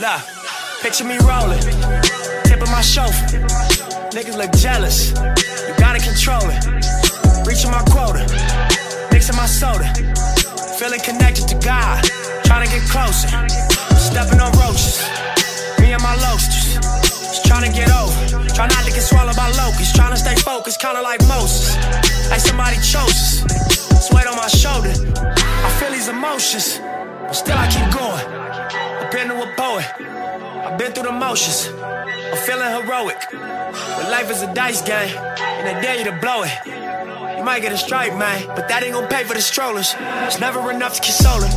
Look, picture me rolling, tip of my chauffeur. Niggas look jealous, you gotta control it. Reaching my quota, mixing my soda. Feeling connected to God, trying to get closer. Stepping on roaches, me and my loasters. Just trying to get over, try not to get swallowed by locusts. Trying to stay focused, kinda like Moses. Like somebody chose us. Sweat on my shoulder, I feel these emotions, but still I keep going. I've been to a poet, I've been through the motions. I'm feeling heroic, but life is a dice game, and they dare you to blow it. You might get a stripe, man, but that ain't gonna pay for the strollers. It's never enough to console her.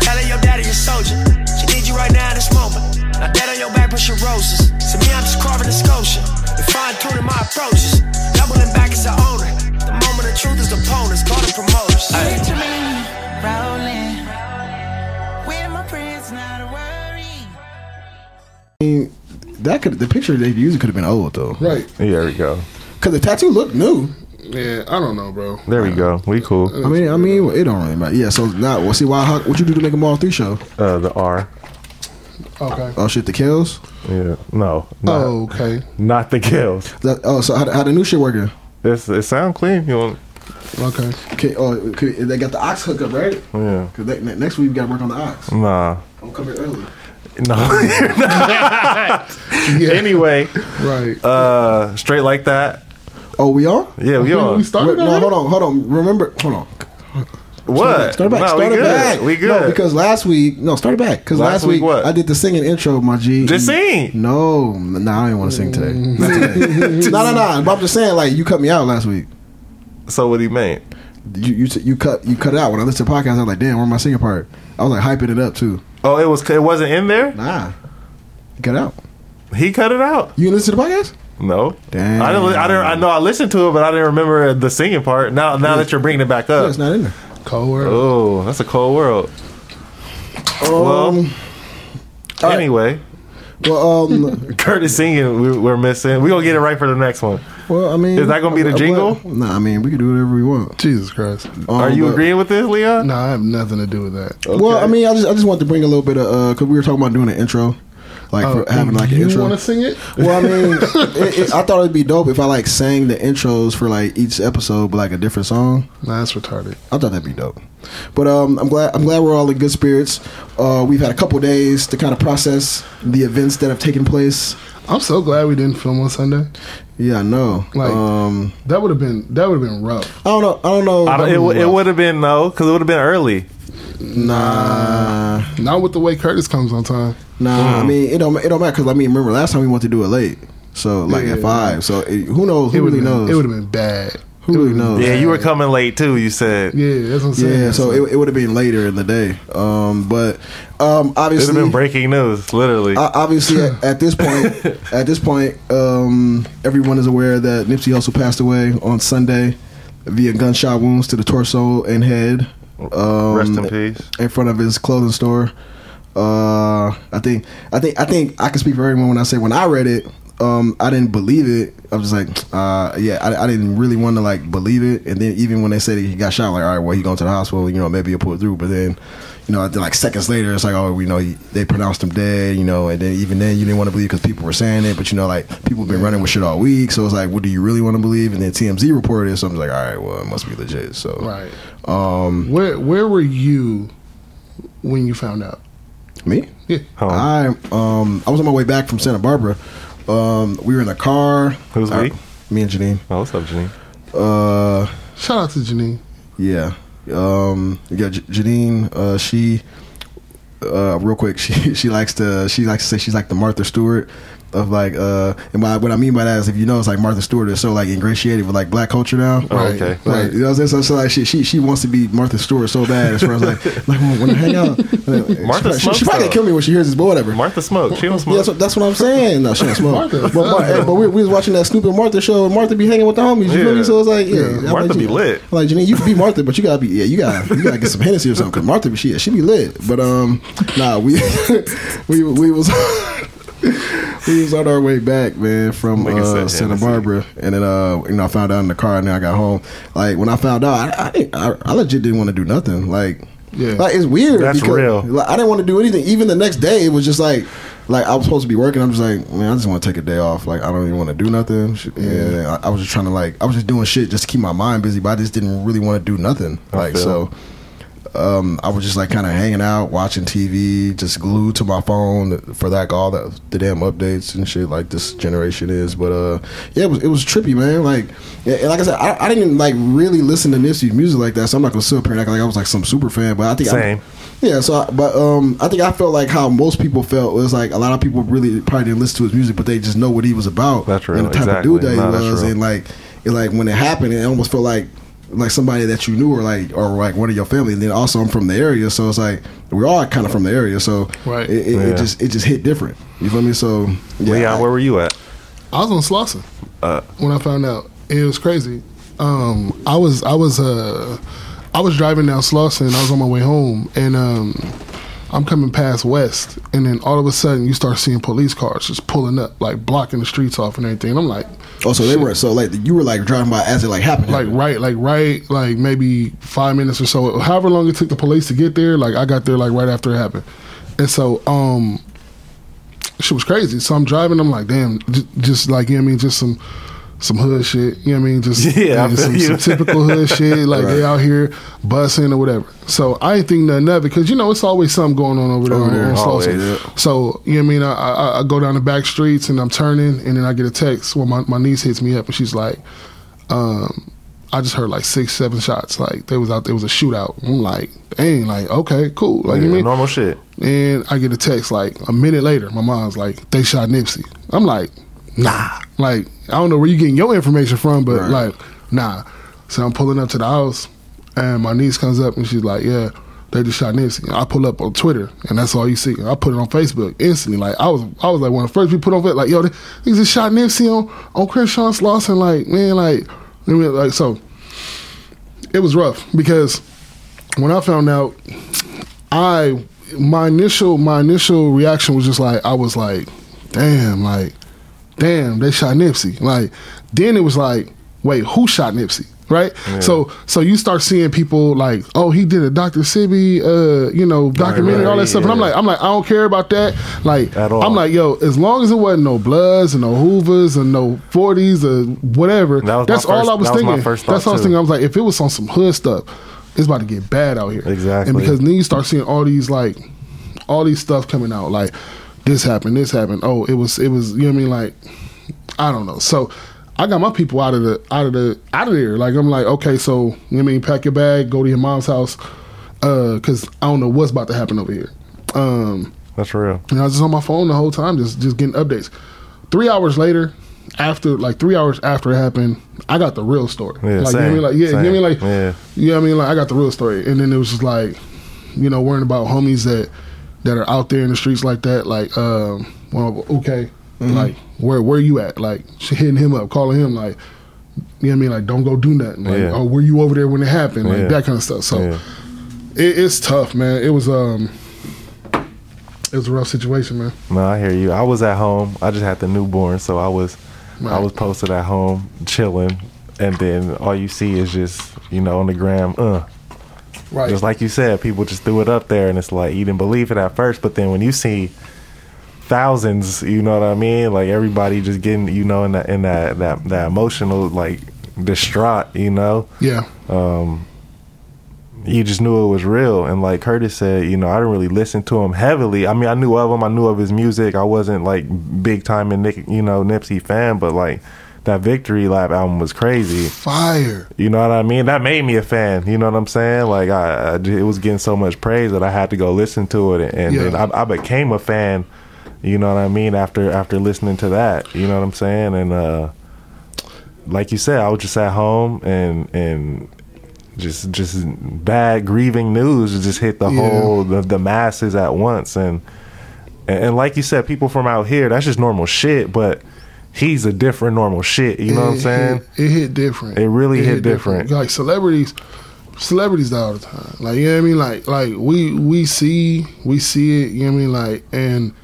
Telling your daddy a soldier. She need you right now in this moment. Now dead on your back, pushing roses. So me, I'm just carving a sculpture. And fine tuning my approaches. Doubling back as the owner. The moment of truth is the opponents. Call the promoters. Picture me rolling with my friends, not. Mean, that could the picture they used could have been old though, Right. There we go. Because the tattoo looked new. Yeah, I don't know, bro. There we go. We cool. I mean, I mean, it don't really matter. Yeah. So now, we'll see why. How, what you do to make a Mall Three show? Uh, the R. Okay. Oh shit, the kills. Yeah. No. Not, Oh, okay. not the kills. That, oh, so how, how the new shit working? It's, it sound clean. You want? Okay. Okay, oh, okay, they got the aux hookup, right? Yeah. Cause they, ne- next week we got to work on the aux. Nah. I'm coming early. No. Yeah. anyway, Right. uh, straight like that. Oh, we are. Yeah, we are. we started. Wait, no, hold on, hold on. Remember, hold on. What? Start it back. No, start we it good. back. We good. No, because last week, no, start it back. Because Last last, week what? I did the singing intro, of my G. Just sing. No, no, I don't want to sing today. Today. no, no, no. But I'm just saying, like, you cut me out last week. So what do you mean? You you you cut you cut it out when I listened to the podcast. I was like, damn, where my singing part? I was like hyping it up too. Oh, it was. It wasn't in there. Nah, cut out. He cut it out. You didn't listen to the podcast? No. Damn. I didn't. I didn't. I know I listened to it, but I didn't remember the singing part. Now, now that you're bringing it back up. it's not in there. Cold world. Oh, that's a cold world. Um, Well, all right. Anyway, well, um, Curtis singing, we, we're missing. We are gonna get it right for the next one. Well, I mean, Is that gonna be the jingle? No, Nah, I mean, we can do whatever we want. Jesus Christ. Are Um, you but- agreeing with this, Leon? No, I have nothing to do with that. Well, I mean, I just I just wanted to bring a little bit of uh, cause we were talking about doing an intro, like Oh, for having like an you intro. want to sing it? Well, I mean, it, it, I thought it'd be dope if I like sang the intros for like each episode, but like a different song. Nah, that's retarded. I thought that'd be dope. But um, I'm glad I'm glad we're all in good spirits. Uh, we've had a couple days to kind of process the events that have taken place. I'm so glad we didn't film on Sunday. Yeah, I know. Like- um, That would have been that would have been rough. I don't know. I don't know. I don't, it w- it would have been no, because it would have been early. Nah, Not with the way Curtis comes on time. nah. I mean, it don't. It don't matter because I mean, remember last time we wanted to do it late, so like Yeah. at five. So it, who knows? It Who would really have knows? it would have been bad. Who really would've knows? Yeah, you were coming late too. You said Yeah, that's what I'm saying. Yeah, so it, it would have been later in the day. Um, but um, obviously, been breaking news, literally. Uh, obviously, at, at this point, at this point, um, everyone is aware that Nipsey also passed away on Sunday via gunshot wounds to the torso and head. Um, Rest in peace. In front of his clothing store. Uh, I think, I think, I think I can speak for everyone when I say when I read it, um, I didn't believe it. I was like, uh, yeah, I, I didn't really want to like believe it. And then even when they said he got shot, I'm like, all right, well, he going to the hospital. You know, maybe he'll pull through. But then, you know, like seconds later, it's like, oh, you know, they pronounced him dead. You know, and then even then, you didn't want to believe because people were saying it. But you know, like people have been running with shit all week, so it's like, what do you really want to believe? And then TMZ reported it, so I'm like, all right, well, it must be legit. So, right. um, Where where were you when you found out? me. Yeah. Home. I um I was on my way back from Santa Barbara. Um, we were in a car. Who's I- we? Me and Janine. oh, what's up, Janine? Uh, Shout out to Janine. yeah. Um, we got J- Janine. Uh, she. Uh, real quick, she she likes to she likes to say she's like the Martha Stewart of like uh and by, what I mean by that is if you know it's like Martha Stewart is so like ingratiated with like black culture now. Oh, Right. okay. Like, you know what I'm saying? So, so like she, she she wants to be Martha Stewart so bad as far as like like when I hang out. Martha she, smokes, she, probably though. kill me when she hears this, but whatever. Martha smoke. She don't smoke. that's, what- that's what I'm saying. No, she don't smoke. Martha. but, Mar- hey, but we, we was watching that Snoop and Martha show, and Martha be hanging with the homies. You feel Yeah. me? So it's like, yeah, I'm Martha like, be lit. I'm like Janine, you can be Martha, but you gotta be, yeah, you gotta, you gotta get some Hennessy or something. Cause Martha, be she, she be lit. But um, nah, we we we was. We was on our way back, man, from Nigga uh, Santa Barbara, and then uh, you know, I found out in the car, and then I got home. Like when I found out, I, I, didn't- I, I legit didn't want to do nothing. Like, Yeah. like it's weird. That's because, real. Like, I didn't want to do anything. Even the next day, it was just like like I was supposed to be working. I'm just like, man, I just want to take a day off. Like I don't even want to do nothing. Shit, Yeah, I, I was just trying to like, I was just doing shit just to keep my mind busy, but I just didn't really want to do nothing. Like feel so, um, I was just like kind of hanging out, watching TV, just glued to my phone for like all the the damn updates and shit like this generation is. But uh, yeah, it was it was trippy, man. Like, like I said, I, I didn't like really listen to Nipsey's music like that, so I'm not gonna sit up here and act like I was like some super fan. But I think Same. I, yeah, so I, but um, I think I felt like how most people felt was like a lot of people really probably didn't listen to his music, but they just know what he was about. That's real, And the type exactly. of dude that he that's was, and like, it, like when it happened, it almost felt like like somebody that you knew or like or like one of your family. And then also I'm from the area, so it's like we're all kind of from the area, so Right. it, it, Yeah. it just it just hit different. You feel me? So yeah, Leon, I- where were you at? I was on Slauson Uh, when I found out. It was crazy. Um, I was I was uh, I was driving down Slauson. I was on my way home, and um, I'm coming past West, and then all of a sudden you start seeing police cars just pulling up, like blocking the streets off and everything. And I'm like, oh, so they were so like you were like driving by as it like happened, like right, like right, like maybe five minutes or so. However long it took the police to get there, like I got there like right after it happened, and so um, shit was crazy. So I'm driving. I'm like, damn, j- just like you know what I mean, just some some hood shit. You know what I mean? Just Yeah, some, some typical hood shit. Like they out here bussing or whatever. So I ain't think nothing of it because you know it's always something going on over there. Over there, always, yeah. So you know what I mean? I, I, I go down the back streets and I'm turning, and then I get a text. Well, my, my niece hits me up and she's like, um, I just heard like six, seven shots. Like they was out there was a shootout. I'm like, dang, like okay, cool. Like you know what I mean? normal shit. And I get a text like a minute later. My mom's like, they shot Nipsey. I'm like, nah. Like I don't know where you getting your information from, but Right. like, nah. So I'm pulling up to the house, and my niece comes up and she's like, yeah. They just shot Nipsey. I pull up on Twitter, and that's all you see. I put it on Facebook instantly. Like I was, I was like one of the first people put on Facebook. Like, yo, they, they just shot Nipsey on on Crenshaw Slauson. Like, man, like, I mean, like so. It was rough because when I found out, I my initial my initial reaction was just like I was like, damn, like, damn, they shot Nipsey. Like, then it was like, wait, who shot Nipsey? Right, so so you start seeing people like, oh, he did a Dr. Sebi, uh, you know, documentary, all that right, stuff, and I'm like, I'm like, I don't care about that. Like, At all. I'm like, yo, as long as it wasn't no Bloods and no Hoovers and no 40s or whatever, That was that's all first- I was that was my thinking. first thought, that's all I was thinking. I was like, if it was on some hood stuff, it's about to get bad out here. Exactly. And because then you start seeing all these like all these stuff coming out, like this happened, this happened. Oh, it was it was you know what I mean? Like I don't know. So I got my people out of the out of the out of there. Like I'm like, okay, so you know I mean, pack your bag, go to your mom's house, uh, cause I don't know what's about to happen over here. Um That's real. and I was just on my phone the whole time, just just getting updates. Three hours later, after like three hours after it happened, I got the real story. Yeah, like you know I same, mean? Like yeah, you know what I mean? Like same. you know what I mean? Like I got the real story. And then it was just like, you know, worrying about homies that that are out there in the streets like that, like um well, okay. Like where where you at? Like hitting him up, calling him like you know what I mean? Like don't go do nothing. Like, Yeah. oh, were you over there when it happened? Like Yeah. that kind of stuff. So Yeah. it, it's tough, man. It was um it was a rough situation, man. No, I hear you. I was at home. I just had the newborn, so I was I was posted at home chilling, and then all you see is just you know on the gram, uh, Right. just like you said, people just threw it up there, and it's like you didn't believe it at first, but then when you see thousands, you know what I mean, like everybody just getting you know in that in that that that emotional like distraught, you know yeah. Um, you just knew it was real. And like Curtis said, you know, I didn't really listen to him heavily. I mean, I knew of him, I knew of his music. I wasn't like big time in Nick, you know, Nipsey fan, but like that Victory Lap album was crazy. Fire. You know what I mean? That made me a fan. You know what I'm saying? Like I, I it was getting so much praise that I had to go listen to it, and Yeah. then I, I became a fan. You know what I mean? After after listening to that, you know what I'm saying? And uh, like you said, I was just at home and and just just bad grieving news just hit the Yeah. whole the, the masses at once and, and and like you said people from out here that's just normal shit but he's a different normal shit you know what i'm saying Hit, it hit different. It really hit different. Like celebrities, celebrities die all the time. Like you know what I mean? Like like we we see we see it. You know what I mean? Like and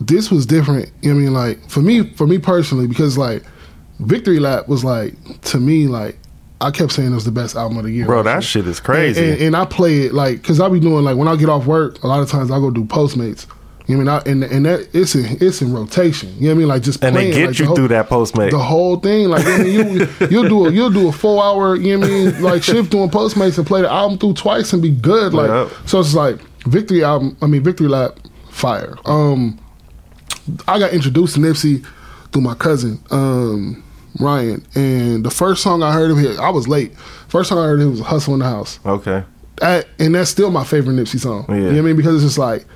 this was different. You know what I mean? Like for me for me personally because like Victory Lap was like to me like. I kept saying it was the best album of the year. bro that shit is And, crazy and, and I play it like because I be doing like when I get off work. A lot of times I go do Postmates You know what I mean? I, and and that it's in it's in rotation. You know what I mean? Like just And they get like, you the whole- through that Postmate. the whole thing. Like I mean, you you'll do a you'll do a four hour, you know what I mean, like shift doing Postmates and play the album through twice and be good. Like Yep. so it's like Victory album I mean Victory Lap fire. Um I got introduced to Nipsey through my cousin, um, Ryan. And the first song I heard him here, I was late. First song I heard him was Hussle in the House. Okay. That, and that's still my favorite Nipsey song. Yeah. You know what I mean? Because it's just like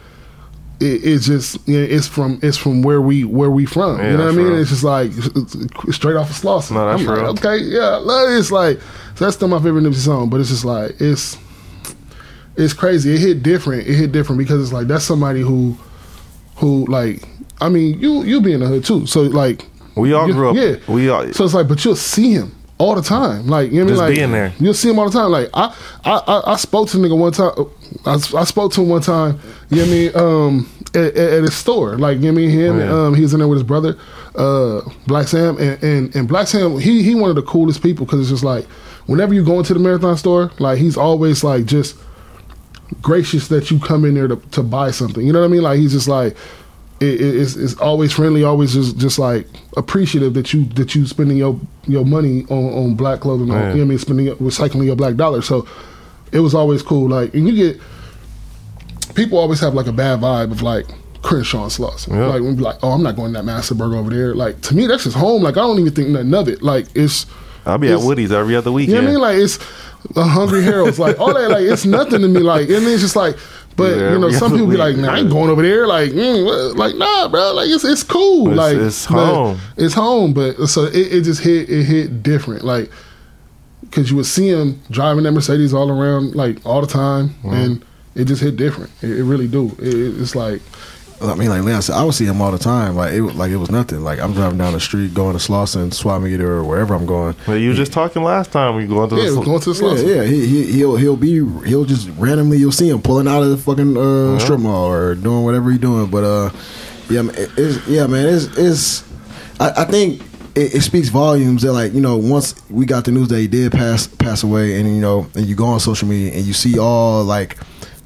it, it's just you know, it's from it's from where we where we from. Yeah, you know what I mean? real. It's just like it's, straight off of Slauson. No, that's I'm like, okay, yeah. It's like so that's still my favorite Nipsey song. But it's just like it's it's crazy. It hit different. It hit different because it's like that's somebody who who like I mean you you be in the hood too. So like We all grew up. Yeah. We all. So it's like, but you'll see him all the time. Like you know, what I Just mean? like being there. You'll see him all the time. Like I, I, I, I spoke to a nigga one time. I, I spoke to him one time. You know what I mean? Um, at, at, his store. Like you know I mean? Him. Yeah. Um, he was in there with his brother, uh, Black Sam, and, and and Black Sam. He he one of the coolest people because it's just like whenever you go into the marathon store, like he's always like just gracious that you come in there to, to buy something. You know what I mean? Like he's just like it, it- it's, it's always friendly, always just just like appreciative that you that you spending your your money on, on black clothing. On, you know what I mean? Spending recycling your black dollar. So it was always cool. Like and you get people always have like a bad vibe of like. Crenshaw and Slauson. Yeah. Like, when be like, oh, I'm not going to that Master Burger over there. Like, to me, that's just home. Like, I don't even think nothing of it. Like, it's. I'll be at Woody's every other you weekend. know what I mean? Like it's a Hungry Heroes, like all that. Like it's nothing to me. Like and it's just like, but Yeah, you know, some people be like, "Man, I ain't going over there." Like, mm, like nah, bro. Like it's it's cool. It's- like it's home. It's home. But so it, it just hit it hit different. Like because you would see him driving that Mercedes all around like all the time, and it just hit different. It, it really do. It, it's like I mean, like Leon said, I would see him all the time. Like it, was- like it was nothing. Like I'm driving down the street, going to Slauson, Swap Meet, or wherever I'm going. But you were just talking last time. We going to yeah, the going to the Yeah, Slauson. yeah. He, he he'll he'll be he'll just randomly you'll see him pulling out of the fucking uh, strip mall or doing whatever he's doing. But uh, yeah, man, it's, yeah, man, it's it's. I, I think it, it speaks volumes that like you know once we got the news that he did pass pass away, and you know, and you go on social media and you see all like.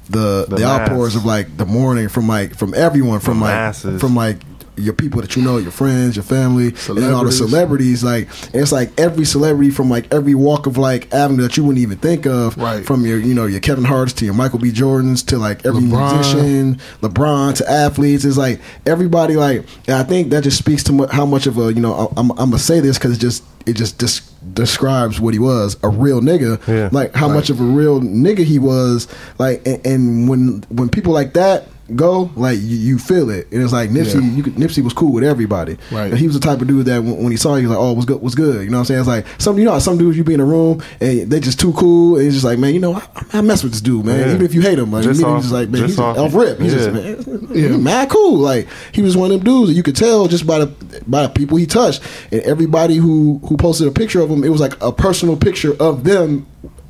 The, The the, outpours of like the mourning from like from everyone from The like masses. from like your people that you know your friends your family and all the Celebrities. like it's like every celebrity from like every walk of like avenue that you wouldn't even think of Right. from your you know your Kevin Hart's to your Michael B Jordans to like every LeBron. musician LeBron to athletes it's like everybody like and I think that just speaks to how much of a you know I'm, I'm gonna say this because it just it just dis- describes what he was a real nigga Yeah. like how much of a real nigga he was like and, and when when people like that go like you, you feel it and it's like Nipsey Yeah. you could, Nipsey was cool with everybody Right. And he was the type of dude that when, when he saw you, he was like, "Oh, what's good? What's good?" You know what I'm saying? It's like some, you know, how some dudes you be in a room and they just too cool, and it's just like, man, you know, I, I mess with this dude, man. Yeah. Even if you hate him, like, Just off- just like, man, just he's off, off- rip. He's yeah. just, man, Yeah. he's mad cool. Like he was one of them dudes that you could tell just by the by the people he touched, and everybody who who posted a picture of him, it was like a personal picture of them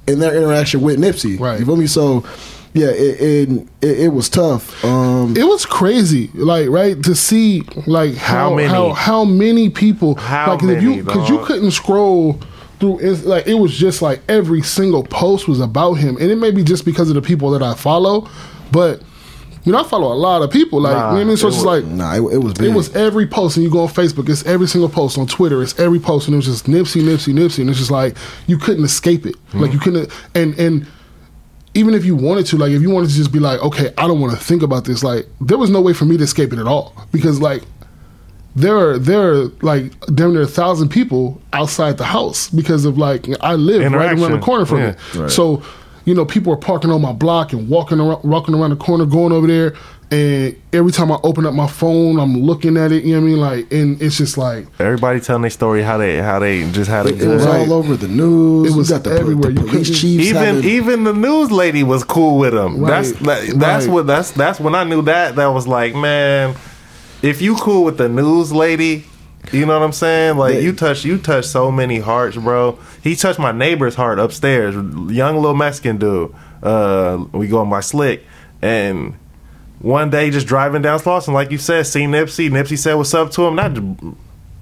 in their interaction with Nipsey. Right. You feel me? So. Yeah, it it, it, it was tough. Um, it was crazy, like right to see like how How many? how, how many people How like if many, you because you couldn't scroll through it's like it was just like every single post was about him, and it may be just because of the people that I follow, but you know I follow a lot of people like Nah, you know what I mean. So it it's just was- like nah, it, it was big. it was every post, and you go on Facebook, it's every single post on Twitter, it's every post, and it was just Nipsey, Nipsey, Nipsey, and it's just like you couldn't escape it, like you couldn't, and and even if you wanted to, like if you wanted to just be like, okay, I don't want to think about this, like there was no way for me to escape it at all. Because like there are there are like damn near a thousand people outside the house because of like I live right around the corner from Yeah. it, so you know people are parking on my block and walking around walking around the corner, going over there. And every time I open up my phone, I'm looking at it. You know what I mean? Like, and it's just like Everybody telling their story how they how they just had a It, it was. Right. all over the news. It was you got the, po- everywhere. The You police couldn't- chiefs even having- even the news lady was cool with him. Right. That's that, that's Right. what that's that's when I knew that that was like, man, if you cool with the news lady, you know what I'm saying? Like you touch you touch so many hearts, bro. He touched my neighbor's heart upstairs, young little Mexican dude. Uh, we go on my slick and. One day, just driving down Slauson, like you said, see Nipsey. Nipsey said, "What's up?" to him. That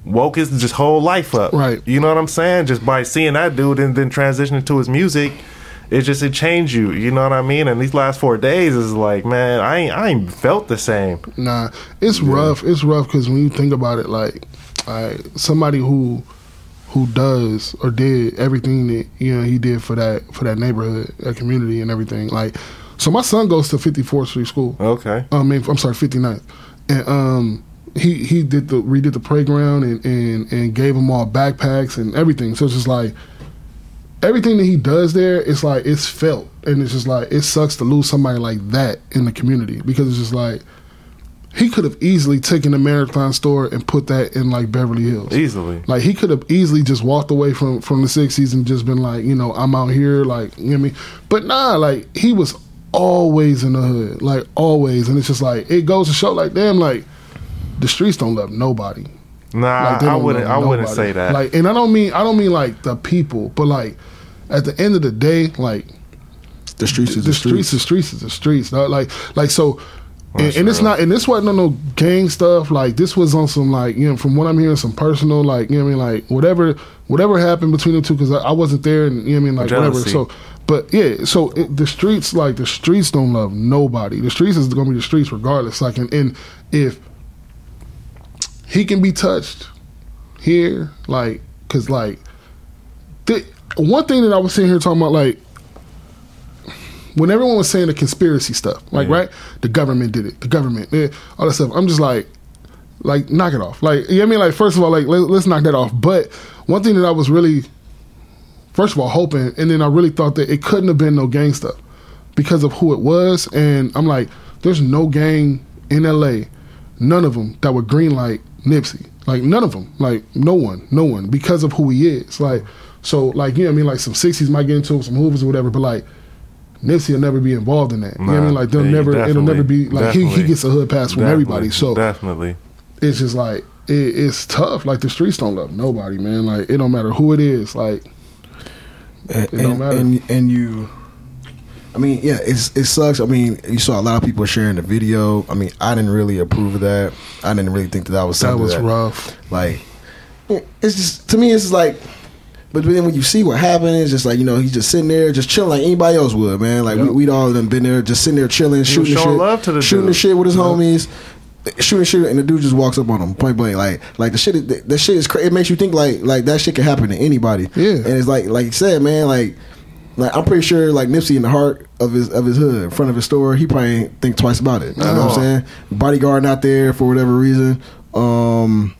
woke his just whole life up. Right. You know what I'm saying? Just by seeing that dude and then transitioning to his music, it just it changed you. You know what I mean? And these last four days is like, man, I ain't I ain't felt the same. Nah, it's rough. It's rough because when you think about it, like, like somebody who who does or did everything that you know he did for that for that neighborhood, that community, and everything. Like, so my son goes to 54th Street School. Okay. I mean, I'm sorry, 59th, and um, he he did the redid the playground and and and gave them all backpacks and everything. So it's just like everything that he does there, it's like it's felt, and it's just like it sucks to lose somebody like that in the community because it's just like he could have easily taken the marathon store and put that in like Beverly Hills. Easily. Like he could have easily just walked away from from the '60s and just been like, you know, I'm out here, like you know what I mean. But nah, like he was always in the hood, like always, and it's just like it goes to show, like damn, like the streets don't love nobody. Nah, Like, I wouldn't. I wouldn't say that. Like, and I don't mean I don't mean like the people, but like at the end of the day, like The streets is the streets, the streets is the streets. dog. Like, like so, and, and it's not, and this wasn't on no gang stuff. Like, this was on some like, you know, from what I'm hearing, some personal, like, you know, what I mean, like whatever, whatever happened between the two, because I, I wasn't there, and you know, what I mean, like Jealousy. whatever. So, but yeah, so it, the streets, like the streets, don't love nobody. The streets is gonna be the streets regardless. Like, and, and if he can be touched here, like, cause like, the, one thing that I was sitting here talking about, like, when everyone was saying the conspiracy stuff, like, right, the government did it, the government, eh, all that stuff. I'm just like, like, knock it off. Like, you know what I mean? Like, first of all, like, let, let's knock that off. But one thing that I was really, first of all, hoping, and then I really thought that it couldn't have been no gang stuff because of who it was. And I'm like, there's no gang in LA, none of them that would greenlight Nipsey. Like none of them. Like no one, no one because of who he is. Like so, like you know what I mean. Like some sixties might get into some movies or whatever, but like. Nipsey will never be involved in that. you know what I mean? Like they'll yeah, never, it'll never be like he, he gets a hood pass from everybody. So definitely. it's just like it, it's tough. Like the streets don't love nobody, man. Like it don't matter who it is. Like and, It don't matter. and and you I mean, yeah, it's it sucks. I mean, you saw a lot of people sharing the video. I mean, I didn't really approve of that. I didn't really think that that was that something was that, rough. like it's just to me it's like but then when you see what happened it's just like you know he's just sitting there just chilling like anybody else would man. Like we, Yep. we'd all of them been there just sitting there chilling shooting the showing shit love to the shooting the shit with his homies shooting shit and the dude just walks up on him point blank. Like like the shit is- that shit is cra- it makes you think like like that shit could happen to anybody. Yeah. and it's like like you said man like like I'm pretty sure like Nipsey in the heart of his of his hood in front of his store he probably ain't think twice about it. You know what I'm saying? Bodyguard not there for whatever reason. Um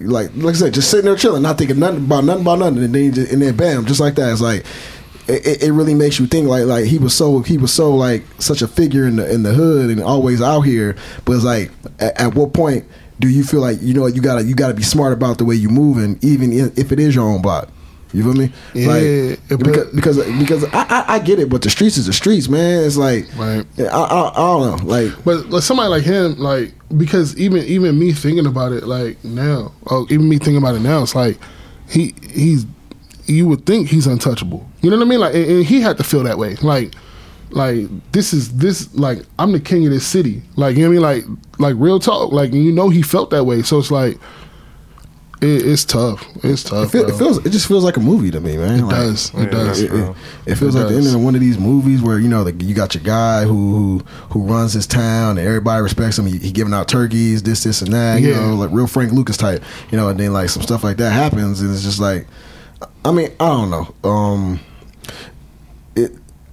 like like I said, just sitting there chilling, not thinking nothing about nothing about nothing, and then just, and then bam, just like that. It's like it, it- really makes you think like like he was so he was so like such a figure in the in the hood and always out here. But it's like at, at what point do you feel like you know you gotta you gotta be smart about the way you move, and even if it is your own block. You feel me? Yeah, like, but- because because because I, I I get it, but the streets is the streets, man. It's like Right. I, I, I don't know, like But like somebody like him, like because even even me thinking about it, like now, oh, even me thinking about it now, it's like he he's you would think he's untouchable. You know what I mean? Like, and, and he had to feel that way. Like, like this is this like I'm the king of this city. Like you know what I mean? Like like real talk. Like you know he felt that way. So it's like it, it's tough. It's it, tough. feel, bro. it feels it just feels like a movie to me, man. It Like, does. It Yeah, does. it, it, it feels It like the end of one of these movies where you know the, you got your guy who who who runs his town and everybody respects him. He, he giving out turkeys, this this and that. You know, like real Frank Lucas type. You know, and then like some stuff like that happens, and it's just like, I mean, I don't know. Um, it.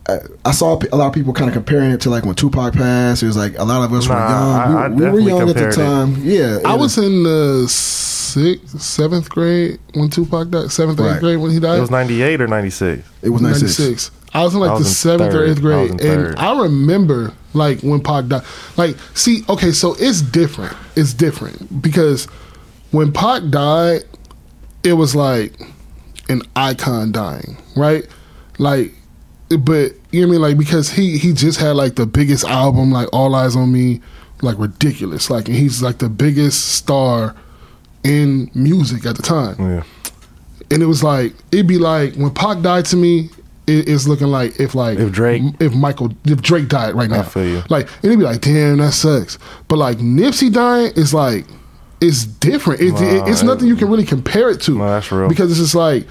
I, I saw a lot of people kind of comparing it to like when Tupac passed. It was like a lot of us Nah, were I- young. I we, we were young at the compared it. time. Yeah, I and- was in the sixth, seventh grade when Tupac died. Seventh, eighth grade when he died. It was 98 or 96. It was 96. I was in like I the in seventh or eighth grade, was in and. I remember like when Pac died. Like, see, okay, so it's different. It's different because when Pac died, it was like an icon dying, right? Like, but you know what I mean? Like because he he just had like the biggest album, like All Eyes on Me, like ridiculous. Like, and he's like the biggest star in music at the time Yeah. and it was like it'd be like when Pac died to me. It, it's looking like if like If Drake- if Michael if Drake died right now, feel you. like it'd be like damn that sucks. But like Nipsey dying is like it's different. It, it- it's nothing you can really compare it to. Nah, that's real. because it's just like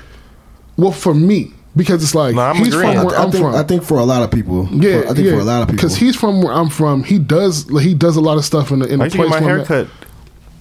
well for me because it's like No, I'm he's agreeing. from I, where I I'm think, from. I think for a lot of people, yeah, for- I think yeah. for a lot of people, because he's from where I'm from. He does he does a lot of stuff in the in I the used get place. my where hair I'm cut.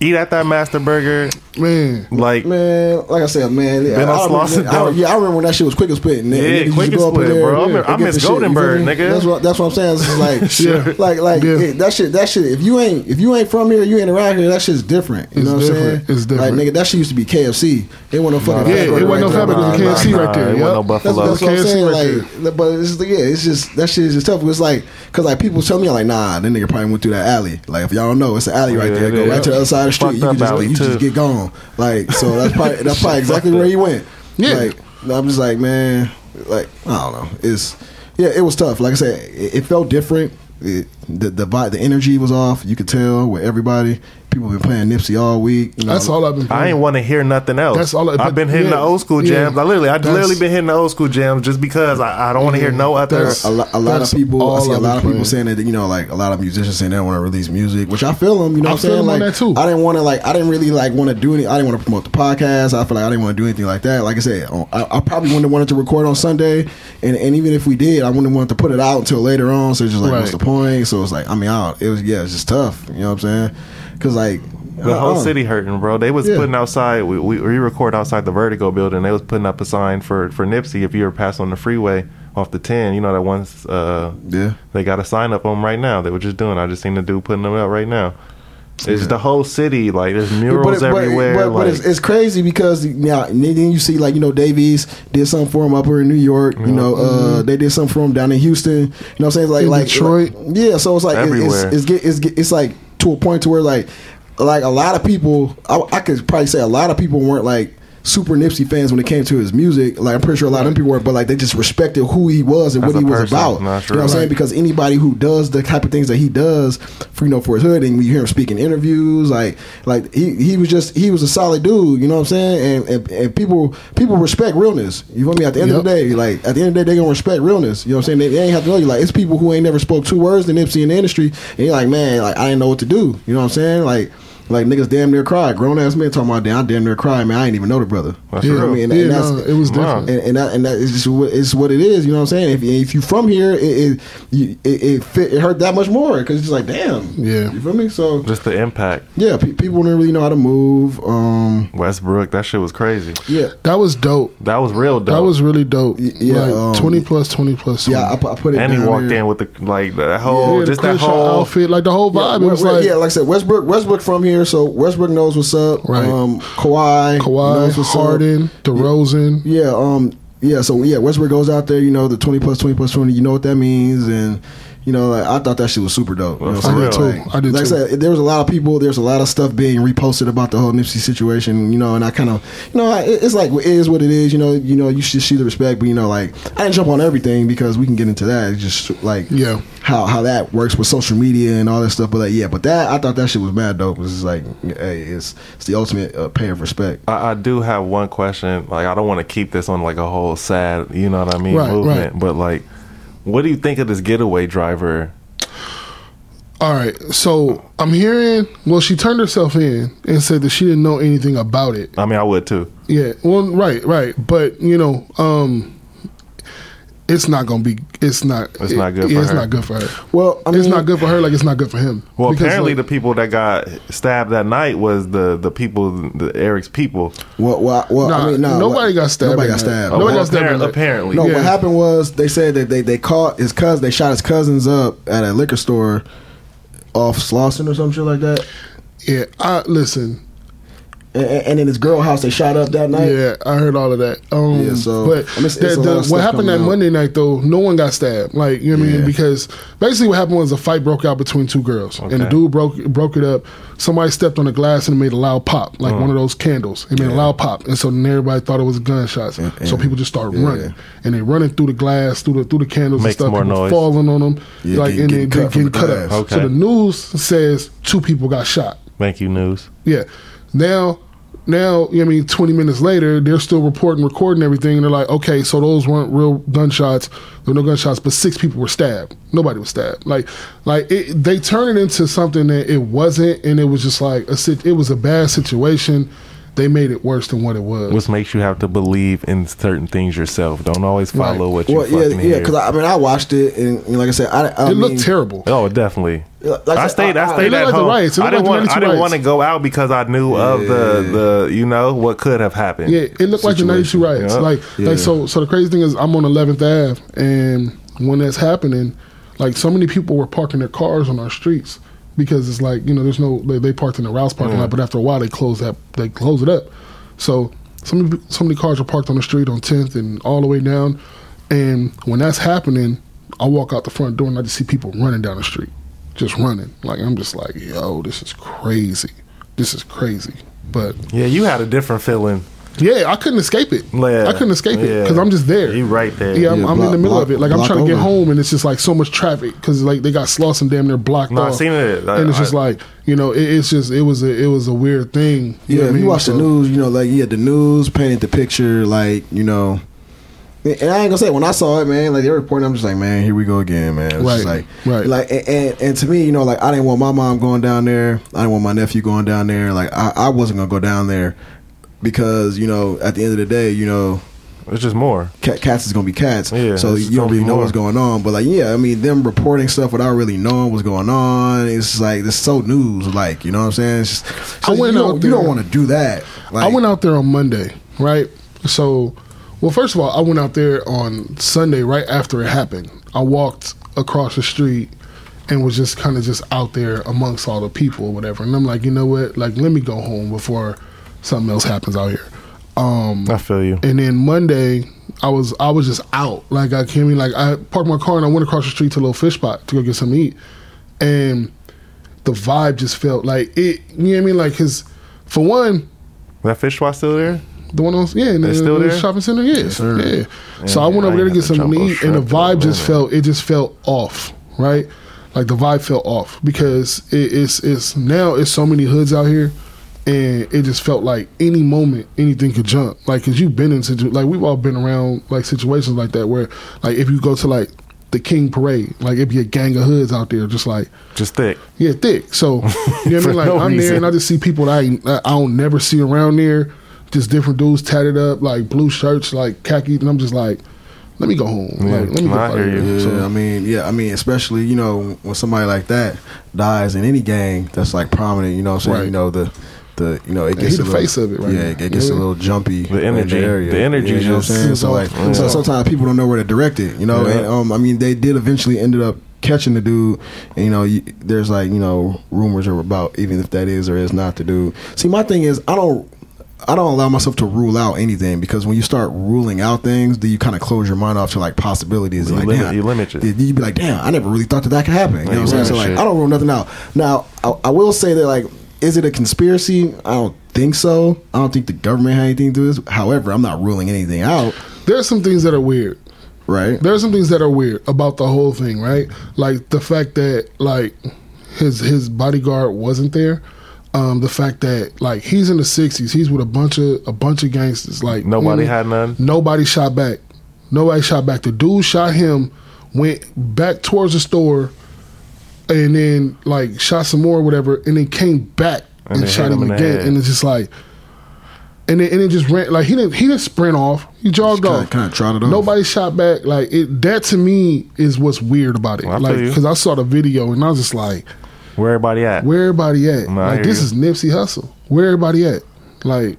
Eat at that Master Burger. Man, Like Man, like I said, man, Been I, on remember, I, yeah, I remember when that shit was quick and split. And Yeah, niggas used Quick and go up Split, there bro. I I get miss the shit, Goldenberg, nigga. That's what that's what I'm saying. It's like, Yeah. like, like Yeah. it- that shit. That shit. If you ain't if you ain't from here, you ain't around here. That shit's different. You It's know what I'm saying? It's different. Like nigga, that shit used to be KFC. It wasn't no fucking. Yeah, Fat it wasn't no right Fat it was KFC right there, It wasn't no That's, Buffalo. that's what I'm saying. Like, but it's just, yeah, it's just that shit is just tough. It's like because like people tell me I'm like, nah, that nigga probably went through that alley. Like if y'all don't know, it's an alley oh, right there. Go right to the other side the street. You can just alley, you just get gone. Like so that's probably that's probably exactly where he went. Yeah. Like I'm just like man, like I don't know. It's yeah, it was tough. Like I said, it, it felt different. It, the the vibe, the energy was off. You could tell with everybody. People been playing Nipsey all week. You know, that's all I've been. I ain't want to hear nothing else. That's all I- I've been hitting yeah, the old school yeah. jams. I literally, I literally been hitting the old school jams just because I, I don't want to hear no other. That's- a, lo- a lot of people, I see a I've lot of people playing. saying that you know, like a lot of musicians saying they don't want to release music, which I feel them. You know, I what I'm feel saying like that too. I didn't want to like I didn't really like want to do any. I didn't want to promote the podcast. I feel like I didn't want to do anything like that. Like I said, oh, I, I probably wouldn't have wanted to record on Sunday, and, and even if we did, I wouldn't have wanted to put it out until later on. So it's just like, what's the point? So it's like, I mean, I it was yeah, it's just tough. You know what I'm saying? Because like The whole uh-uh. city hurting, bro. They was Yeah. putting outside. We, we we record outside the Vertigo building. They was putting up a sign for for Nipsey. If you were passing on the freeway off the ten, you know that once uh, Yeah. they got a sign up on 'em right now. They were just doing. I just seen the dude putting them out right now. It's the whole city. Like there's murals everywhere. But, but like, it's, it's crazy because now then you see like you know Davies did something for him up here in New York. You know uh, they did something for him down in Houston. You know what I'm saying? Like In like Detroit. like- yeah. So it's like Everywhere. it's it's, get, it's it's like to a point to where like like a lot of people I, I could probably say a lot of people weren't like super Nipsey fans when it came to his music. Like I'm pretty sure a lot of them people were, but like they just respected who he was and As what he a was person. about. Nah, you know what I'm saying? Because anybody who does the type of things that he does for you know for his hood and when you hear him speak in interviews like like he, he was just he was a solid dude you know what I'm saying? And, and, and people people respect realness. You feel me? At the end of the day like at the end of the day they gonna respect realness. You know what I'm saying? They, they ain't have to know you. Like it's people who ain't never spoke two words to Nipsey in the industry and you're like man like I didn't know what to do. You know what I'm saying? Like like niggas damn near cried grown ass men talking about damn I damn near cried man I ain't even know the brother That's you know real. what I mean and, yeah, and that's no, it was Wow. different. and, and that and that is just what it's what it is. You know what I'm saying? If if you from here, it it it, it, fit, it hurt that much more because it's like damn. Yeah. you feel me? So just the impact. yeah, pe- people didn't really know how to move. Um, Westbrook, that shit was crazy. yeah, That was dope. That was real dope. That was really dope. yeah, like um, twenty plus, twenty plus. 20. yeah. I, I put it. In. And he walked there. in with the like that whole Yeah, the just that whole outfit, like the whole vibe. we- it was we- like yeah, like I said, Westbrook. Westbrook from here, so Westbrook knows what's up. Right. Um, Kawhi, Kawhi, knows what's up. Harden, DeRozan. Yeah, um, yeah. So yeah, Westbrook goes out there. You know, the twenty plus twenty plus twenty. You know what that means, and you know, like, I thought that shit was super dope. You know what I did saying? too. Like, I did like too. I said, there was a lot of people. There's a lot of stuff being reposted about the whole Nipsey situation. You know, and I kind of, you know, I- it's like it is what it is. You know, you know, you should see the respect, but you know, like I didn't jump on everything because we can get into that. It's just like Yeah. how how that works with social media and all that stuff. But like, yeah, but that I thought that shit was mad dope. It was like, hey, it's it's the ultimate uh, pay of respect. I, I do have one question. Like, I don't want to keep this on like a whole sad, you know what I mean, Right, movement. right. But like, what do you think of this getaway driver? All right, so I'm hearing. Well, she turned herself in and said that she didn't know anything about it. I mean, I would too. Yeah, well, right, right, but you know, um, it's not gonna be. It's not. It's not good yeah, for it's her. not good for her. Well, I it's not good for her. Like it's not good for him. Well, Because, apparently, like, the people that got stabbed that night was the the people, the Eric's people. Well, well, well Nah, I mean, nah, nobody what- got stabbed Nobody got night. stabbed. Nobody well, got stabbed appar- that night. apparently. No, Yeah. what happened was they said that they, they caught his cousin. They shot his cousins up at a liquor store off Slauson or some shit like that. yeah. I listen. And, and in his girl house, they shot up that night. Yeah, I heard all of that. Um, Yeah, so, but I mean, it's- the- it's the- what happened that out. Monday night though, no one got stabbed. Like you know what I mean? Because basically what happened was a fight broke out between two girls, and the dude broke broke it up. Somebody stepped on the glass and it made a loud pop, like one of those candles. It made a loud pop, and so then everybody thought it was gunshots. so and- people just started yeah. running, and they running through the glass, through the through the candles Makes and stuff. more people noise. falling on them, Yeah, like getting- and getting they, they cut from getting the cut up. Okay. So the news says two people got shot. Thank you, news. Yeah. Now, now, I mean, 20 minutes later, they're still reporting, recording everything. And they're like, okay, so those weren't real gunshots. There were no gunshots, but six people were stabbed. Nobody was stabbed. Like, like it, they turn it into something that it wasn't. And it was just like, a, it was a bad situation. They made it worse than what it was. Which makes you have to believe in certain things yourself. Don't always follow Right. what you Well, yeah, fucking yeah. hear. Because I, I mean, I watched it, and, and like I said, I, I it mean, looked terrible. oh, definitely. Like I I stayed. I- I, I- stayed at like home. riots. I didn't like want. I didn't want to go out because I knew of the the you know what could have happened. Yeah, it looked like the '92 Situation. riots. Yeah. Like, Yeah. like so. So the crazy thing is, I'm on 11th Ave, and when that's happening, like so many people were parking their cars on our streets because it's like you know, there's no they, they parked in the Rouse parking lot, but after a while they close that they close it up. So so many so many cars are parked on the street on 10th and all the way down, and when that's happening, I walk out the front door and I just see people running down the street, just running. Like I'm just like, yo, this is crazy. This is crazy. But Yeah, you had a different feeling. Yeah, I couldn't escape it. Yeah. I couldn't escape it Yeah. because I'm just there. You right there. Yeah, I'm, Yeah, I'm in the middle block- of it. Like I'm block trying to get over. home, and it's just like so much traffic because like they got Slauson damn near blocked No, I off. seen it. I- and it's just I- like you know, it, it's just it was a it was a weird thing. You Yeah, what if you mean? watch the news, you know, like yeah, the news painted the picture, like you know. And I ain't gonna say when I saw it, man. Like they were reporting, I'm just like, man, here we go again, man. It's Right, like, right. like, and, and, and to me, you know, like I didn't want my mom going down there. I didn't want my nephew going down there. Like I, I wasn't gonna go down there because you know, at the end of the day, you know, It's just more. cat, cats is gonna be cats. Yeah, so you don't really know more. what's going on. But like, yeah, I mean, them reporting stuff without really knowing what's going on. It's like it's so news, like you know what I'm saying. It's just, I went you out don't, you don't want to do that. Like, I went out there on Monday, right? So, well, first of all, I went out there on Sunday right after it happened. I walked across the street and was just kind of just out there amongst all the people or whatever. And I'm like, you know what? Like, let me go home before something else happens out here. Um, I feel you. and then Monday, I was I was just out. Like I came in, like I parked my car and I went across the street to a little fish spot to go get something to eat, and the vibe just felt like it. You know what I mean? Like, cause for one, That fish spot still there? the one on yeah, in the, It's still the there? shopping center, yes, sir. yeah. So Yeah, I went I over there to get had something to eat, and the shrimp in a vibe just felt it just felt off, right? Like the vibe felt off because it, it's it's now it's so many hoods out here, and it just felt like any moment anything could jump. Like because you've been in situ- like we've all been around like situations like that where like if you go to like the King Parade, like it'd be a gang of hoods out there just like Just thick. yeah, thick. So you know what I mean? Like no I'm there and I just see people that I I don't never see around there. Just different dudes tatted up, like blue shirts, like khaki, and I'm just like, let me go home. Yeah, Like, let me no, get I hear you. Yeah, So, I mean, yeah, I mean, especially you know when somebody like that dies in any gang that's like prominent, you know, what I'm saying Right. you know the. The, you know it gets he a the little, face of it right yeah, now. it gets Yeah. a little jumpy. The in energy- area. the energy Yeah, you know what I'm saying. So like, Yeah. so sometimes people don't know where to direct it. You know, Yeah. and um, I mean, they did eventually ended up catching the dude. And, you know, you, there's like you know rumors are about even if that is or is not the dude. See, my thing is, I don't. I don't allow myself to rule out anything because when you start ruling out things, then you kind of close your mind off to like possibilities. You like, limit- damn, you limit it. You'd be like, damn, I never really thought that that could happen. You know what I'm saying? So like, shit. I don't rule nothing out. Now, I, I will say that like, is it a conspiracy? I don't think so. I don't think the government had anything to do with this. However, I'm not ruling anything out. there's some things that are weird. Right? There's some things that are weird about the whole thing, right? Like the fact that like his his bodyguard wasn't there. Um, the fact that like he's in the '60s, he's with a bunch of a bunch of gangsters. Like Nobody mm, had none. Nobody shot back. Nobody shot back. The dude shot him, went back towards the store, and then like shot some more, or whatever, and then came back And and, shot him him again. And it's just like, and then and it just ran like he didn't he didn't sprint off. He jogged Kinda- off. kinda trotted off. Nobody shot back. Like it. That to me is what's weird about it. I feel like because I saw the video and I was just like, Where everybody at? where everybody at? No, I like this you. is Nipsey Hussle. Where everybody at? Like,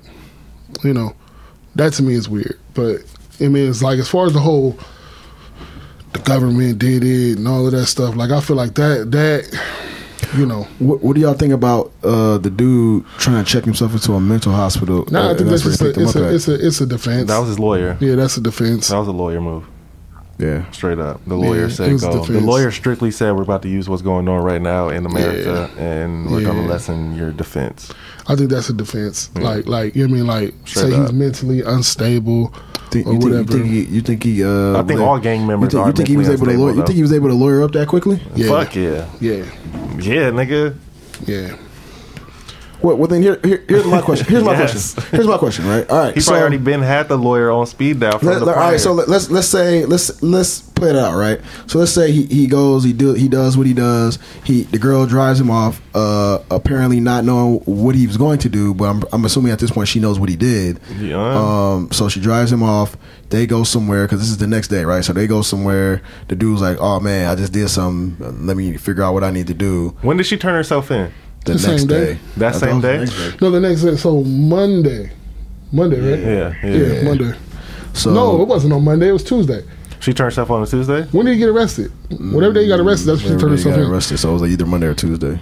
you know, that to me is weird. But I mean, it's like as far as the whole, the government did it and all of that stuff. Like I feel like that that, you know, What, what do y'all think about uh, the dude trying to check himself into a mental hospital? nah, Uh, I think and that's just a, it's a, it's a it's a defense. That was his lawyer. yeah, that's a defense. That was a lawyer move. yeah. Straight up. The lawyer Yeah, said was go. The lawyer strictly said we're about to use what's going on right now in America and we're gonna lessen your defense. I think that's a defense. Like like you know what I mean like Straight say up. he's mentally unstable Think, or you, think, you think he? You think he? Uh, I think was all gang members You think, are you think he was able to? Lawyer, you think he was able to lawyer up that quickly? Yeah. Fuck yeah. yeah, Yeah, nigga. yeah. Well, well then here, here here's my question. Here's my Yes. question. Here's my question. Right. All right. He's probably already been had the lawyer on speed dial from Let- the let- right, so let, let's let's say let's let's play it out, right? So let's say he, he goes, he do he does what he does. He the girl drives him off, uh, apparently not knowing what he was going to do, but I'm, I'm assuming at this point she knows what he did. Yeah. Um, so she drives him off. They go somewhere because this is the next day, right? So they go somewhere. The dude's like, "Oh man, I just did something. Let me figure out what I need to do." when did she turn herself in? The, The next same day. day. That I same it was the day? day. No, the next day. So Monday, Monday, right? Yeah, yeah. Yeah, Monday. So no, it wasn't on Monday. It was Tuesday. She turned herself on a Tuesday. When did he get arrested? Whatever day he got arrested, that's when he Whatever turned day he got in. arrested. So it was like either Monday or Tuesday.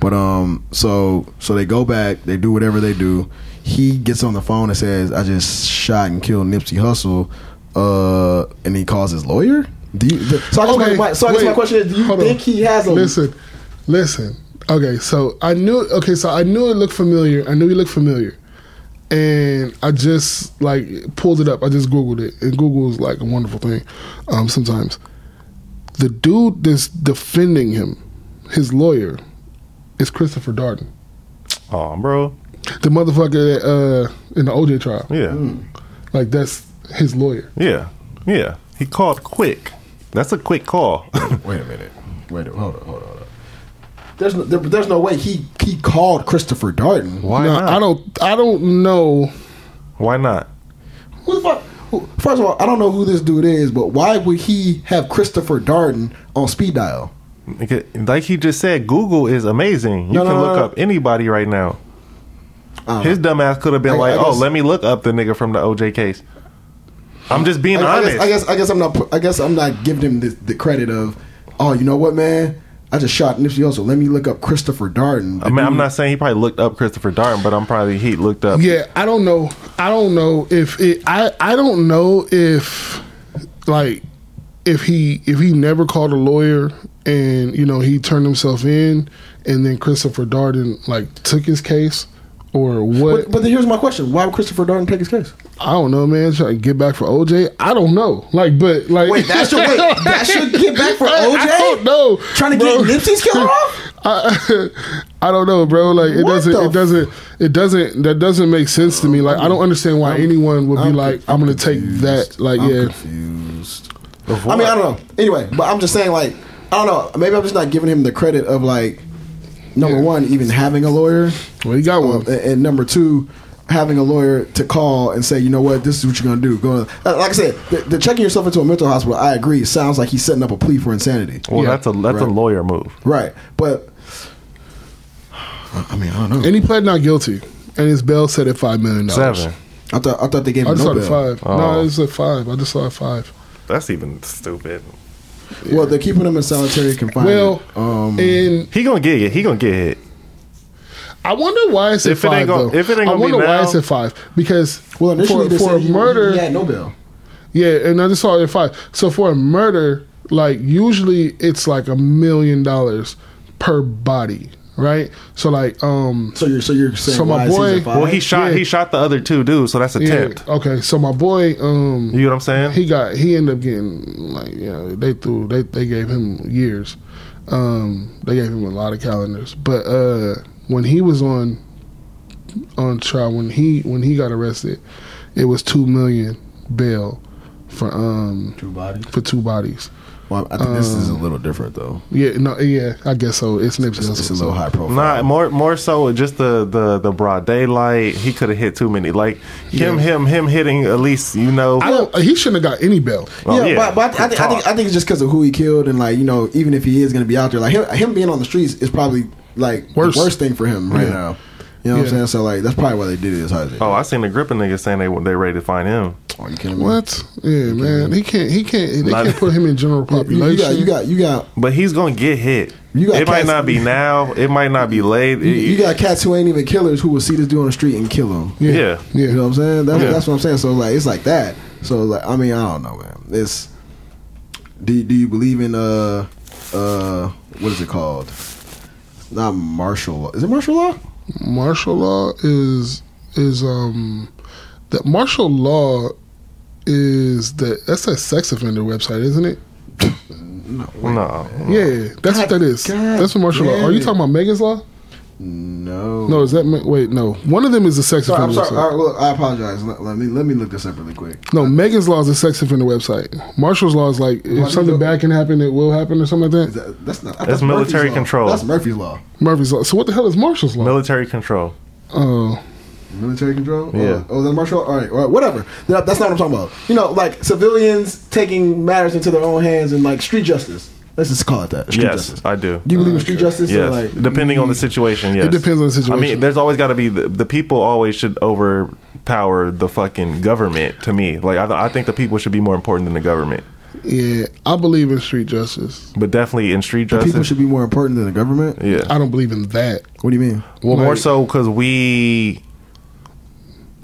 But um, so so they go back. They do whatever they do. He gets on the phone and says, "I just shot and killed Nipsey Hussle," uh, and he calls his lawyer. Do you? The, so I guess, Okay, my, so I guess my question is: Do you think on. he has a? Listen, listen. Okay, so I knew. Okay, so I knew it looked familiar. I knew he looked familiar, and I just like pulled it up. I just googled it, and Google is like a wonderful thing. Um, sometimes the dude that's defending him, his lawyer, is Christopher Darden, Oh, bro. the motherfucker that, uh, in the OJ trial. Yeah, Like that's his lawyer. yeah, yeah. He called quick. That's a quick call. Wait a minute. Wait. A, hold on. Hold on. There's no, there, there's no way he he called Christopher Darden. Why No, not? I don't. I don't know. Why not? Who the fuck? First of all, I don't know who this dude is, but why would he have Christopher Darden on speed dial? Like he just said, Google is amazing. You No, can no, look up anybody right now. Uh, His dumbass could have been I- like, I "Oh, let me look up the nigga from the OJ case." I'm just being I, I honest. guess, I guess I guess I'm not I guess I'm not giving him the, the credit of oh you know what man I just shot Nipsey Hussle let me look up Christopher Darden I mean, I'm not saying he probably looked up Christopher Darden, but I'm probably he looked up. Yeah, I don't know. I don't know if it. I I don't know if like if he if he never called a lawyer and you know he turned himself in and then Christopher Darden like took his case or what. but, but here's my question why would Christopher Darden take his case I don't know, man. Trying to get back for OJ. I don't know. Like, but like wait that should wait that should get back for OJ I don't know. trying to bro. get Nipsey's killer off I, I don't know, bro. Like it What doesn't. the It doesn't. It doesn't. That doesn't make sense to me. Like I don't understand why anyone would be I'm like, con- "I'm going to take that." Like I'm yeah, confused Of I mean what? I don't know anyway but I'm just saying like I don't know maybe I'm just not giving him the credit of like number Yeah. one even having a lawyer well, he got Um, one. and, and number two, having a lawyer to call and say, you know what, this is what you're gonna do. Go, uh, like I said, the, the checking yourself into a mental hospital. I agree. Sounds like he's setting up a plea for insanity. Well, Yeah. that's a that's a lawyer move. Right, but I mean, I don't know. and he pled not guilty, and his bail set at five million dollars. Seven. I thought I thought they gave I him just no saw bail. five. Oh. No, it's at five. I just saw a five. That's even stupid. Well, they're keeping him in solitary confinement. Well, um, and He gonna get it. He gonna get hit. I wonder why it's at If it ain't five. gon- though. if it ain't I gonna be wonder why now- it's at five because well, initially for, they for said a he, murder, he had no bail. Yeah, and I just saw it at five. So for a murder, like usually it's like a million dollars per body, right? So like, um, So you're so you're saying So my why is he boy- five? Well, he shot Yeah. he shot the other two dudes, so that's yeah, attempt. okay. So my boy, um, You know what I'm saying? he got he ended up getting like you know they threw they they gave him years, um, they gave him a lot of calendars. But uh, when he was on on trial, when he when he got arrested, it was two million bail for um two bodies. for two bodies. Well, I think this is a um, little different though. Yeah, no, yeah, I guess so. It's Nipsey It's, Hussle. it's a little high profile. Nah, more more so just the the the broad daylight. He could have hit too many. Like him Yeah. him him hitting at least you know. I don't. He shouldn't have got any bail. Well, oh, yeah, yeah, but, but I, think, I think I think it's just because of who he killed and like you know even if he is going to be out there like him, him being on the streets is probably like Worse. the worst thing for him right Yeah. now. You know what I'm saying? So like that's probably why they did it as high as they. oh, I seen the gripping niggas saying they they ready to find him. Oh, you kidding me? What? Yeah, man. He can't. He can't. They Not- can't put him in general You, you population. got you got you got But he's gonna get hit. You got it might not be now. It might not be late. you, you got cats who ain't even killers who will see this dude on the street and kill him. Yeah. yeah. Yeah. You know what I'm saying? That's, Yeah. that's what I'm saying. So like it's like that. So like I mean I don't know, man. It's do you- do you believe in uh uh what is it called? Not martial law. Is it martial law? Martial law is is um that martial law is that that's a sex offender website, isn't it? No. no. Yeah, that's what that is. God that's what martial law. Are you talking about Megan's law? No. No, is that Ma- wait? No, one of them is a sex Sorry, I'm sorry. website. All right, well, I apologize. Let, let me let me look this up really quick. No, Megan's Law is a sex offender website. Marshall's Law is like if Why something bad can happen, it will happen or something like that. that, that's not. That's military Murphy's law. control. That's Murphy's law. Murphy's Law. So what the hell is Marshall's Law? Military control. Oh, Military control. Yeah. Oh, oh, is that martial? All right. All right. Whatever. That- That's not what I'm talking about. You know, like civilians taking matters into their own hands and like street justice. Let's just call it that. Street yes, justice. I do. Do you believe in street justice? Yes, like, depending on the mm. situation. Yes, It depends on the situation. I mean, there's always got to be the, the people. Always should overpower the fucking government. To me, like I, I think the people should be more important than the government. yeah, I believe in street justice. But definitely in street justice? people should be more important than the government. yeah. I don't believe in that. What do you mean? Well, more so because we.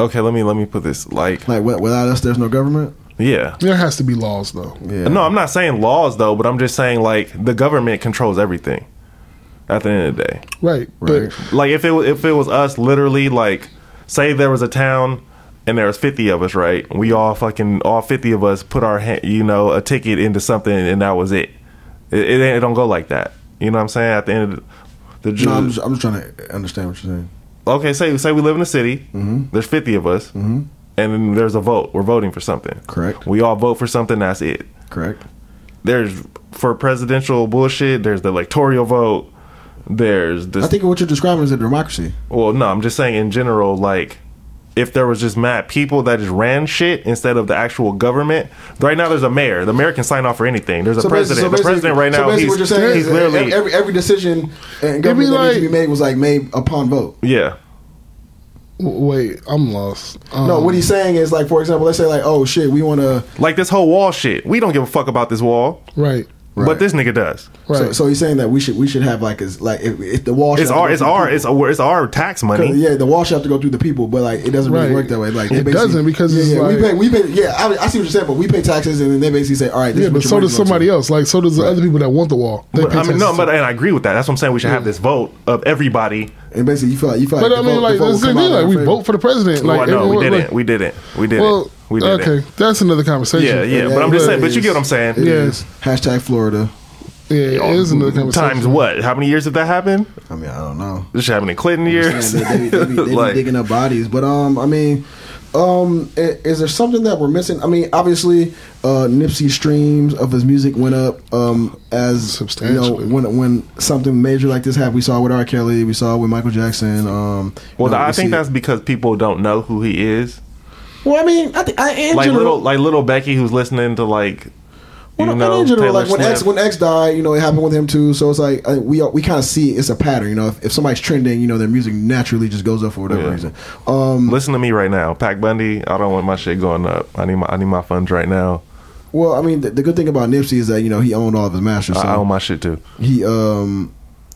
Okay, let me let me put this like Like wi- without us, there's no government. Yeah. There has to be laws though. Yeah. No, I'm not saying laws though, but I'm just saying like the government controls everything. At the end of the day, Right, Right. but like if it if it was us, literally like say there was a town and there was 50 of us, right? We all fucking all 50 of us put our hand, you know a ticket into something and that was it. It, it, it don't go like that. You know what I'm saying? At the end of the, the No, I'm just, I'm just trying to understand what you're saying. okay, say say we live in a city. Mm-hmm. There's 50 of us, mm-hmm. And then there's a vote. We're voting for something. Correct. We all vote for something. That's it. Correct. There's for presidential bullshit. There's the electoral vote. There's this. I think what you're describing is a democracy. well, no, I'm just saying in general, like. If there was just mad people that just ran shit instead of the actual government, right now there's a mayor. The mayor can sign off for anything. There's a So basically- president. so the president right now, So basically, he's, what you're saying he's is literally every, every decision in government that needs to be made was like made upon vote. yeah. W- wait, I'm lost. Um, No, what he's saying is like, for example, let's say like, oh shit, we want to. Like this whole wall shit. We don't give a fuck about this wall, right, Right. but this nigga does. right. So, so he's saying that we should we should have like is like if, if the wall. It's our, it's our, people. it's our, it's our tax money. Yeah, the wall should have to go through the people, but like it doesn't really work that way. Like It doesn't because yeah, it's yeah, we pay we pay yeah I, I see what you're saying, but we pay taxes and then they basically say all right, this yeah, is but so does going to. somebody else. Like so does the other people that want the wall. They But, pay I mean, no, but and I agree with that. That's what I'm saying. We should have this vote of everybody. And basically, you feel like you feel like. But I mean, vote- like that's the thing. Like we vote for the president. Like well, no, we didn't. like- we didn't. We didn't. Well, we didn't. okay, that's another conversation. Yeah, yeah. Yeah, but I'm just it saying. But you get what I'm saying. It Yeah. is. Hashtag Florida. yeah, it is another conversation. Times what? How many years did that happen? I mean, I don't know. This shit happened in Clinton years. they, they, be- they, be, they be digging up bodies, but um, I mean, um, is there something that we're missing? I mean, obviously, uh, Nipsey streams of his music went up um as you know when when something major like this happened. We saw it with R. Kelly, we saw it with Michael Jackson. Um, well, know, I we think that's because people don't know who he is. well. I mean, I think I, Like general, little, like little Becky, who's listening to like, you Well, know, in general, Taylor like when X when X died, you know, it happened with him too. So it's like uh, we we kind of see it's a pattern. You know, if, if somebody's trending, you know, their music naturally just goes up for whatever Yeah. reason. Um, Listen to me right now, Pac Bundy. I don't want my shit going up. I need my, I need my funds right now. well, I mean, the, the good thing about Nipsey is that you know he owned all of his masters. So I, I own my shit too. he um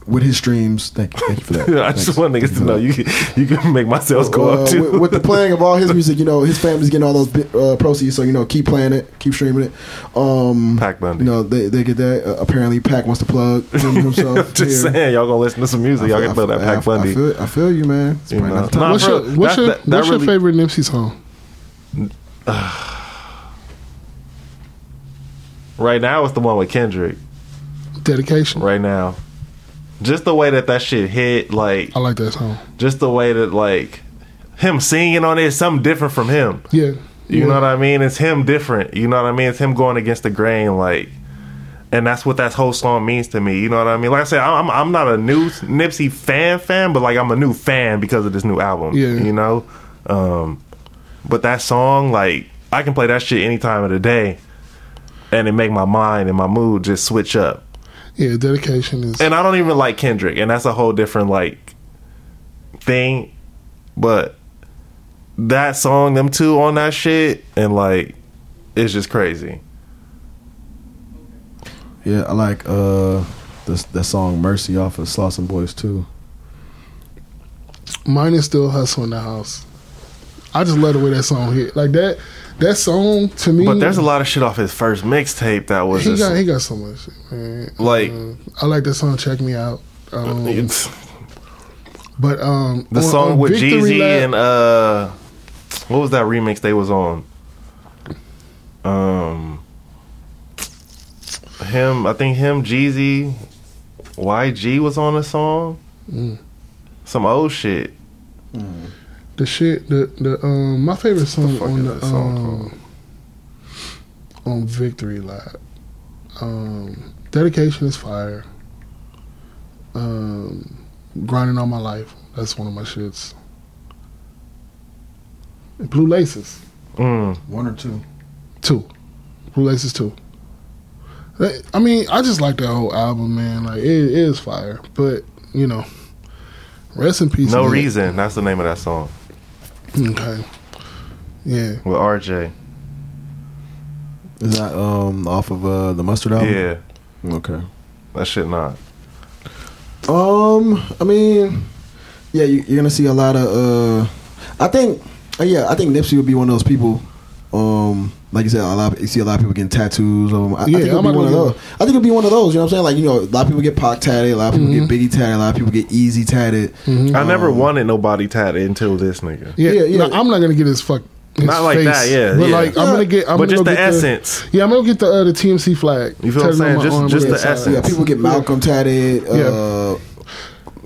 with his streams. Thank you, thank you for that. I Thanks. just want niggas to know you can, you can make my sales go Uh, up too. with, with the playing of all his music, you know, his family's getting all those bi- uh, proceeds. So you know, keep playing it, keep streaming it. Um, Pac Bundy. You know, they they get that. Uh, apparently, Pac wants to plug him himself. just here. saying, y'all gonna listen to some music. Y'all can play that I- Pac I- Bundy. I feel, I feel you, man. It's You probably know. not the time. Nah, What's bro, your what's that- your, that- that what's really- your favorite Nipsey song? Right now, it's the one with Kendrick. Dedication. Right now, just the way that that shit hit, like I like that song. just the way that like him singing on it something different from him. Yeah. You yeah. know what I mean? It's him different. You know what I mean? It's him going against the grain, like, and that's what that whole song means to me. You know what I mean? Like I said, I'm I'm not a new Nipsey fan fan, but like I'm a new fan because of this new album. Yeah. You know, um, but that song, like, I can play that shit any time of the day, and it make my mind and my mood just switch up. Yeah, dedication is And I don't even like Kendrick, and that's a whole different like thing. But that song, them two on that shit, and like, it's just crazy. Yeah, I like uh this that song "Mercy" off of Slauson Boys too. mine is still Hussle in the House. I just love the way that song hit. Like that that song to me But there's a lot of shit off his first mixtape that was he just got he got so much shit, man. like Uh, I like that song Check Me Out. Um, it's, but um the on- song on with Victory Jeezy Lap- and uh, what was that remix they was on? Um, him, I think him, Jeezy, YG was on a song. Some old shit. The shit, the the um, my favorite song fuck on the song um, on Victory Lap. Um, Dedication is fire. Um, grinding all my life. That's one of my shits. Blue Laces Mm. One or two. two. Blue Laces two. I mean, I just like that whole album, man. Like it, it is fire, but you know, rest in peace. No man. reason. That's the name of that song Okay. Yeah. with RJ. Is that um off of uh the mustard album? Yeah, Okay. that shit not. Um, I mean, yeah, you, you're gonna see a lot of. uh I think, uh, yeah, I think Nipsey would be one of those people. Um, like you said, a lot. Of, you see a lot of people getting tattoos. Um, I, I Yeah, think it'll I'm be one of gonna those. I think it'll be one of those. You know what I'm saying? Like you know, a lot of people get Pac tatted. A lot of people Mm-hmm. get Biggie tatted. A lot of people get Eazy tatted. I never Um, wanted nobody tatted until this nigga. Yeah, Yeah, yeah. No, I'm not gonna get his fuck. His Not like face, that, yeah, But yeah. like, I'm gonna get. I'm but gonna just go the get essence. yeah, I'm gonna get the uh, the TMC flag. You feel what I'm saying? Just- just the side. essence. Yeah, people get Malcolm tatted. Uh,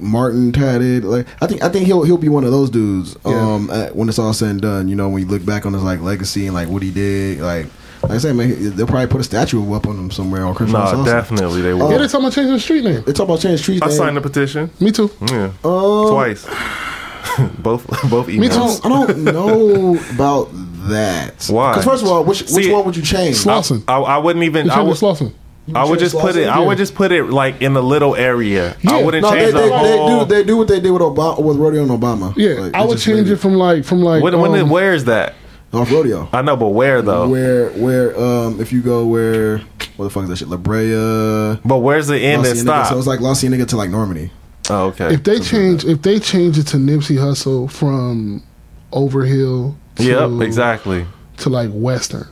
Martin tatted. Like I think I think he'll he'll be one of those dudes. Um, at- when it's all said and done, you know, when you look back on his like legacy and like what he did, like like I said, man, they'll probably put a statue up on him somewhere on Christmas. Nah, definitely they will. Yeah, they talking about changing the street name. They talk about changing streets. I name. I signed the petition. Me too. Yeah, Um, twice. both both Me too. emails. I don't know about that. Why? Because first of all, which which one would you change? Slauson. I, I wouldn't even. You I change would, Slauson. I would just put it. I would just put it like in the little area. I wouldn't No, change they, they, the whole. they do they do what they did with Obama with rodeo and Obama. Yeah, Like, I would change made it from like from like. when, when um, where is that? off rodeo. I know, but where though? Where where um if you go where what the fuck is that shit? La Brea. But where's the end La and stop? So it's like La Cienega to like Normandie. oh, okay. if they change if they change it to Nipsey Hussle from Overhill. To, yep, exactly. To like Western.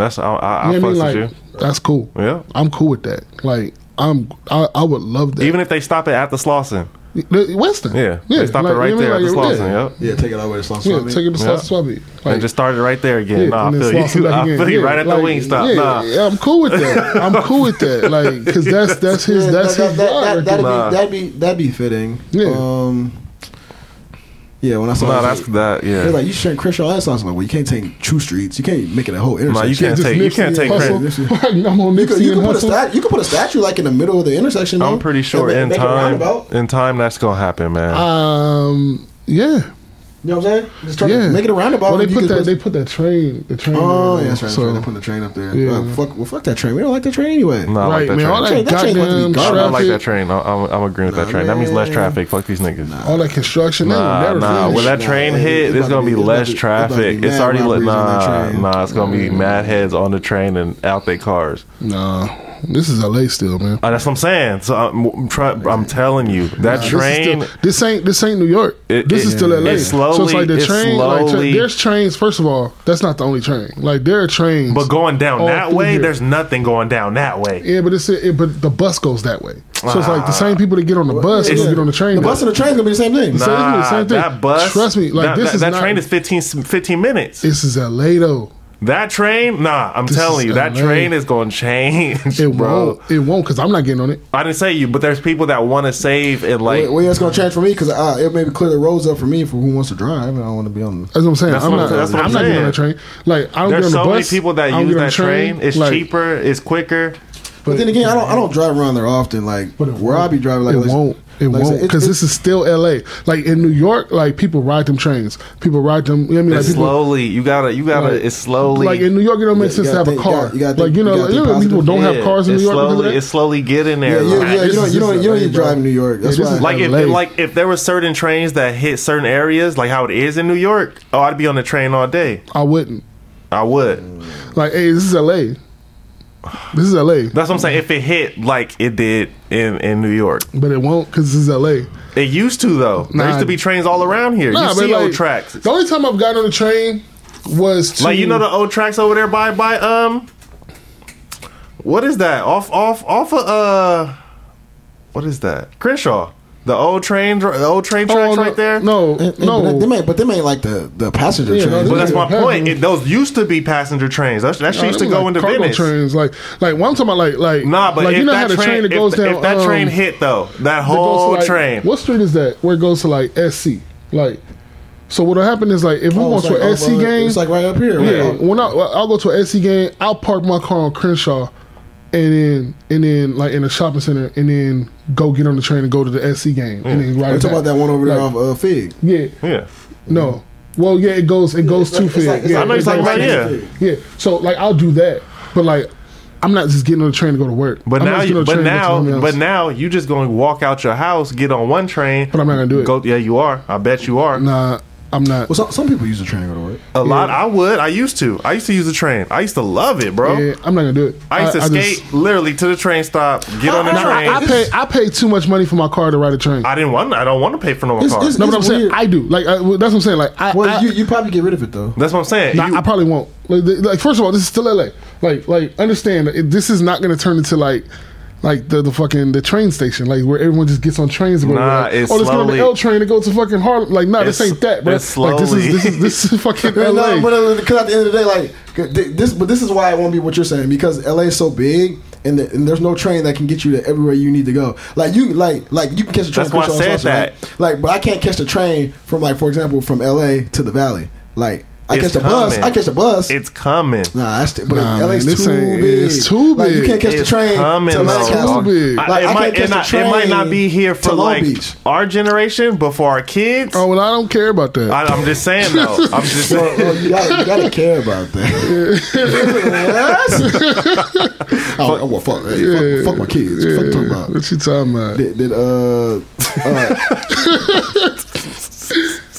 That's I. I, I You know what I fucks mean? with Like that's cool. Yeah. I'm cool with that. Like I'm I, I would love that. Even if they stop it at the Slauson. The- Western. Yeah. They stop like, it right you know there what at the Slauson. Yeah. Yep. Yeah, take it all the way to Slauson. Yeah, take it to Yeah. Slauson Swabby. Like, and just start it right there again. yeah, nah, I and feel you. back I feel you Yeah, right at the wing stop. Yeah, nah. yeah, I'm cool with that. I'm cool with that. Like, cause that's that's his Yeah, that's that, his that, vibe that, right that'd, there. Nah. be, that'd be that'd be fitting. Yeah. Um. Yeah, when I saw No, it, that's that. they're like you shouldn't Crenshaw that song. I was like, well, you can't take two streets. You can't make it a whole Nah, intersection. you can't Just take. You can't take Hussle. credit. Like, I'm on You could, Nipsey you and could put a stat, you could put a statue like in the middle of the intersection. I'm though, pretty sure in make it a time. In time, that's gonna happen, man. Um, yeah, You know what I'm saying? Just try yeah. to make it a roundabout. Well, they and you put could that. They put that train. The train. Oh, in yeah, that's right. So, They put the train up there. Yeah. Uh, fuck, well, fuck that train. We don't like that train anyway. no, I like that man. All train. that That train- that train goddamn must be I garbage. don't like that train. I- I'm, I'm agreeing with that Nah, train. That means less traffic. Fuck these niggas. all that construction. Nah, never nah. finish. When that train it- hit, it's there's gonna be be- less it's about to be traffic. It's already lit. robberies Nah, nah. It's gonna be mad heads on the train and out their cars. Nah, this is LA still, man. Uh, that's what I'm saying. So I'm, I'm, try, I'm telling you, that Nah, this train. still- This, ain't this ain't New York. It- this is still LA. it's so it's slowly- like the it's train. like, tra- slowly- there's trains. First of all, that's not the only train. Like there are trains. But going down that way, here. there's nothing going down that way. yeah, but it's it, but the bus goes that way. So it's like the same people that get on the bus yeah. and get on the train. The bus and the train's gonna be the same thing. Nah. So it's gonna be the same thing. that bus. Trust me, like, that, this that, is that not- train is 15, 15 minutes. This is LA though. That train, nah, I'm This telling you, that LA. train is going to change, It bro. won't. It won't because I'm not getting on it. I didn't say you, but there's people that want to save and like. Well, yeah, it's gonna change for me because uh, it maybe clear the roads up for me for who wants to drive. And I don't want to be on. That's what I'm saying. That's I'm what not. I'm- that's what I'm I'm not getting on saying. the train. Like I don't There's get on so the many bus. people that use that the train. It's Like, cheaper. It's quicker. But then again, I don't. I don't drive around there often. Like But where I be driving, like it like- won't. It like won't because this is still L.A. Like in New York, like people ride them trains. People ride them. You know what I mean? Like people, slowly. You gotta. You gotta. like- it's slowly. Like in New York, it don't make sense to gotta have a think- you car. gotta- you gotta like you know, you gotta know, people don't have cars in New York. Slowly, that. it's slowly getting there. yeah, Like, yeah. You this don't. You don't. You don't LA, drive in New York. That's Yeah, this why. is Like if like if there were certain trains that hit certain areas, like how it is in New York, oh, I'd be on the train all day. I wouldn't. I would. Like, hey, this is L.A. This is L.A. That's what I'm saying. If it hit like it did in in New York, But it won't because this is L.A. it used to though. there used to be trains all around here. Nah, you see like, old tracks. The only time I've gotten on a train was to, Like you know the old tracks over there by by um, what is that? Off off off of uh, what is that? Crenshaw. The old train, the old train Oh, tracks no, right there. No, And- and- no. but them ain't, but them ain't like the the passenger Yeah, no, trains. them But that's my point. It, those used to be passenger trains. That, that No, used to go like into cargo Venice. trains. Like, like what I'm talking about, like, like, Nah, but like if you know that how the train, train that if, goes down. if that um, train hit though, that that goes whole to, like, train. What street is that? Where it goes to like SC? Like, so what'll happen is like if we Oh, go to like an over- SC game, It's like right up here. yeah, right? when I I'll go to an SC game, I'll park my car on Crenshaw, and then and then like in a shopping center, and then go get on the train and go to the SC game, and then ride We're it about that one over there Like, off uh, Fig. Yeah, yeah, no. Well, yeah, it goes it goes It's too like- it's far. like- yeah, like- I know it you're talking goes- about yeah. Fig. Yeah, so like I'll do that, but like I'm not just getting on the train to go to work. But I'm now, you, getting on the but train to go to now, but now, you just going to walk out your house, get on one train. But I'm not gonna do it. Go, yeah, you are. I bet you are. nah, I'm not. Well, some, some people use the train to go to work. A lot. I would. I used to. I used to use the train. I used to love it, bro. Yeah, I'm not gonna do it. I used to skate just- literally to the train stop, get on the I- train. I, I pay I pay too much money for my car to ride a train. I didn't want. I don't want to pay for no more It's- car. it's- no, but I'm saying. I do. Like I, well, that's what I'm saying. Like I, Well, I, you, you probably get rid of it though. That's what I'm saying. Nah, You- I probably won't. Like, like, first of all, this is still LA. Like, like understand that it, this is not going to turn into like, like the, the fucking the train station, like where everyone just gets on trains. and Nah, like, it's oh, let's get on the L train to go to fucking Harlem. Like, nah, this ain't that, bro. it's Like, this is this is this is fucking LA. No, but uh, because at the end of the day, like this, but this is why it won't be what you're saying because LA is so big. And, the, and there's no train that can get you to everywhere you need to go. Like you, like like you can catch a train. That's why I from said Crenshaw, right? Like, but I can't catch the train from like, for example, from LA to the Valley. Like I It's catch the bus. I catch the bus. it's coming. Nah, that's but Nah, LA's man, too ain't- big. it's too Like, you can't catch It's the train coming, to though. Lancaster. Too big. I- Like, it, I might, can't catch it, the not, it might not be here for like Beach. our generation, but for our kids, oh well, I don't care about that. I, I'm just saying though. I'm just saying. well, you, gotta, you gotta care about that. oh, oh, well, fuck, hey, fuck, fuck my kids. Fuck you talking about. what you talking about? Did, did uh, uh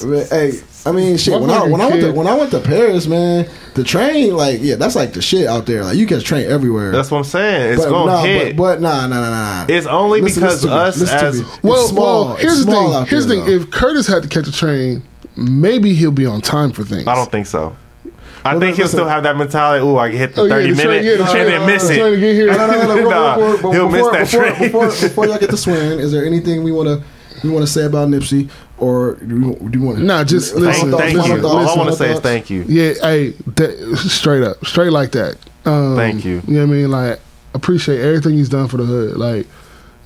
man, hey, I mean, shit. When I when I went to when I went to Paris, man, the train, like, yeah, that's like the shit out there. Like, you catch train everywhere. That's what I'm saying. It's but, going to nah, hit. But, but nah, nah, nah, nah. It's only because to me, us listen as- Well, small. well, here's the thing. Here's the thing. though. If Curtis had to catch a train, maybe he'll be on time for things. I don't think so. I Well, think he'll listen- still have that mentality. Ooh, I hit the Oh, yeah, 30 the train- minute yeah, the and train- then miss uh, it. trying to get here. No, no, no, no, Nah, before, before, he'll miss before, that before, train. Before, before y'all get to swing, is there anything we want to we want to say about Nipsey, or do you, do you want? Nah, just final listen, Thank, thoughts, thank final you. thoughts, All I want to say is thank you. Yeah, hey, that, straight up, straight like that. Um, Thank you. You know what I mean? Like, appreciate everything he's done for the hood. Like,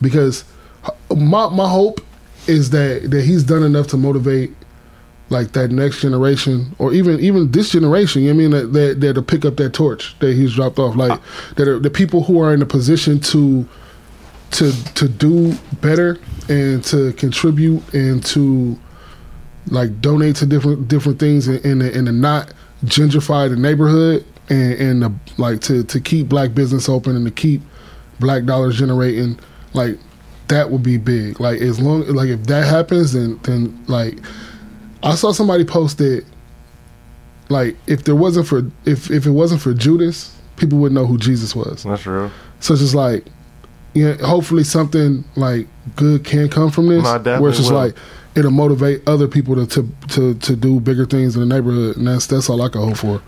because my my hope is that that he's done enough to motivate like that next generation or even even this generation. You know what I mean? That that, that to pick up that torch that he's dropped off. Like that are the people who are in a position to to to do better and to contribute and to like donate to different different things and and, and to not gentrify the neighborhood and and the, like to to keep black business open and to keep black dollars generating like that would be big. Like as long like if that happens then then like i saw somebody post it like if there wasn't for if if it wasn't for judas people wouldn't know who jesus was. That's true so it's just like, yeah, hopefully something like good can come from this. No, definitely where it's just will. like it'll motivate other people to, to to to do bigger things in the neighborhood, and that's that's all I can hope for.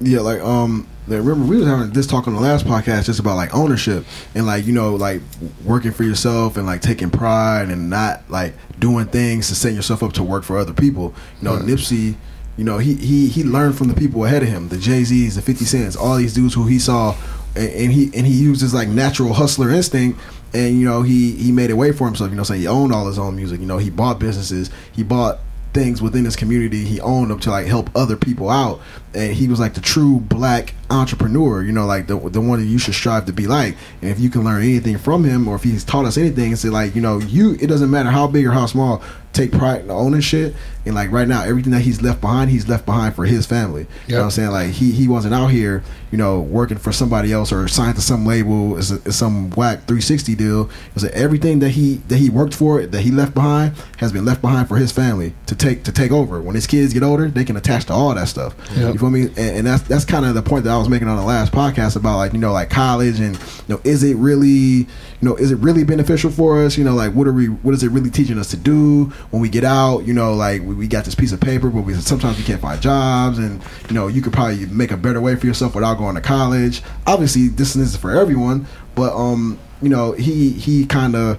Yeah, like um, like, remember we was having this talk on the last podcast just about like ownership and like you know like working for yourself and like taking pride and not like doing things to set yourself up to work for other people. You know, Right. Nipsey. You know, he he he learned from the people ahead of him, the Jay Z's, the Fifty Cents, all these dudes who he saw, and, and he and he used his like natural hustler instinct, and you know he he made a way for himself. You know, saying he owned all his own music. You know, he bought businesses, he bought things within his community. He owned them to like help other people out, and he was like the true black entrepreneur. You know, like the the one that you should strive to be like. And if you can learn anything from him, or if he's taught us anything, it's like you know, you it doesn't matter how big or how small. Take pride in owning shit, and like right now, everything that he's left behind, he's left behind for his family. You know what I'm saying? Like he he wasn't out here, you know, working for somebody else or signed to some label, is some whack 360 deal. It was like everything that he that he worked for, that he left behind, has been left behind for his family to take to take over. When his kids get older, they can attach to all that stuff. Yep. You feel me? And, and that's that's kind of the point that I was making on the last podcast about like you know like college and you know is it really you know is it really beneficial for us? You know like what are we what is it really teaching us to do when we get out? You know like we, we got this piece of paper, but we sometimes we can't find jobs, and you know you could probably make a better way for yourself without going to college. Obviously, this is for everyone, but um you know he he kind of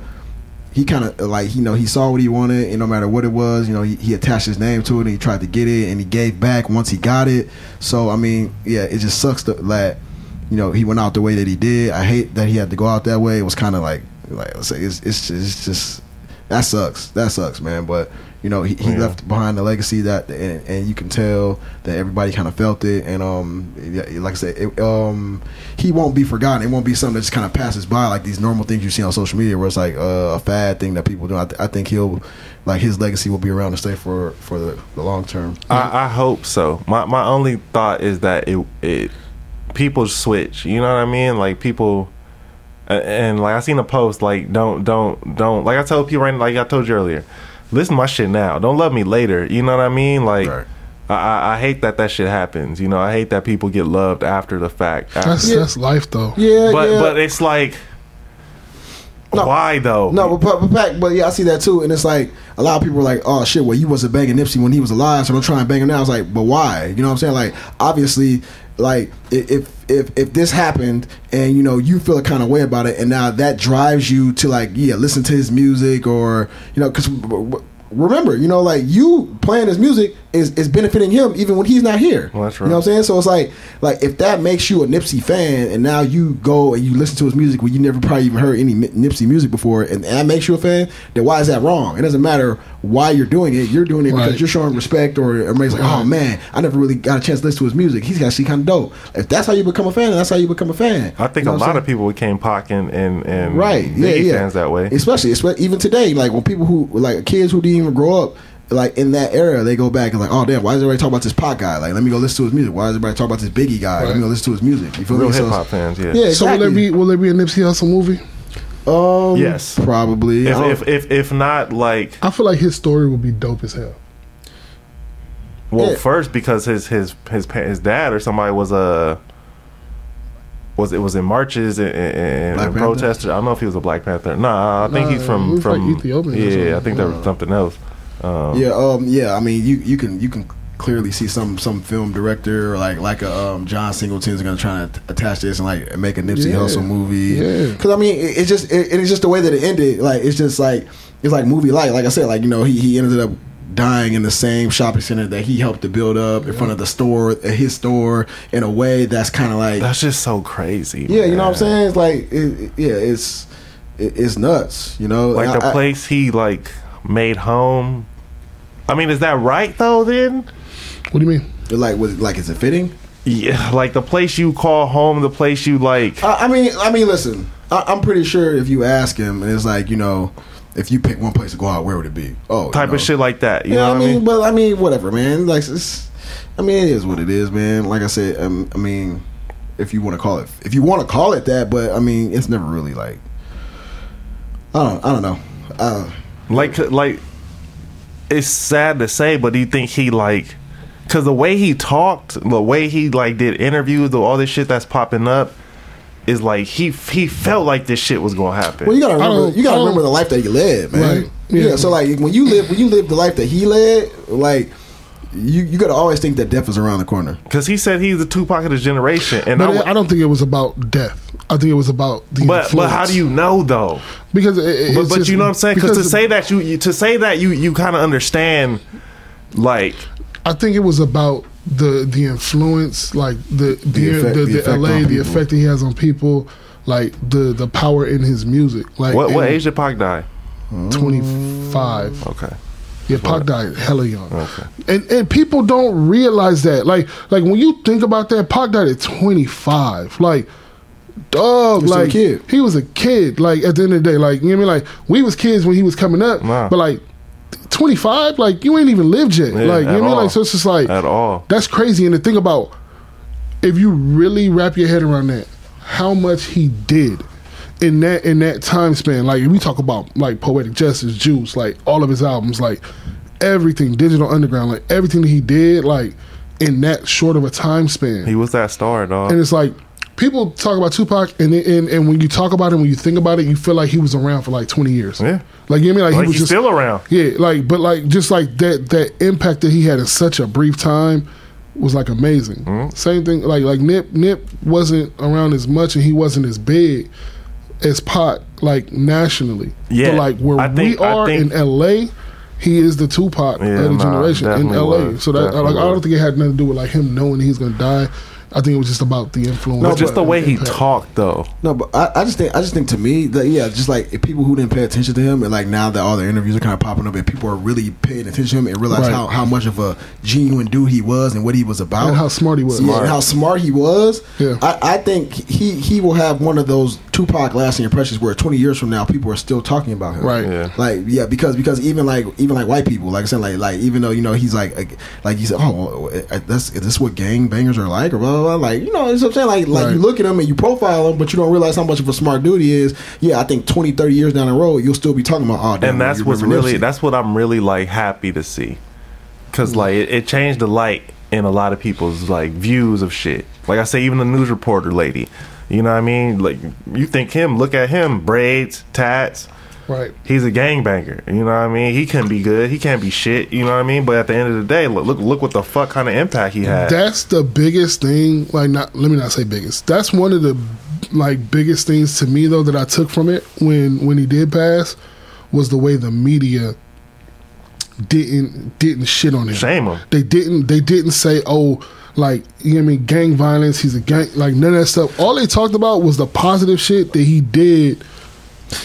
he kind of like you know he saw what he wanted, and no matter what it was, you know he, he attached his name to it, and he tried to get it, and he gave back once he got it. So I mean, yeah, it just sucks that that you know he went out the way that he did. I hate that he had to go out that way. It was kind of like like let's say it's it's it's just that sucks. That sucks, man. But you know he, he Yeah. left behind a legacy that and, and you can tell that everybody kind of felt it and um like I said it, um he won't be forgotten it won't be something that just kind of passes by like these normal things you see on social media where it's like uh, a fad thing that people do I, th- I think he'll like his legacy will be around to stay for for the, the long term I, I hope so. My my only thought is that it it people switch. You know what I mean? Like people, a- and like I seen a post like don't don't don't like I told people right like I told you earlier. Listen to my shit now. Don't love me later. You know what I mean? Like. Right. I, I I hate that that shit happens. You know, I hate that people get loved after the fact. After- That's that's life though. yeah but yeah but it's like, No. why though? No, but, but, but, but yeah, I see that too, and it's like a lot of people are like, "Oh shit, well you wasn't banging Nipsey when he was alive, so don't try and bang him now." I was like, "But why?" You know what I'm saying? Like, obviously, like if if if this happened and you know you feel a kind of way about it, and now that drives you to like, yeah, listen to his music or you know, because remember, you know, like you playing his music is is benefiting him even when he's not here. Well, that's You know what I'm saying? So it's like, like if that makes you a Nipsey fan, and now you go and you listen to his music when you never probably even heard any Nipsey music before, and that makes you a fan, then why is that wrong? It doesn't matter why you're doing it. You're doing it because you're showing respect, or everybody's like, oh man, I never really got a chance to listen to his music. He's actually kind of dope. If that's how you become a fan, that's how you become a fan. I think You know a what I'm lot of people became Pac and and, and right yeah Biggie yeah fans that way. especially, especially even today like when people who like kids who didn't even grow up like in that era they go back and like oh damn why is everybody talking about this pot guy like let me go listen to his music why is everybody talking about this biggie guy let me go listen to his music you feel Real me So hip hop it's- fans, yeah. yeah So will there be will there be a Nipsey Hussle movie? Um Yes. probably If, if if if not like I feel like his story would be dope as hell. well Yeah. first because his his his his dad or somebody was a was it was in marches and, and, and protesters. I don't know if he was a Black Panther. Nah, I think Nah, he's from he was from like Ethiopian or Yeah, something. I think that was something else. Yeah yeah I mean you you can you can clearly see some some film director or like like a um, John Singleton's gonna try to attach this and like make a Nipsey Yeah. Hussle movie Yeah. because I mean it, it's just it, it's just the way that it ended like it's just like it's like movie like like I said like you know he he ended up dying in the same shopping center that he helped to build up in front of the store uh, his store in a way that's kind of like That's just so crazy. yeah you know what I'm saying it's like it, yeah it's it, it's nuts you know Like And the I- I- place he like made home. I mean, is that right though? Then What do you mean? like was like is it fitting yeah, like the place you call home, the place you like. I, I mean, I mean, listen. I, I'm pretty sure if you ask him, and it's like you know, if you pick one place to go out, where would it be? Oh, you type know. of shit like that. You Yeah, know what I mean? but I mean, whatever, man. Like, it's, I mean, it is what it is, man. Like I said, um, I mean, if you want to call it, if you want to call it that, but I mean, it's never really like, I don't, I don't know. Uh, Like, like, it's sad to say, but do you think he like, because the way he talked, the way he like did interviews, the, all this shit that's popping up, is like he he felt like this shit was gonna happen. well, you gotta remember, you gotta remember the life that he led, man. Right, Yeah. yeah. So like, when you live, when you live the life that he led, like. You, you gotta always think that death is around the corner. Because he said he's the Tupac of his generation, and I, But w- I don't think it was about death. I think it was about the but but how do you know though? because it, it- But, but just- you know what I'm saying? Because to say that you, you to say that you you kind of understand, like I think it was about the the influence, like the the the, effect- the, the effect LA, the effect he has on people, like the the power in his music. Like what what age did Pac die? Twenty five. Mm. Okay, Yeah, Pac died hella young. Okay. And and people don't realize that. Like like when you think about that, Pac died at twenty five. Like dog, like kid. he was a kid. Like at the end of the day, like you know what I mean. Like we was kids when he was coming up, Wow. but like twenty five, like you ain't even lived yet. Yeah, like you know what I mean. Like so it's just like at all. that's crazy. And the thing about, if you really wrap your head around that, how much he did in that in that time span. Like if we talk about like poetic justice, Juice, like all of his albums, like everything, Digital Underground, like everything that he did, like in that short of a time span. He was that star, dog. and it's like people talk about Tupac, and, and and when you talk about him, when you think about it, you feel like he was around for like twenty years. Yeah. like you know what I mean, like, like he was just still around. yeah, like but like just like that that impact that he had in such a brief time was like amazing. Mm-hmm. Same thing like like Nip Nip wasn't around as much and he wasn't as big. as Pac like nationally. Yeah, but like where think- we are think- in LA, he is the Tupac Yeah, of the nah, generation in LA. was. So that like I don't think it had nothing to do with like him knowing he's gonna die. I think it was just about the influence. But just the way he talked, though. No, but I, I just think I just think to me that yeah, just like people who didn't pay attention to him and like now that all the interviews are kind of popping up and people are really paying attention to him and realize Right. how, how much of a genuine dude he was and what he was about And how smart he was. yeah, Smart. and how smart he was. Yeah. I, I think he he will have one of those Tupac lasting impressions where twenty years from now people are still talking about him. Right. Yeah. Like yeah, because because even like even like white people, like I said, like like even though you know he's like like, like you said, oh, uh, that's is this what gang bangers are like or blah blah blah. Like you know, it's what I'm saying. Like like Right. you look at him and you profile him, but you don't realize how much of a smart dude he is. Yeah, I think 20, 30 years down the road, you'll still be talking about oh, damn, and that's what's really, that's what I'm really like happy to see, cause mm. like it, it changed the light in a lot of people's like views of shit. Like I say, even the news reporter lady, you know what I mean? Like you think him, look at him, braids, tats. Right. He's a gangbanger. You know what I mean? He can be good. He can't be shit. You know what I mean? But at the end of the day, look look, look what the fuck kind of impact he had. That's the biggest thing. Like, not let me not say biggest. That's one of the like biggest things to me though that I took from it when when he did pass was the way the media didn't didn't shit on him. Shame him. They didn't. They didn't say, "Oh, like you know what I mean, gang violence. He's a gang." Like none of that stuff. All they talked about was the positive shit that he did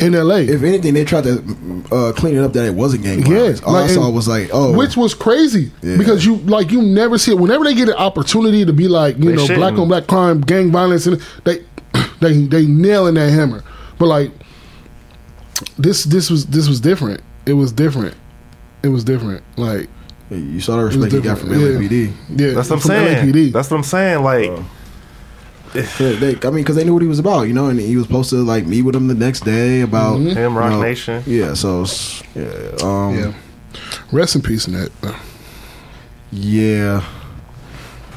in L.A. If anything, they tried to uh, clean it up that it wasn't gang Yeah, violence. All I saw and- was like, oh, which was crazy Yeah. because you like you never see it. Whenever they get an opportunity to be like you They know black shouldn't. on black crime, gang violence, and they they they nailing that hammer. But like this this was this was different. It was different. It was different. Like you saw the it was respect he got from. LAPD. Yeah, That's what I'm from saying. LAPD. That's what I'm saying. Like Yeah, they, I mean, because they knew what he was about, you know, and he was supposed to like meet with him the next day about Mm-hmm. him, Roc you know, Nation. Yeah, so yeah, um, yeah. Rest in peace, Ned. Yeah.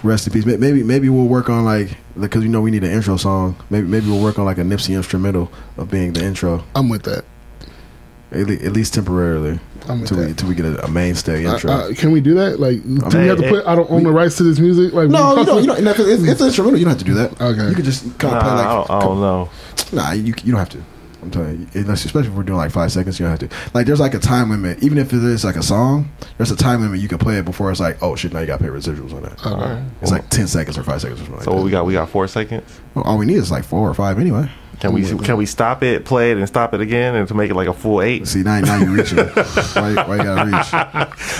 Rest in peace. Maybe maybe we'll work on like because you know we need an intro song. Maybe maybe we'll work on like a Nipsey instrumental of being the intro I'm with that. At, le- at least temporarily until we that. till we get a, a mainstay Uh, intro. uh, can we do that? Like, do we have to hey, put? I don't own the rights to this music. Like, no, we- you don't. You don't. It's, it's instrumental. You don't have to do that. Okay. You could just kind Nah, play like. I, don't, I don't know. Nah, you you don't have to. I'm telling you, unless, especially if we're doing like five seconds, you don't have to. Like, there's like a time limit. Even if it is like a song, there's a time limit you can play it before it's like, oh shit, now you got to pay residuals on that. Okay. It's like ten seconds or five seconds or something. So what that. we got? We got four seconds. Well, all we need is like four or five anyway. Can we can we stop it, play it, and stop it again, and to make it like a full eight? See now, now you're reaching. why, why you gotta reach?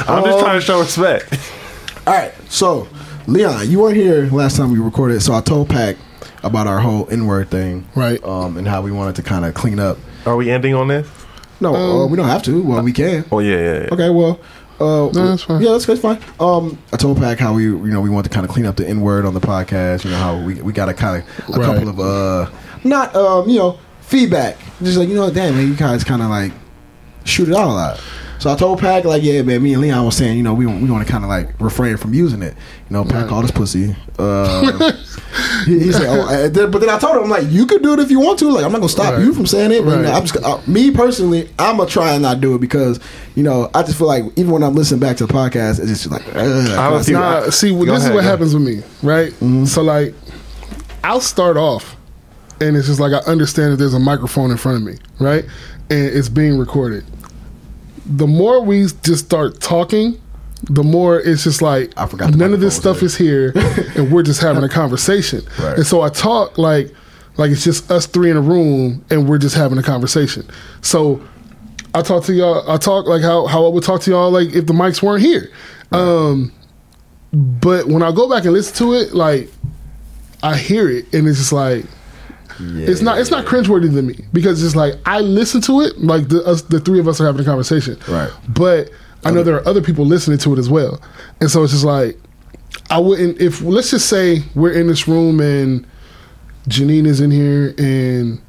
I'm just trying to show respect. All right, so Leon, you weren't here last time we recorded, so I told Pac about our whole N-word thing, Right. Um, and how we wanted to kind of clean up. Are we ending on this? No, uh, we don't have to. Well, we can. Oh yeah, yeah. yeah. Okay, well, uh, No, that's fine. Yeah, that's, that's fine. Um, I told Pac how we, you know, we want to kind of clean up the N word on the podcast. You know how we we got a kind of a Right. couple of uh, not um, you know, feedback. Just like you know, damn man, you guys kind of like shoot it out a lot. So I told Pac like, yeah, man, me and Leon was saying, you know, we we want to kind of like refrain from using it. You know, Pac called us pussy. Uh, he, he said, oh, but then I told him, I'm like, you could do it if you want to. Like, I'm not gonna stop Right. you from saying it. But you know, Right. I'm just, uh, me personally, I'm gonna try and not do it because, you know, I just feel like even when I'm listening back to the podcast, it's just like, a few- Nah, see, Go this is what go happens with me, right? So, like, I'll start off, and it's just like I understand that there's a microphone in front of me, right? And it's being recorded. The more we just start talking, the more it's just like I forgot none of this stuff was is here, and we're just having a conversation. Right. And so I talk like like it's just us three in a room, and we're just having a conversation. So I talk to y'all. I talk like how how I would talk to y'all like if the mics weren't here. Um, but when I go back and listen to it, like I hear it, and it's just like it's not it's not cringeworthy to me because it's like I listen to it, like the us the three of us are having a conversation, Right. But I know there are other people listening to it as well, and so it's just like I wouldn't if let's just say we're in this room and Janine is in here and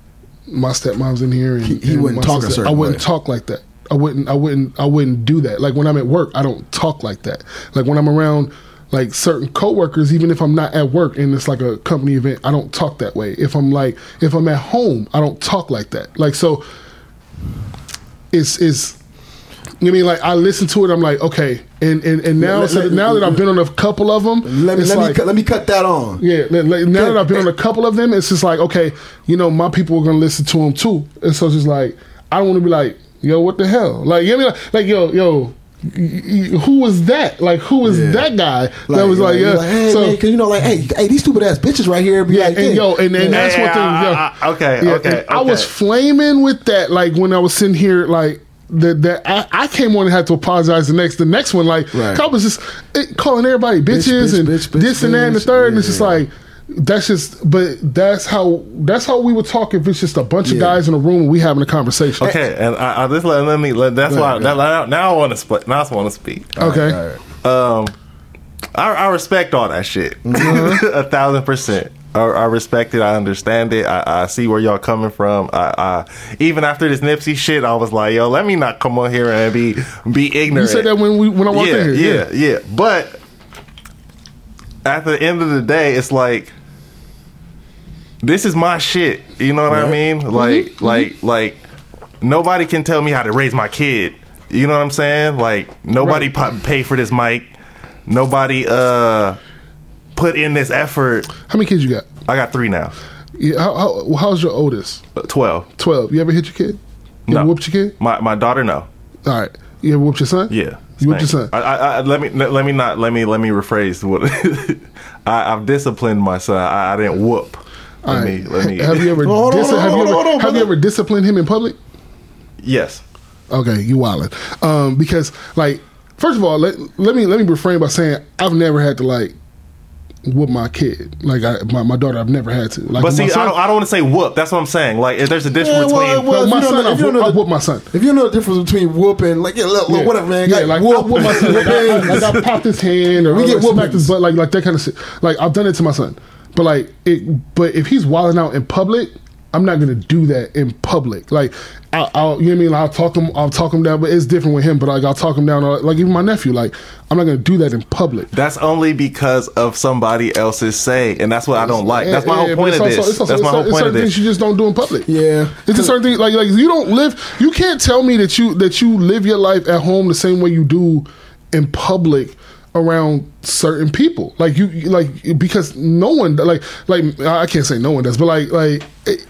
my stepmom's in here and He- he and wouldn't talk a sister- certain I wouldn't way. talk like that. I wouldn't I wouldn't I wouldn't do that. Like when I'm at work, I don't talk like that. Like when I'm around like certain coworkers, even if I'm not at work and it's like a company event, I don't talk that way. If I'm like if I'm at home, I don't talk like that. Like so it's it's You know what I mean? Like I listen to it, I'm like, okay, and and, and now Let- so let- that now that I've been on a couple of them, Let me let me like, cut, let me cut that on. yeah, like, now that I've been on a couple of them, it's just like, okay, you know, my people are gonna listen to them too, and so it's just like, I don't want to be like, yo, what the hell? Like, you know, what I mean? like, like yo, yo, who was that? Like, who was Yeah. that guy that was like, yeah, hey, so. man, cause you know, like, hey, hey, these stupid ass bitches right here be yeah, like, and hey, yo, and, and yeah. that's Yeah, one thing. I- Yeah, okay, Yeah, okay, and I was flaming with that, like when I was sitting here, like that. That I, I came on and had to apologize. The next, the next one, like Right. I was just it, calling everybody bitches bitch, and bitch, bitch, this and that and the bitch. third, and it's just yeah. like. That's just, but that's how that's how we would talk if it's just a bunch of guys in a room and we having a conversation. Okay, and I, I just let, let me. Let, that's why. That, now, now I want to split. Now I want to speak. Okay. All right. Um, I, I respect all that shit. Mm-hmm. a thousand percent. I, I respect it. I understand it. I, I see where y'all coming from. I, I even after this Nipsey shit, I was like, yo, let me not come on here and be be ignorant." You said that when we when I walked yeah, in here. yeah, yeah. But at the end of the day, it's like this is my shit. You know what I Right. mean? Mm-hmm. Like, like, like nobody can tell me how to raise my kid. You know what I'm saying? Like nobody pa- pay for this mic. Nobody uh put in this effort. How many kids you got? I got three now. Yeah, how, how, how's your oldest? Twelve. Twelve. You ever hit your kid? You No. whooped your kid? My my daughter no. All right. You ever whooped your son? Yeah. You whooped your son. I, I, I, let me let me not let me let me rephrase what I, I've disciplined my son. I, I didn't whoop. Let All me let me. Have you ever Hold dis- hold on, have you ever have you ever disciplined him in public? Yes. Okay, you wildin'. Um, because like, first of all, let, let me let me refrain by saying I've never had to like whoop my kid. Like I, my, my daughter, I've never had to. Like But see, my son- I don't, I don't want to say whoop. That's what I'm saying. Like, if there's a difference Yeah, well, between. well, No, my if you son, know- if you I've don't know I've the- my son. If you know the difference between whooping, like yeah, look, look, whatever, man, Yeah, got like whoop, I whoop my son. Like, I, like I popped his hand or We we get get smacked his whoopings. butt, like like that kind of shit. Like I've done it to my son, but like it. But if he's wilding out in public, I'm not gonna do that in public. Like I'll, I'll you know what I mean. Like, I'll talk him. I'll talk him down, but it's different with him. But like I'll talk him down. Like even my nephew. Like I'm not gonna do that in public. That's only because of somebody else's say, and that's what I don't like. That's my Yeah, whole point but of this. also- also- That's my whole point of this. things you just don't do in public. Yeah. it's a certain thing. like like you don't live. You can't tell me that you that you live your life at home the same way you do in public around certain people. Like you you- like because no one like like I can't say no one does, but like like. It,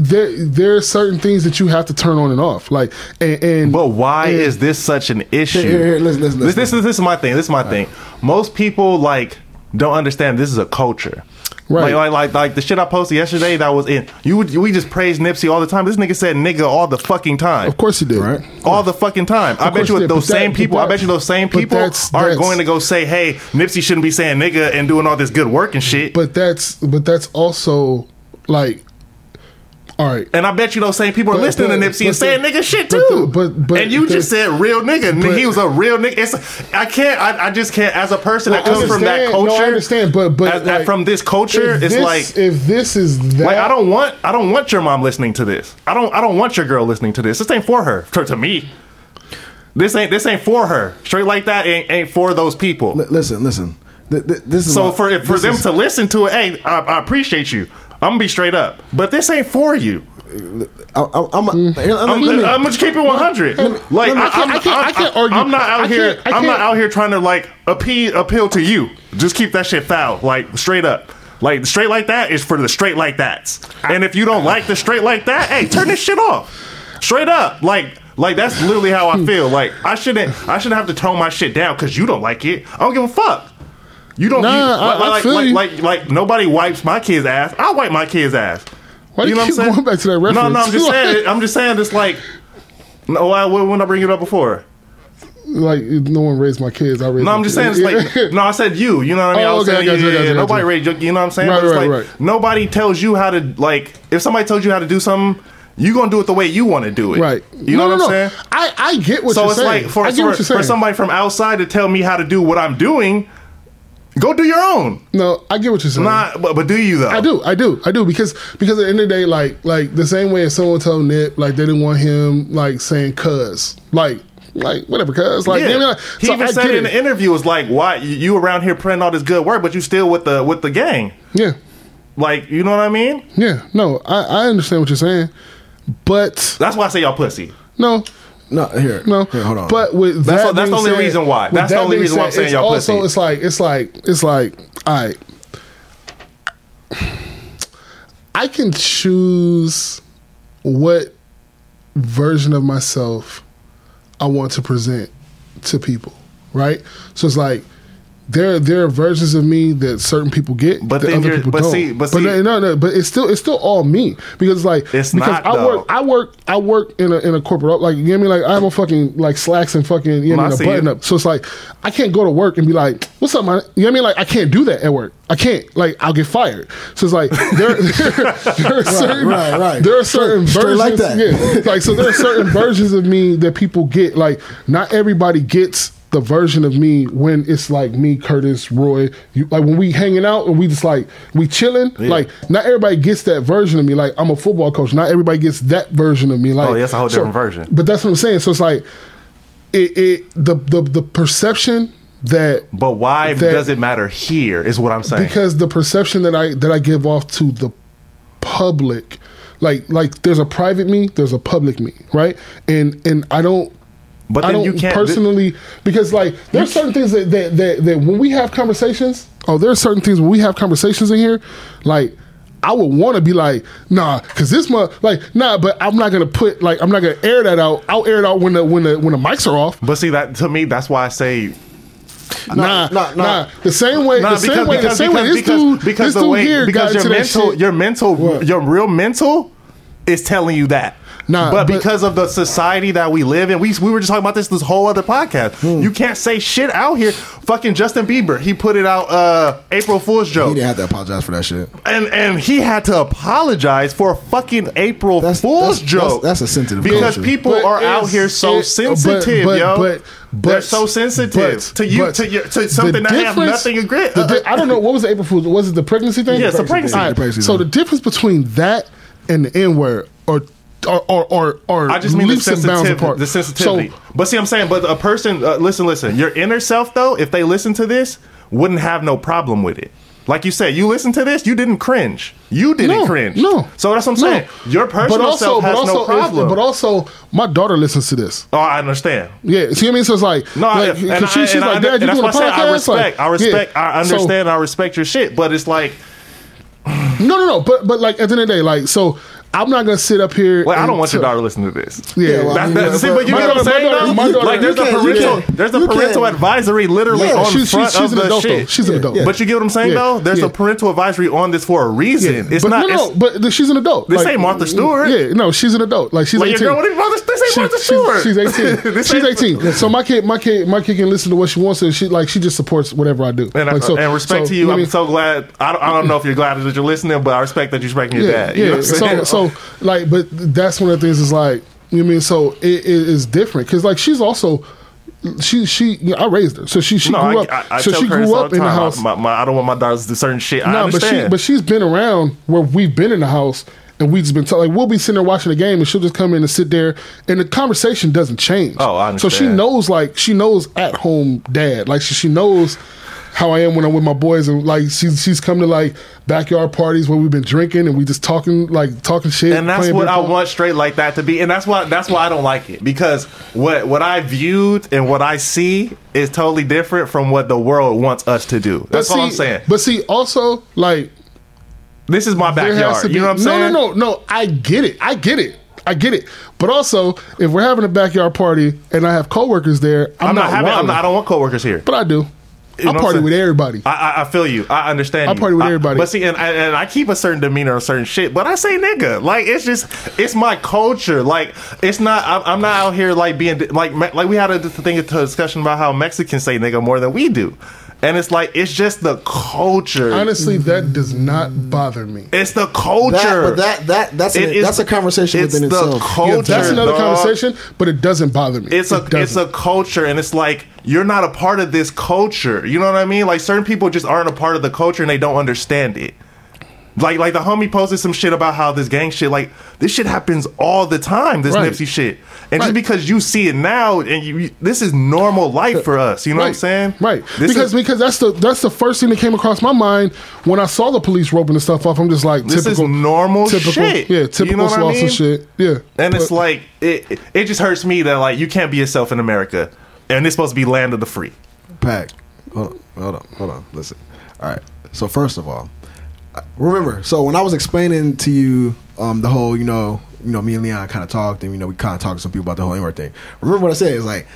there, there are certain things that you have to turn on and off, like and, and But why and- is this such an issue? Here, here, here, listen, listen, This, listen. this is this is my thing. This is my thing. Most people like don't understand this is a culture. Right. Like, like like like the shit I posted yesterday that was in you would we just praise Nipsey all the time. This nigga said nigga all the fucking time. Of course he did, Right. All the fucking time. I bet you he did, those but that- same but people. I bet you those same people that's- are that's- going to go say, "Hey, Nipsey shouldn't be saying nigga and doing all this good work and shit." But that's but that's also like, all right. and I bet you those same people are But- listening but- to Nipsey but and saying nigga shit too. but- but and you just said real nigga. he was a real nigga. It's I can't. I, I just can't. As a person that comes from that culture, No, I understand, but but as- like, from this culture, it's this- like if this is that, like I don't want I don't want your mom listening to this. I don't I don't want your girl listening to this. This ain't for her. To, to me, this ain't this ain't for her. Straight like that ain't, ain't for those people. Li- listen, listen. Th- th- this is So what- for for them is- to listen to it, hey, I, I appreciate you. I'm gonna be straight up, but this ain't for you. I, I, I'm, here, I'm, me- hmm. let me- I'm gonna keep it 100. Like I, I can't- I'm, can't- I can't argue. I'm not out here. I I'm not can't- out here trying to like appeal appeal to you. Just keep that shit foul, like straight up. Like straight like that is for the straight like that's. And if you don't like the straight like that, hey, turn this shit off. Straight up, like. Like that's literally how I hmm. feel. Like I shouldn't, I shouldn't have to tone my shit down because you don't like it. I don't give a fuck. You don't. Nah, you, I- like, I like, feel like, you. like, like nobody wipes my kid's ass. I wipe my kid's ass. Why do you keep going back to that reference? No, no, I'm just saying. I'm just saying. It's like, no, I when I bring it up before. Like no one raised my kids. I raised. No, I'm just saying. It's like, no, I said you. You know what I mean? I Oh, was okay, saying, I got you, yeah, I got yeah, you, I nobody raised you. You know what I'm saying? Right, But it's right, like right. nobody tells you how to like. If somebody tells you how to do something, you're gonna do it the way you want to do it. right. You know no, what I'm no. saying? I I get what So you're saying. So it's like for for, what you're saying. for somebody from outside to tell me how to do what I'm doing, go do your own. No, I get what you're saying. Not, but, but do you though? I do, I do, I do because because at the end of the day, like like the same way as someone told Nip like they didn't want him like saying "cuz" like like whatever "cuz" like Yeah. you know, like, he so even I said in the interview was like, "Why you- you around here printing all this good work, but you still with the with the gang? yeah Like, you know what I mean? yeah no I I understand what you're saying, but That's why I say y'all pussy. no No, here, No, here, hold on. But with That's that the- that's the only said- reason why. with That's the only being reason why I'm saying y'all also, pussy. It's like it's like it's like all right. I can choose what version of myself I want to present to people, right? So it's like there there are versions of me that certain people get, But that other people but don't. see- but see- no, no, no, but it's still it's still all me because like It's because not, I though. work I work I work in a in a corporate like you know what I mean like I have a fucking like slacks and fucking you know I what I mean, see a button it. up. So it's like I can't go to work and be like, "What's up, man?" You know what I mean? Like I can't do that at work. I can't. Like I'll get fired. So it's like there, there, there are certain right, right. there are certain Straight- straight versions. like that. Yeah, like so there are certain versions of me that people get. Like not everybody gets the version of me when it's like me, Curtis, Roy. You, like when we hanging out and we just like we chilling. Like not everybody gets that version of me. Like I'm a football coach. Not everybody gets that version of me. Like Oh, yeah, it's a whole so- different version. But that's what I'm saying. So it's like it, it the the the perception that But why that- does it matter here? Is what I'm saying. because the perception that I that I give off to the public, like like there's a private me, there's a public me, right? And and I don't. But I don't you can't- personally because like there's certain things that, that that that when we have conversations. Oh, there are certain things when we have conversations in here, like. I would want to be like, nah, because this month, like, nah, but I'm not gonna put, like, I'm not gonna air that out. I'll air it out when the when the when the mics are off. But see that to me, that's why I say Nah, nah, nah, nah. The same way, Nah, the same way, the because, same way. This because, dude, because this the dude way here because got your into mental your mental What? your real mental is telling you that. Nah, but, but- because of the society that we live in, we we were just talking about this this whole other podcast. Hmm. You can't say shit out here. Fucking Justin Bieber, he put it out uh April Fool's joke. he didn't have to apologize for that shit. and and he had to apologize for a fucking April That's- Fool's that's- joke. that's- that's a sensitive because culture. people But are out here so it- sensitive, but- yo. but- They're so sensitive but- to you to your, to something that have nothing to agree. the di- I don't know what was the April Fool's. Was it the pregnancy thing? Yeah, it's the pregnancy All thing. The pregnancy So the difference between that and the N word, or or or or, I just mean the sensitivity. The sensitivity. So, but see, I'm saying, but a person, uh, listen, listen. Your inner self, though, if they listen to this, wouldn't have no problem with it. Like you said, you listen to this, you didn't cringe. You didn't no, cringe. no. So that's what I'm no. saying. Your personal self has no if- problem. but also, my daughter listens to this. oh, I understand. Yeah, see what I mean? So it's like, No, I- like, and, 'cause I, she's and, like, under- Dad, you doing a why I I respect. Like, I respect. yeah. I So- understand. I respect your shit. But it's like, no, no, no. But but like at the end of the day, like so, I'm not gonna sit up here. well, I don't and want your daughter listening to this. Yeah, well, That's, I mean, that's, see, but you get what I'm daughter- saying, my daughter- though? daughter- like, there's a parental, can't- there's a parental advisory literally Yeah, on she's, front she's, she's of an the adult though. shit. She's an adult. But you get what I'm saying, Yeah, though? There's yeah. a parental advisory on this for a reason. It's but not. no, no, but she's an adult. This ain't Martha Stewart. Yeah, no, she's an adult. Like she's Like, your 18. girl, what Martha- this ain't She- Martha she's- Stewart. She's 18. She's 18. So my kid, my kid, my kid can listen to what she wants to. She like she just supports whatever I do. and, I- like, so- and respect to you, I'm what I mean? so glad. I don't, I don't know if you're glad that you're listening, but I respect that you're respecting your dad. Yeah. know what I'm saying? so, so like, but that's one of the things is like, you know what I mean? So it, it is different because like she's also. She she you know, I raised her so she she no, grew I, up I, I so she grew up in the house My, my, I don't want my daughters to do certain shit. I No, but she but she's been around where we've been in the house and we've just been talking. Like we'll be sitting there watching the game and she'll just come in and sit there and the conversation doesn't change. Oh, I So she knows like she knows at home dad. Like she, she knows how I am when I'm with my boys and like she's she's come to like backyard parties where we've been drinking and we just talking like talking shit. and that's what I want straight like that to be, and that's why that's why I don't like it because what what I viewed and what I see is totally different from what the world wants us to do. That's But all I'm saying. But see, also like This is my backyard. be You know what I'm no, saying? no, no, no. No. I get it. I get it. I get it. But also, if we're having a backyard party and I have coworkers there, I'm, I'm, not, having. I'm not, I don't want coworkers here. But I do. You I party with everybody. I, I, I feel you. I understand. I you. party with everybody. But see, and, and and I keep a certain demeanor on certain shit. But I say nigga, like it's just it's my culture. Like it's not. I'm, I'm not out here like being like like we had a thing a discussion about how Mexicans say nigga more than we do, and it's like it's just the culture. Honestly, that does not bother me. it's the culture. That, but that that that's It an, is- that's a conversation it's within the itself. culture. Yeah, that's another dog. conversation, but it doesn't bother me. It's a It it's a culture, and it's like you're not a part of this culture. You know what I mean? Like certain people just aren't a part of the culture, and they don't understand it. Like like the homie posted some shit about how this gang shit like this shit happens all the time. This Right. Nipsey shit, and just because you see it now and you, you- this is normal life for us. You know what I'm saying? Right. This because is, because that's the that's the first thing that came across my mind when I saw the police roping the stuff off. I'm just like This is typical normal typical, shit. Yeah, You typical know what I Slauson mean? shit. Yeah. and it's like it, it. It just hurts me that like you can't be yourself in America, and it's supposed to be land of the free. Pack. Hold on, hold on, hold on. Listen. All right. So first of all, I- remember. So when I was explaining to you um, the whole, you know, you know, me and Leon kind of talked, and you know, we kind of talked to some people about the whole N-word thing. Remember what I said? It's like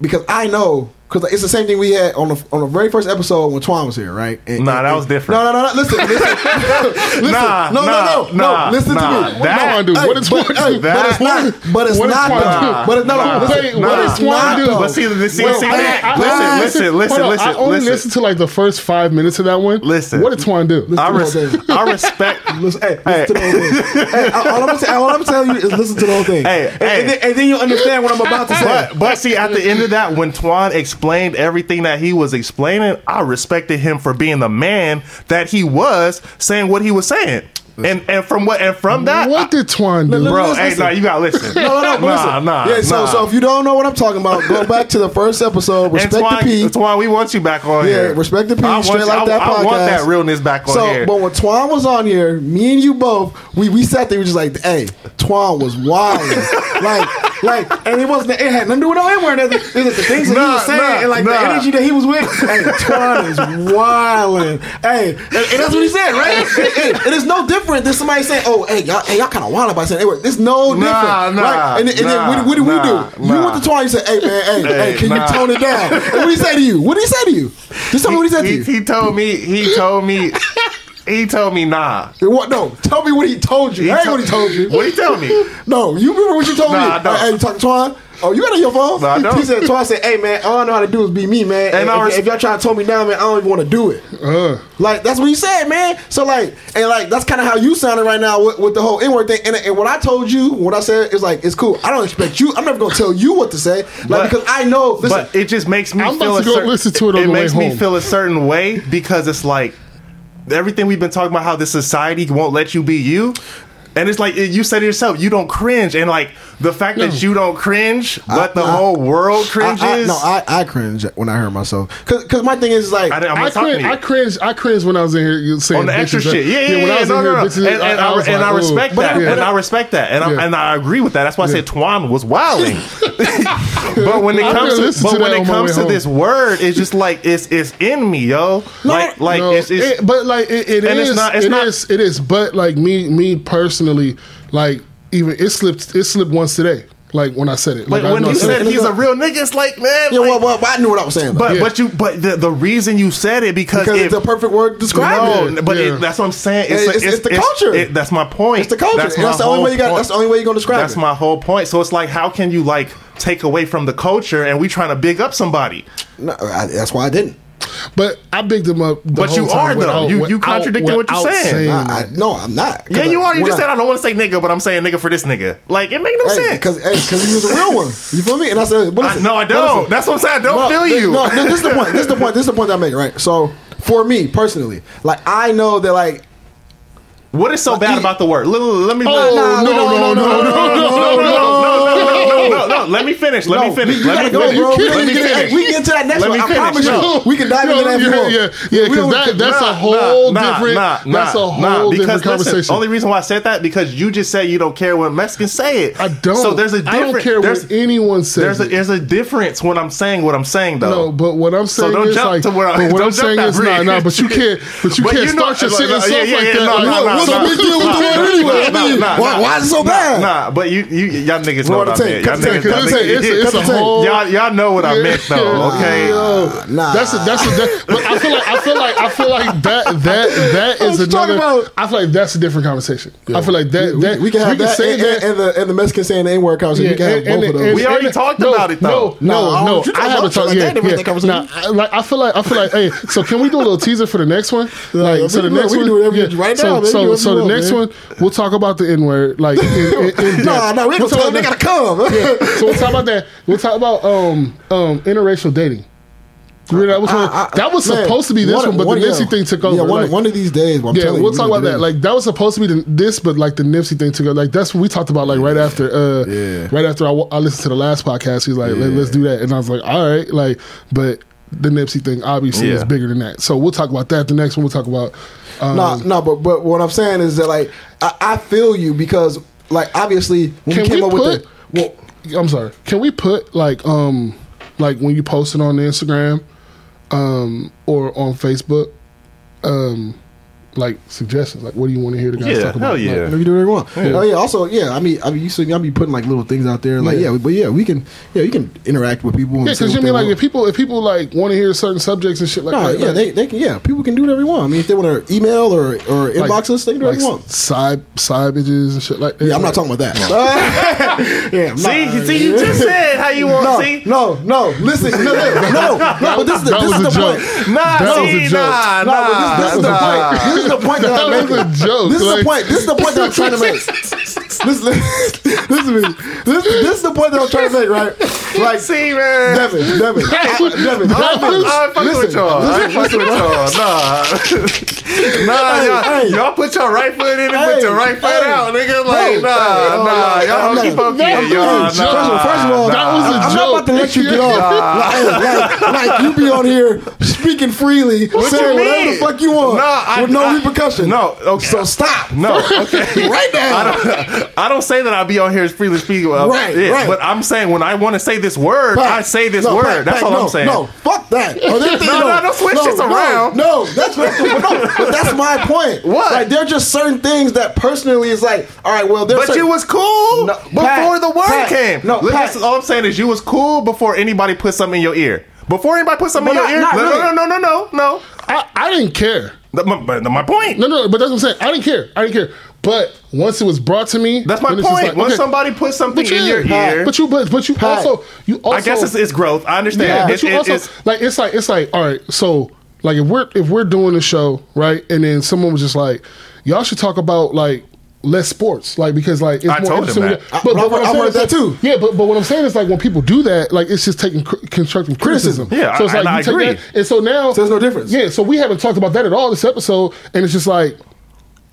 because I know. Because it's the same thing we had on the on the very first episode when Twan was here, right? And- Nah, and- that was different. No, no, no, no. Listen, listen, listen. Nah, no, nah, no, no, nah, no. Listen nah. to me. What That- Twan do? Hey, What did but, Twan hey, do? but it's not. But it's What not Twan though. But it's no, no. Nah. Listen, Wait, but what did Twan do? But see, the- see, Well, see, I- that- I- listen, I- listen, listen, on, listen, I only listen. listened to like the first five minutes of that one. Listen. What did Twan do? I, res- whole. I respect. Listen, hey, listen to the whole thing. hey, all, I'm gonna all I'm telling you is listen to the whole thing. Hey, and, hey. and, then, and then you'll understand what I'm about to say. But but see, at the end of that, when Twan explained everything that he was explaining, I respected him for being the man that he was, saying what he was saying. And and from what and from that, What did Twan do? Bro, listen, hey, listen. nah, you gotta listen. no, no, no, but nah, listen. nah, Yeah, so nah. so if you don't know what I'm talking about, go back to the first episode. and Respect Twan, the P. Twan, we want you back on. Yeah, here. respect the P, I straight you- like I, that I want that realness back on So, here. but when Twan was on here, me and you both, we we sat there, we just like, hey, Twan was wild, like, like, and it wasn't, it had nothing to do with no N word. It was the things that he was saying, nah, and like nah. the energy that he was with. Hey, Twan is wilding. Hey, and, and that's what he said, right? and, and- and it's no different than somebody saying, oh, hey, y'all, hey, y'all kind of wild about saying word. It's no different, Nah, nah, right? And, then- and nah, then what, do- nah, we do? You nah. went to Twan, you said, hey, man, hey, hey, can nah. you tone it down? And what did he say to you? What did he say to you? Just tell me what he said to you. he told me. He told me. he told me nah. What? No, tell me what he told you. He I ain't told- what he told you. What he tell me? No, you remember what you told Nah, me? Hey, you talking to Twan? Oh, you got it on your phone? No, I don't. He said, Twan said, hey, man, all I know how to do is be me, man. And And, I if, res- if y'all try to tone me down, man, I don't even want to do it. Uh, Like, that's what he said, man. So, like, and like, that's kind of how you sounded right now with, with the whole N word thing. And, and what I told you, what I said, is like, it's cool. I don't expect you. I'm never going to tell you what to say. Like, But- because I know, listen, but it just makes me I'm feel about a to go certain, listen to it on the way makes me feel a certain way because it's like everything we've been talking about how this society won't let you be you. And it's like you said it yourself, you don't cringe, and like the fact that you don't cringe, but the I- whole world cringes. I, no, I, I cringe when I hear myself. Because my thing is, like, I, am I, cringe. I cringe. I cringe when I was in here you saying on the extra shit. Yeah, yeah, yeah. when I was no, in no, here, no. bitches, and, and I, was and like, I respect that. But- and I respect that. And, I, and I agree with that. That's why I said Twan was wilding. but when it comes gonna but when it comes to this word, it's just like it's it's in me, yo. Like like it's, it's but like it, it it's is- not- it's it not- is- it is. But like me, me personally, like even it slipped. It slipped once today. Like when I said it. Like but I when know I you said he's a real nigga, it's like man. yeah, like- well, well, I knew what I was saying. Though. but Yeah. but you but the, the reason you said it because, because if, it's the perfect word to describe no, it. but Yeah. it, that's what I'm saying. It's- it's- it's the culture. it- that's my point. It's the culture. That's, my the only way you got. point. That's the only way you're gonna describe That's it. my whole point. So it's like, how can you like take away from the culture and we trying to big up somebody? No, I, that's why I didn't. But I bigged him up. The But whole you time are, though. without- You- you contradicting what you're without saying. I, that. I, no, I'm not. Yeah, you are. You just I- said I don't want to say nigga, but I'm saying nigga for this nigga. Like it make no Hey, sense. because because he was a real one. You feel me? And I said, but I, listen, no, I don't. listen. That's what I'm saying. I don't No, feel this- you. No, this, this is the point. This is the point. This is the point that I make. Right. So for me personally, like I know that like what is so bad about the word? Let, let me. Oh, let, no, no, no, no, no, no, no, no, no, no, no, no. Let me finish. Let no, me finish. Let me go, finish. bro. We, Let me can get, finish. we get into that next Let one. I finish. promise No. you. We can dive Yo, into that if you yeah, want. yeah, yeah, because that, that's Nah, a whole nah, different. nah, that's a whole different conversation. Listen, only reason why I said that because you just said you don't care when Mexicans say it. I don't. So there's a I difference. I don't care there's, what anyone says. there's a there's a difference when I'm saying what I'm saying though. No, but what I'm saying don't is jump like, to where I, but what I'm jump saying that is nah, bridge. nah. But you can't, but you But can't you know- start your like, sentence yeah, off yeah, like yeah, that. no, no, what's the big deal with the word anyway? Nah, nah, nah, Why- why is it so bad? Nah, but you, you, y'all niggas know Roll what I the tape, meant. Y'all cut the tape, niggas, cut y'all the niggas- tape. It's, a- it's a Cut the tape. whole. y'all, y'all know what I Yeah. meant though. Okay. Uh, nah. That's a, that's a, that, but I feel like I feel like I feel like that that that is What you talking another. about? I feel like that's a different conversation. I feel like that we, that we can have that, say and, that. and, the and the Mexican saying the N word conversation. we can have and- both and- of those. and- We already and- talked no, about it, though. No, No, no, don't no. to I talk haven't talked. Yeah, yeah. Nah, like I feel like I feel like. Hey, so can we do a little teaser for the next one? Like, so the can do it. next one, can do whatever you- right now, man. Do So, so the next one, we'll talk about the N word. Like, in, in, in Nah, nah, we ain't gonna tell them they gotta come. yeah. So we'll talk about that. We'll talk about um um interracial dating. That was, one, I- I- that was man, supposed to be this one, but the yeah. Nipsey thing took over. Yeah, one, like- one of these days. I'm yeah, we'll you, talk about that. Like that was supposed to be the, this, but like the Nipsey thing took over. Like that's what we talked about. Like right after, uh, Yeah. right after I, I listened to the last podcast, he's like, Let, "Let's do that," and I was like, "All right." Like, but the Nipsey thing obviously is bigger than that. So we'll talk about that. The next one we'll talk about. Um, No, no, but but what I'm saying is that like I, I feel you because like obviously when Can we came we up put? with the well, I'm sorry. Can we put like um like when you post it on Instagram um or on Facebook um like suggestions like what do you want to hear the guys Yeah, talk about? hell yeah. whatever you do whatever you want. Oh yeah. Also, yeah. I mean, I mean, you see, I'll be putting like little things out there. Like, Yeah. yeah, but yeah, we can, yeah, you can interact with people. And Yeah, because you mean like want. if people if people like want to hear certain subjects and shit like No, that, yeah, like, they, they can, yeah, people can do whatever they want. I mean, if they want to email or or like- inbox us, they can do like whatever they want. side side bitches and shit like that. Yeah, I'm not talking about that. yeah, I'm See, not- see, you just said how you want. No, see, no, no. Listen, no, no, no, no. But this is the, this is the point. nah, That was a see, joke. nah, No, this, this is the point. This is the point that, That I'm was a joke, This is the point. This is the point that I'm trying to make. Listen, listen, to me. This, this is the point that I'm trying to make, right? Like, See, man. Devin, Devin, I, Devin, I ain't Devin. fucking with Listen, y'all. I ain't fucking with y'all. Nah. nah, Hey, y'all, hey. y'all put your right foot in and Hey, put your right foot hey. out, nigga. Like, nah, hey, oh, nah. yeah, Y'all I'm not- pokey. that was Y'all, a nah. First of all, first of all, That was a I'm joke. not about to let you get off. Like, like, like you be on here speaking freely, saying whatever the fuck you want, I- with no I- repercussion. no, okay. So stop. No, okay. right now. I don't, I don't say that I'll be on here as freely speaking. Uh, Right, yeah, right. But I'm saying when I want to say this word, Pat, I say this no, word. Pat, that's Pat, all no, I'm saying. No, fuck that. Oh, they're- No, no, don't switch this around. No, that's what, no, but that's my point. What? Like, there are just certain things that personally is like, all right, well, there's But certain, you was cool No, before Pat, the word Pat, came. no, Pat. that's all I'm saying is you was cool before anybody put something in your ear. Before anybody put something But in your ear. not no, really. no, no, no, no, no. I, I didn't care. That- my, but my point. No, no, but that's what I'm saying. I didn't care. I didn't care. But once it was brought to me, That's my then it's just point. like, Once okay. somebody puts something But in your yeah, ear, but you, but, but you Pat. also, you also. I guess it's, it's growth. I understand. Yeah, It- but you it- also it's- like it's like it's like all right. So like if we're if we're doing the show right, and then someone was just like, y'all should talk about like less sports, like because like it's I more told interesting. that. But, I- but what I'm saying heard is that too. Yeah, but but what I'm saying is like when people do that, like it's just taking cr- constructive criticism. Yeah, so it's I- like and I you take agree. that, and so now So there's no difference. Yeah, so we haven't talked about that at all this episode, and it's just like.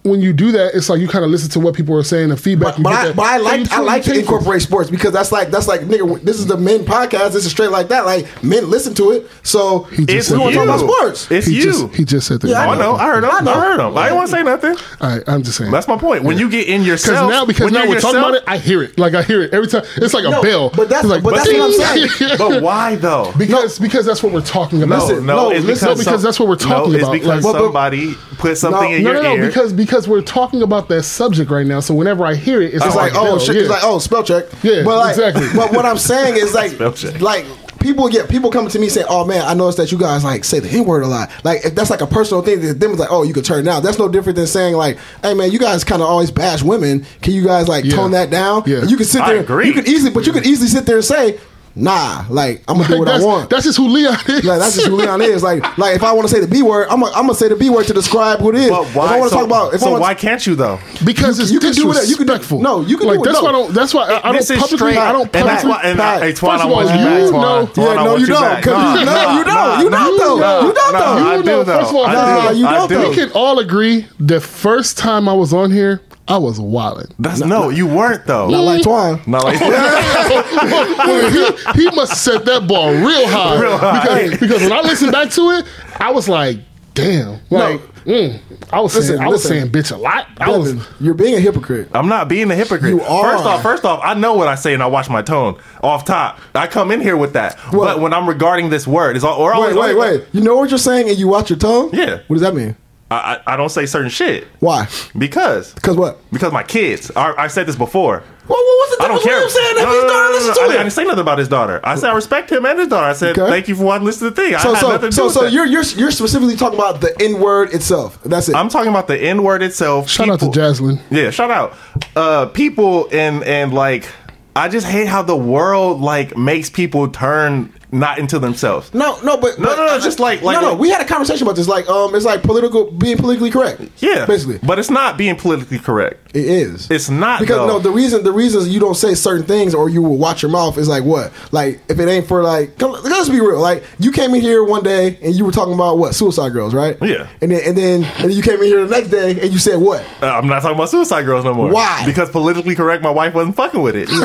When you do that, it's like you kind of listen to what people are saying, the feedback. But, but I, but I like I like to incorporate sports because that's like that's like nigga. This is the men podcast. This is straight like that. Like men listen to it. So He just It's said we want to talk about sports. It's He you. just he just said that. Yeah, Oh, I know. I heard him. I, I heard him. I didn't want to say nothing. All right, I'm just saying. That's my point. When you get in Because yourself, now, because now you're we're talking about it, I hear it. Like I hear it every time. It's like a No, bell. but that's- It's like, but that's what I'm saying. But why though? because because that's what we're talking about. No, no, no, it's listen, because, no, because some- that's what we're talking about. It's because Like- But- but- somebody put something in No, your no, no, ear. because because we're talking about that subject right now. So whenever I hear it, it's, It's like, like, oh shit. Yeah. It's like, oh, spell check. Yeah, but like, exactly. But what I'm saying is like, Spell check. like people get people coming to me saying, "Oh man, I noticed that you guys like say the n word a lot." Like if that's like a personal thing. That them is like, "Oh, you could turn it down." That's no different than saying like, "Hey man, you guys kind of always bash women. Can you guys like Yeah. tone that down?" Yeah. And you can sit I there. agree. You could easily, but you could easily sit there and say, "Nah, like I'm gonna do what I want." that's just who Leon is. Like that's just who Leon is. Like, like if I want to say the B word, I'm gonna, I'm say the B word to describe who it is. but If why? I want to so, talk about, if I so wanna- why can't you though? because You- it's you can do whatever- you can do- disrespectful. no, you can like do it- that's no. why I don't. That's why I, I don't this publicly. straight. I don't and that's publicly. why. And Pat, I, hey, Twan, first I of want all, you back. know- Twan, Yeah, no, you don't, back. 'cause you- no, you don't. You don't, though. You don't, nah, though. I You do know, though. first of all, I nah, you don't, do. though. we can all agree the first time I was on here, I was wilding. That's no, you weren't though. Not like Twan. Not like he, he must have set that bar real high. Real high. Because, because when I listened back to it, I was like, damn. Like, mm, I was Listen, saying, I was listen. saying bitch a lot. I was, you're being a hypocrite. I'm not being a hypocrite. You are. First off, first off, I know what I say and I watch my tone off top. I come in here with that. What? But when I'm regarding this word, it's all or Wait, always, wait, wait. You know what you're saying, and you watch your tone. Yeah. What does that mean? I, I I don't say certain shit Why? because Because what? because my kids. I, I said this before. Well, what's the I don't care. I'm saying if No, his no, no, daughter no, no, listens no. to I, it. I didn't say nothing about his daughter. I said I respect him and his daughter. I said Okay. thank you for wanting to listen to the thing. I So, had so, nothing to do so, with so you're you're you're specifically talking about the N word itself. That's it. I'm talking about the N word itself. shout out to Jaslyn. Yeah, shout out. Uh people and and like I just hate how the world like makes people turn not into themselves. No, no, but No, but- no, no, just like- like- no, no. like- We had a conversation about this. Like, um, it's like political being politically correct. Yeah, basically, but it's not being politically correct. it is. It's not, because though. no. The reason the reasons you don't say certain things or you will watch your mouth is like what? Like if it ain't for like, come- let's be real. Like you came in here one day and you were talking about what suicide girls, right? Yeah. And then and then and then you came in here the next day and you said what? Uh, I'm not talking about suicide girls no more. Why? Because politically correct, my wife wasn't fucking with it.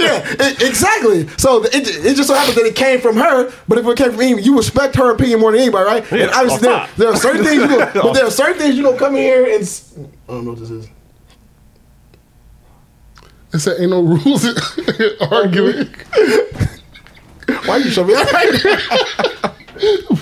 yeah, exactly. So it, it just so happens that it came from her, but if it came from me, you respect her opinion more than anybody, right? Yeah, and obviously, there, there are certain things, you go, but there are certain things you don't come in here and. s- I don't know what this is. It said ain't no rules in arguing Why you show me that?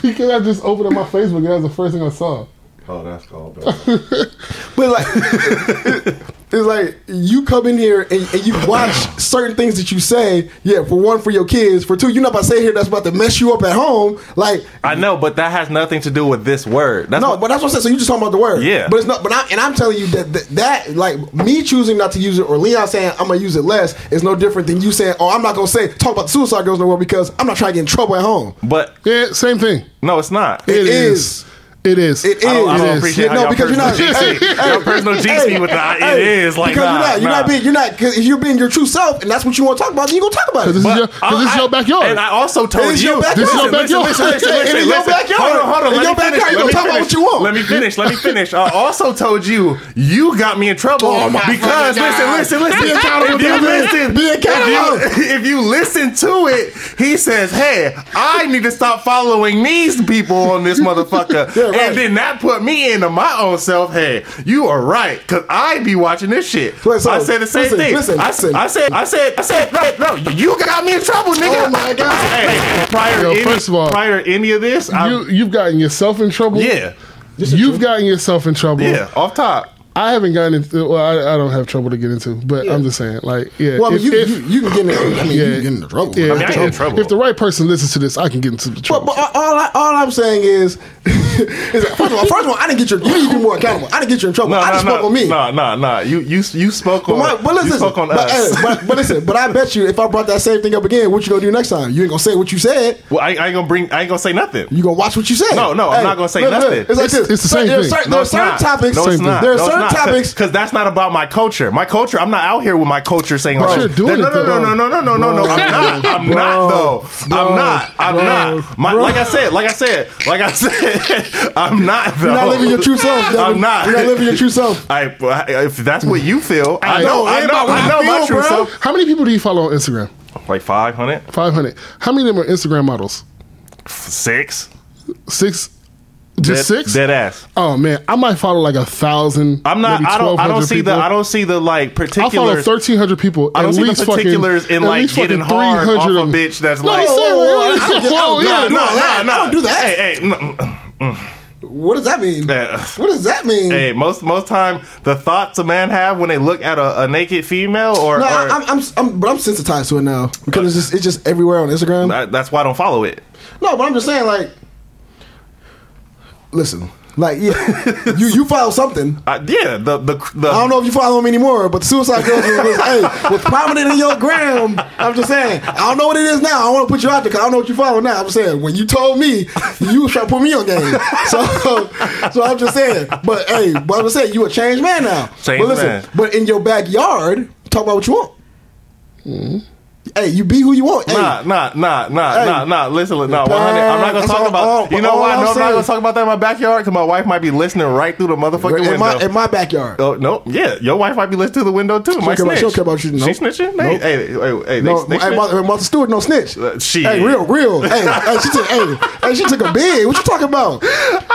because I just opened up my Facebook and that's the first thing I saw. Oh, that's called. But like, it's like you come in here and, and you watch certain things that you say. Yeah, for one, for your kids. For two, you're not about to say here that's about to mess you up at home. Like, I know, but that has nothing to do with this word. That's no, what, but that's what I said. So you just talking about the word. Yeah. But it's not. But I, and I'm telling you that, that that like me choosing not to use it or Leon saying I'm gonna use it less is no different than you saying, oh, I'm not gonna say talk about the suicide girls no more because I'm not trying to get in trouble at home. but Yeah, same thing. no, it's not. It is. It is. It is. I don't, I don't appreciate Yeah, how no, y'all because you're not. personal hey, hey, y'all personal GC hey, with the it hey, is like because nah, you're not. You're nah. not being. You're not. Because if you're being your true self, and that's what you want to talk about, then you gonna talk about it. Because this, is But your, 'cause this is your backyard. And I also told It is you. your backyard. This is your backyard. Listen, listen, It listen, is your listen. backyard. Hold on, hold on. In your me finish. backyard, you gonna talk about what you want. Let me finish. Let me finish. I also told you you got me in trouble Oh, because listen, listen, listen. Be accountable, If listen, Be accountable. If you, listen to it, he says, "Hey, I need to stop following these people on this motherfucker," Yeah, right. and then that put me into my own self. Hey, you are right because I be watching this shit. Wait, so, I said the same listen, thing. listen, I, listen. I said, I said, I said, no, no, you got me in trouble, nigga. Oh, my God. Hey, prior, Yo, any, first of all, prior to any of this, I, you, you've gotten yourself in trouble. yeah, You've gotten yourself in trouble. yeah, off top. I haven't gotten into. Well, I, I don't have trouble to get into, but I'm just saying, like, yeah. Well, I mean, if- you, if- you, you can get in. I mean, you can get into trouble. Yeah, I mean, I get in trouble. If the right person listens to this, I can get into the trouble. but all, I, all I'm saying is, is that, first of all, first of all, I didn't get your. You need to be more accountable. I didn't get you in trouble. No, I just no, spoke on me. no, no, no. You, you, you spoke But, on. my, but listen, you spoke on but, us. hey, but, but listen, but I bet you if I brought that same thing up again, what you gonna do next time? You ain't gonna say what you said. well, I, I ain't gonna bring. I ain't gonna say nothing. You gonna watch what you said. No, no, I'm not gonna say nothing. It's like this. it's the same there are thing. certain, there are certain topics. No, it's not. There are certain not. topics. because that's not about my culture. My culture. I'm not out here with my culture saying, But oh, you're doing no, no, no, no, no, no, no, no, no. I'm not. I'm not though. I'm not. I'm not. My, like I said, like I said, like I said, I'm not though. You're not living your true self. Devin. I'm not. You're not living your true self. I, if that's what you feel, I, I know, know, I know, I know my true bro. self. How many people do you follow on Instagram? Like 500, Five hundred. How many of them are Instagram models? six, Six. Just dead, six. dead ass. Oh man, I might follow like a thousand. I'm not. I don't. I don't 1,200 see the. I don't see the like particular. I follow thirteen hundred people. I don't at see the particulars fucking, in like getting hard off 300 a bitch that's No, like. no, no, I don't get- I no, don't- yeah, I don't no, no. Don't do that. Hey, hey, no, What does that mean? uh, What does that mean? hey. Most most time, the thoughts a man have when they look at a, a naked female, or, No, or I, I'm, I'm, I'm, but I'm sensitized to it now because it's just, it's just everywhere on Instagram. that- that's why I don't follow it. No, but I'm just saying, like, listen, like, yeah, you you follow something. I, yeah, the the the. I don't know if you follow him anymore, but the Suicide Girls was, was, hey, was prominent in your gram. I'm just saying. I don't know what it is now. I want to put you out there because I don't know what you follow now. I'm saying when you told me, you was trying to put me on game. So, so I'm just saying. But hey, but I'm just saying you a changed man now. Changed but listen, man. but in your backyard, talk about what you want. Mm-hmm. Hey, you be who you want. Hey, Nah, nah, nah, nah, Hey. nah, nah. Listen, nah, 100. I'm not gonna That's talk all- about. all- you know why? I'm No, I'm not gonna talk about that in my backyard because my wife might be listening right through the motherfucking in window. my in my backyard. Oh no! Yeah, your wife might be listening to the window too. Might care about- she don't care about you, She snitching? Nope. Hey, hey, hey, hey, No, they, they hey. Martha, Martha Stewart don't snitch. Uh, she- hey, real, real. hey, hey, she took, hey, hey, she took a bid. What you talking about?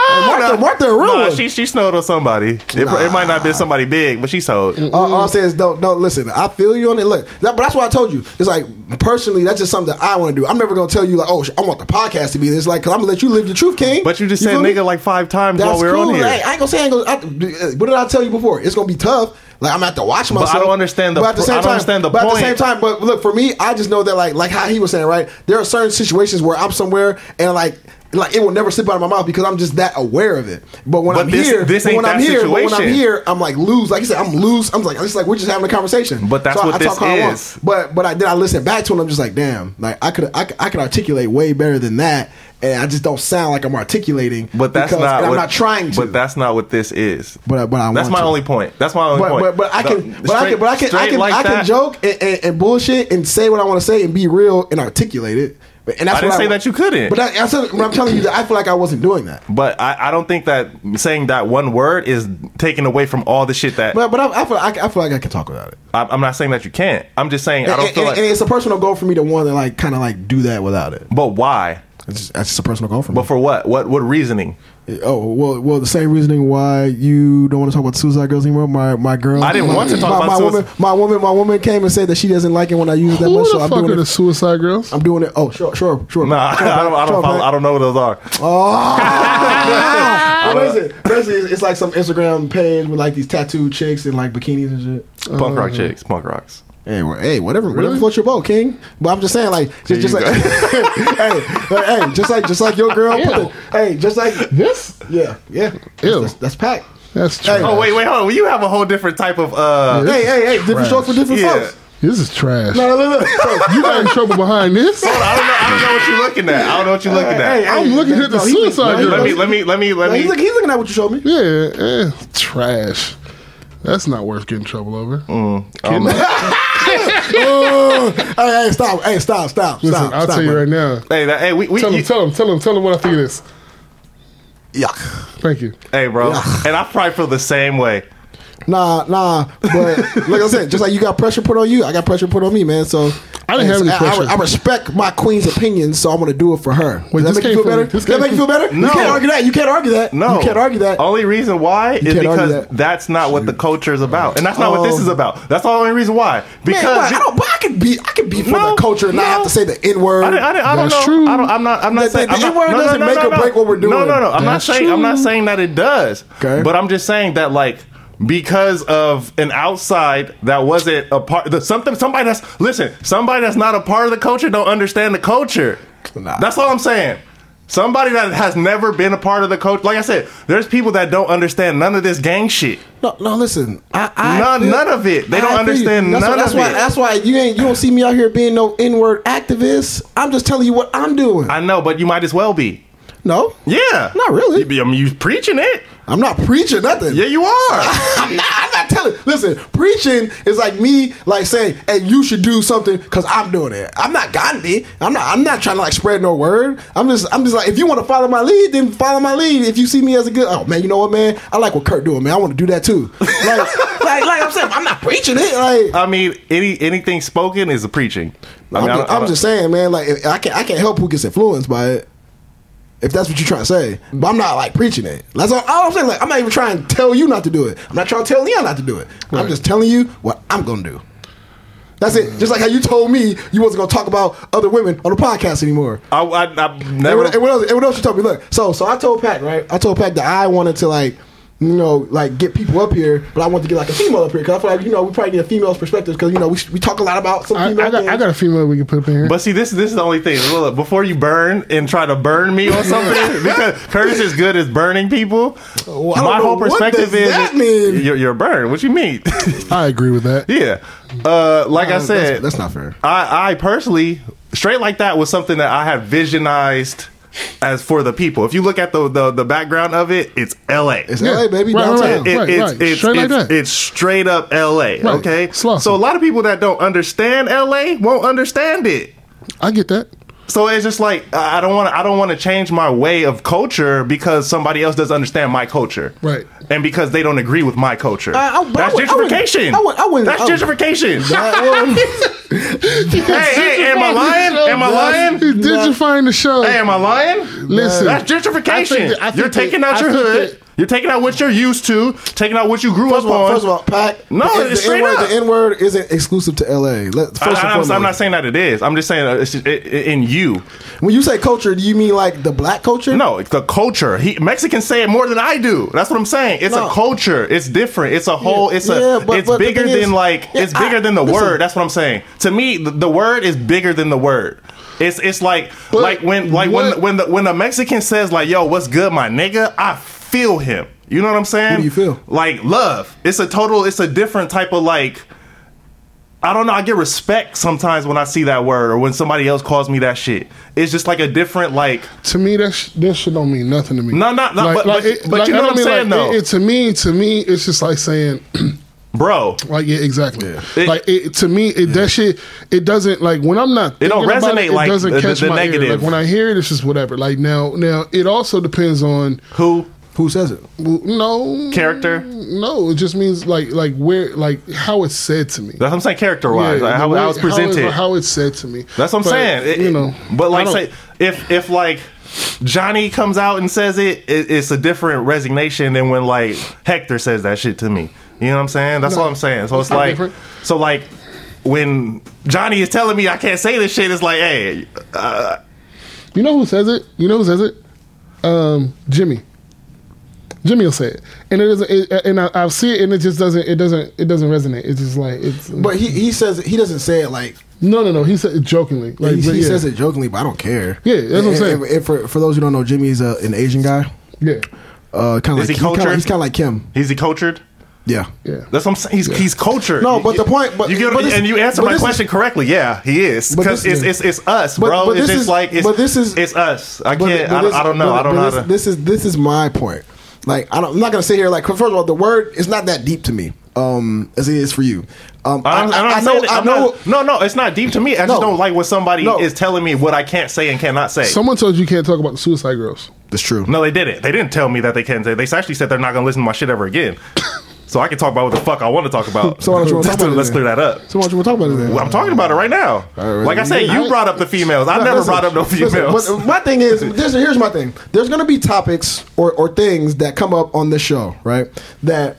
Hey, Martha, Martha, real Nah, she she snowed on somebody. It, it might not be somebody big, but she sold. all, all I say is don't don't listen. I feel you on it. Look, that, but that's why I told you. It's like personally, that's just something that I want to do. I'm never gonna tell you like, oh, I want the podcast to be this. Like, cause I'm gonna let you live your truth, King. But you just said feel me? nigga like five times That's while we were cool. on here. Hey, I ain't gonna say. I ain't gonna, I, what did I tell you before? It's gonna be tough. Like I'm gonna have to watch myself. I don't understand the But at the same I don't time, understand the but at the same time, but look for me, I just know that like like how he was saying, right? There are certain situations where I'm somewhere and like like it will never slip out of my mouth because I'm just that aware of it. But when But I'm this- here, this ain't when I'm here, when I'm here, I'm like loose. Like you said, I'm loose. I'm like it's like we're just having a conversation. But that's So what I this I is. But but I, then I listen back to it. and I'm just like, damn, like I could I, I could articulate way better than that, and I just don't sound like I'm articulating. But that's because- not. and I'm not trying to. But that's not what this is. But- but I that's my to. only point. That's my only but, point. but, but I The- can, but I can, but I can, I straight can, like I can that- joke and, and, and bullshit and say what I want to say and be real and articulate it. And that's I didn't what say wa- that you couldn't. But I, I said, when I'm telling you that I feel like I wasn't doing that. But I, I don't think that saying that one word is taken away from all the shit that. But but I, I feel I, I feel like I can talk about it. I, I'm not saying that you can't. I'm just saying I don't and, feel like. and it's a personal goal for me to want to like kind of like do that without it. but why? It's just, that's just a personal goal for me. But for what? What? What reasoning? Oh well, well the same reasoning why you don't want to talk about suicide girls anymore. My my girl. I didn't my, want to talk my, about my suicide- woman. My woman. My woman came and said that she doesn't like it when I use it that Who much. So the I'm fuck doing are the. Suicide Girls? I'm doing it. Oh sure sure sure. Nah, Sure, I don't. I don't. follow. I don't know what those are. Oh, what is it? Basically, it's, it's like some Instagram page with like these tattooed chicks and like bikinis and shit. Punk rock uh, chicks. Punk rocks. Hey, wha- hey, whatever, whatever Really? floats your boat, King. But I'm just saying, like, just, just like, hey, hey, hey, just like, just like your girl. Put the, hey, just like This? yeah, yeah. Ew. That's, that's packed. That's Hey. trash. Oh wait, wait, hold on. You have a whole different type of. uh Hey, hey, hey, different strokes for different Yeah. folks. This is trash. No, no, no, no. So, You got in trouble behind this? I don't know. I don't know what you're looking at. I don't know what you're looking at. Hey, hey, I'm looking at the no, suicide no, let me. Let me. Let me. Let no, me. he's, look, he's looking at what you showed me. Yeah, eh, trash. That's not worth getting trouble over. Um, Oh, hey, hey, stop. Hey, stop, stop, Listen, stop. I'll stop, tell you bro. right now. Hey, that, hey, we, we Tell him, tell him, tell him, tell him what I think of this. Yuck. Thank you. hey, bro, and I probably feel the same way. Nah, nah. But like I said, just like you got pressure put on you, I got pressure put on me, man. So I didn't have any I- I, pressure. I respect my queen's opinion, so I'm gonna do it for her. Wait, Does that make you feel better? Does that make you feel better? No. You can't argue that. You can't argue that. No, You can't argue that. Only reason why is because that. that's not what the culture is about, and that's not what this Oh. is about. That's the only reason why. Because Man, why? I don't. But I can be. I can be for No, the culture and not have to say the n word. I, didn't- I, didn't- I don't know. true. I don't, I'm not. I'm not The- saying. the I'm N-word no, no, doesn't make no, or break what we're doing. No, no, no. I'm not saying. I'm not saying that it does. Okay. But I'm just saying that like because of an outside that wasn't a part. The, something. Somebody that's listen. Somebody that's not a part of the culture don't understand the culture. Nah. That's all I'm saying. Somebody that has never been a part of the culture. Like I said, there's people that don't understand none of this gang shit. No, no. Listen, I, I None- feel- none of it. They I don't understand That's none why, that's of why, it. That's why you ain't. You don't see me out here being no n word activist. I'm just telling you what I'm doing. I know, but you might as well be. No, Yeah. Not really. You, I mean, you preaching it. I'm not preaching nothing. Yeah, you are. I'm not, I'm not telling. Listen, preaching is like me, like saying, "Hey, you should do something" because I'm doing it. I'm not Gandhi. I'm not. I'm not trying to like spread no word. I'm just. I'm just like, if you want to follow my lead, then follow my lead. If you see me as a good, oh man, you know what, man, I like what Kurt doing, man. I want to do that too. Like, like, like I'm saying, I'm not preaching it. Like, I mean, any anything spoken is a preaching. I mean, I just, just saying, man. Like, I can't. I can't help who gets influenced by it. If that's what you're trying to say, but I'm not like preaching it. That's all, all I'm saying. Like, I'm not even trying to tell you not to do it. I'm not trying to tell Leon not to do it. I'm just telling you what I'm gonna do. That's it. Just like how you told me you wasn't gonna talk about other women on the podcast anymore. I, I, And never. what, and what else? And what else you told me? Look, so so I told Pat right. I told Pat that I wanted to like. You know, like get people up here, but I want to get like a female up here because I feel like you know we probably need a female's perspective because you know we, we talk a lot about some I, female I got, things. I got a female we can put up in here. but see, this this is the only thing. Look, before you burn and try to burn me or something, because Curtis is good at burning people. Well, my know, whole what perspective does is that mean? You're, you're burned. What you mean? I agree with that. yeah. Uh, like I Uh, said, that's, that's not fair. I, I personally, straight like that was something that I had visionized as for the people. If you look at the the, the background of it, it's L.A. It's Yeah. LA, baby, Right, right, downtown. right. It- it's, right. it's, Straight like it's, that. it's straight up LA. Okay. Slauson. So a lot of people that don't understand LA won't understand it. I get that. So it's just like I I don't want to. I don't want to change my way of culture because somebody else doesn't understand my culture, Right. And because they don't agree with my culture. I- I- That's I would- I wouldn't- gentrification. I wouldn't- I wouldn't- That's I would- gentrification. Um, that- well, hey, hey, am I lying? Am I lying? He's digifying the show. Hey, am I lying? Listen, That's I gentrification. think that- I think you're that- taking out I your think hood. You're taking out what you're used to. Taking out what you grew First up all, on. first of all, Pat. No, the, it's the straight N-word, up. the N word isn't exclusive to LA. Let, first I, am I'm not saying that it is. I'm just saying uh, it's just, i- i- in you. when you say culture, do you mean like the black culture? No, it's the culture. He, Mexicans say it more than I do. That's what I'm saying. It's No. a culture. It's different. It's a whole. It's a. Yeah, but- it's but bigger than is- like. Yeah, it's bigger I- than the listen. word. That's what I'm saying. To me, the, the word is bigger than the word. It's it's like But like when like what- when when the when the Mexican says like yo what's good my nigga I feel him. You know what I'm saying? What do you feel? Like love. It's a total. It's a different type of like. I don't know. I get respect sometimes when I see that word or when somebody else calls me that shit. It's just like a different like. to me, that sh- that shit don't mean nothing to me. No, not- not- but- but- but you know I what I'm mean, saying, like, though. It, it- to me, to me, it's just like saying, Bro, like, yeah, exactly. It- like it, to me, it, that shit, it doesn't like when I'm not. It don't thinking about resonate it, like it doesn't the- the- catch the my ear. negative. Like when I hear it, it's just whatever. Like now, now it also depends on who Who says it? well, no character? No, it just means like like where like how it's said to me. That's what I'm saying. Character wise, Yeah, like, how, way- how it's presented. how, how it's said to me. That's what I'm But, saying. It- you know, but like say if if like Johnny comes out and says it, it, it's a different resignation than when like Hector says that shit to me. You know what I'm saying? That's No, what I'm saying. So it's it's like different. so like when Johnny is telling me I can't say this shit, it's like, hey, uh, You know who says it? You know who says it? Um, Jimmy. Jimmy will say it, and it doesn't. It, and I, I see it, and it just doesn't. It doesn't. It doesn't resonate. It's just like it's. But he he says he doesn't say it like no, no, no. He said it jokingly. Like he, he yeah. says it jokingly, but I don't care. Yeah, that's what I'm saying. and- and for for those who don't know, Jimmy's uh, an Asian guy. Yeah, Uh, kind of Is like he kinda- cultured? he's kind of like Kim. he's he cultured. Yeah. yeah. That's what I'm saying. He's he's cultured. No, but the point- but- you get but this- and you answer my this is- question correctly. Yeah, he is But because this- it's, it's it's us, But- bro. but it's this just is- like it's but this is- it's us. I can't. but I, this- don't, I don't know. but- I don't know. this, this is this is my point. Like I don't, I'm not gonna sit here like first of all, the word is not that deep to me. Um, as it is for you. Um, I, I, I, don't I, I know. know. I know. no, no, it's not deep to me. I just don't like when somebody No. is telling me what I can't say and cannot say. Someone told you you can't talk about the Suicide Girls. That's true. no, they didn't. They didn't tell me that they can't say. They actually said they're not going to listen to my shit ever again. so I can talk about what the fuck I want to talk about. So why don't you wanna Let's talk about Let's then? clear that up. So why don't you want to talk about it then? Well, I'm talking about it right now. right, like I said, you I- brought up the females. I No, never listen, brought up no listen, females. but my thing is, this, here's my thing. There's going to be topics or, or things that come up on this show, right? That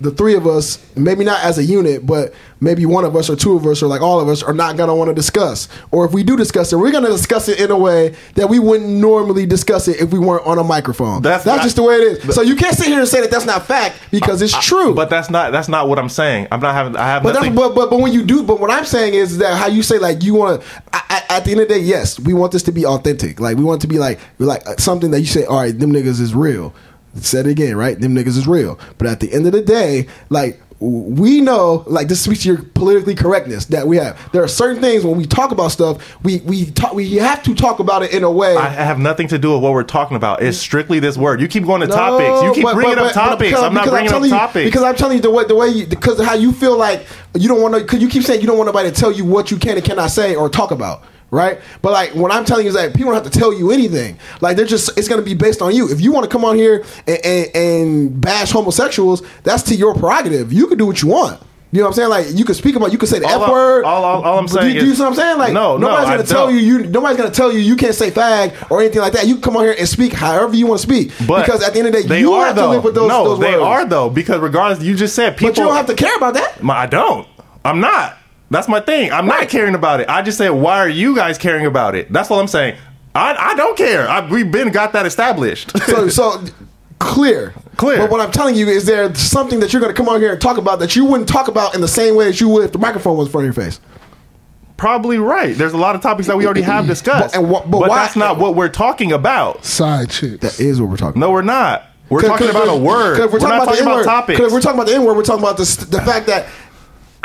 the three of us, maybe not as a unit, but maybe one of us or two of us or like all of us are not going to want to discuss. Or if we do discuss it, we're going to discuss it in a way that we wouldn't normally discuss it if we weren't on a microphone. That's That's, not- just the way it is. So you can't sit here and say that that's not fact because it's true. But that's not that's not what I'm saying. I'm not having. I have But that's, nothing. but, but but when you do, but what I'm saying is that how you say like you want to. At the end of the day, yes, we want this to be authentic. Like we want it to be like like something that you say. All right, them niggas is real. Said it again, right? Them niggas is real. But at the end of the day, like we know, like this speaks to your politically correctness that we have. There are certain things when we talk about stuff, we we talk, we have to talk about it in a way. I have nothing to do with what we're talking about. It's strictly this word. You keep going to No, topics. You keep but- bringing but- up but- but topics. because- I'm not bringing up telling you- topics. because I'm telling you the way the way you, because of how you feel like you don't want to because you keep saying you don't want nobody to tell you what you can and cannot say or talk about. Right, but like what I'm telling you is that people don't have to tell you anything. Like they're just it's going to be based on you. If you want to come on here and, and, and bash homosexuals, that's to your prerogative. You can do what you want. You know what I'm saying? Like you can speak about, you can say the All f I- word. all- all- all I'm saying do, you- do you is- see what I'm saying? Like No, no, nobody's I gonna tell don't. you. You nobody's gonna tell you you can't say fag or anything like that. You can come on here and speak however you want to speak. But because at the end of the day, they you are have though. to live with those. no, those they words. are though because regardless, you just said people. But you don't have to care about that. I don't. I'm not. That's my thing. I'm not caring about it. I just said, why are you guys caring about it? That's all I'm saying. I, I don't care. I, we've been got that established. So, so clear, Clear. But what I'm telling you is there something that you're going to come on here and talk about that you wouldn't talk about in the same way as you would if the microphone was in front of your face. Probably right. There's a lot of topics that we already have discussed, But- and what- but but why- that's not what we're talking about. Side chicks. That is what we're talking. About. No, we're not. We're Cause- talking cause- about a cause- word. cause We're, not talking the about N-word. topics. Cause we're talking about the N word, we're talking about the, the fact that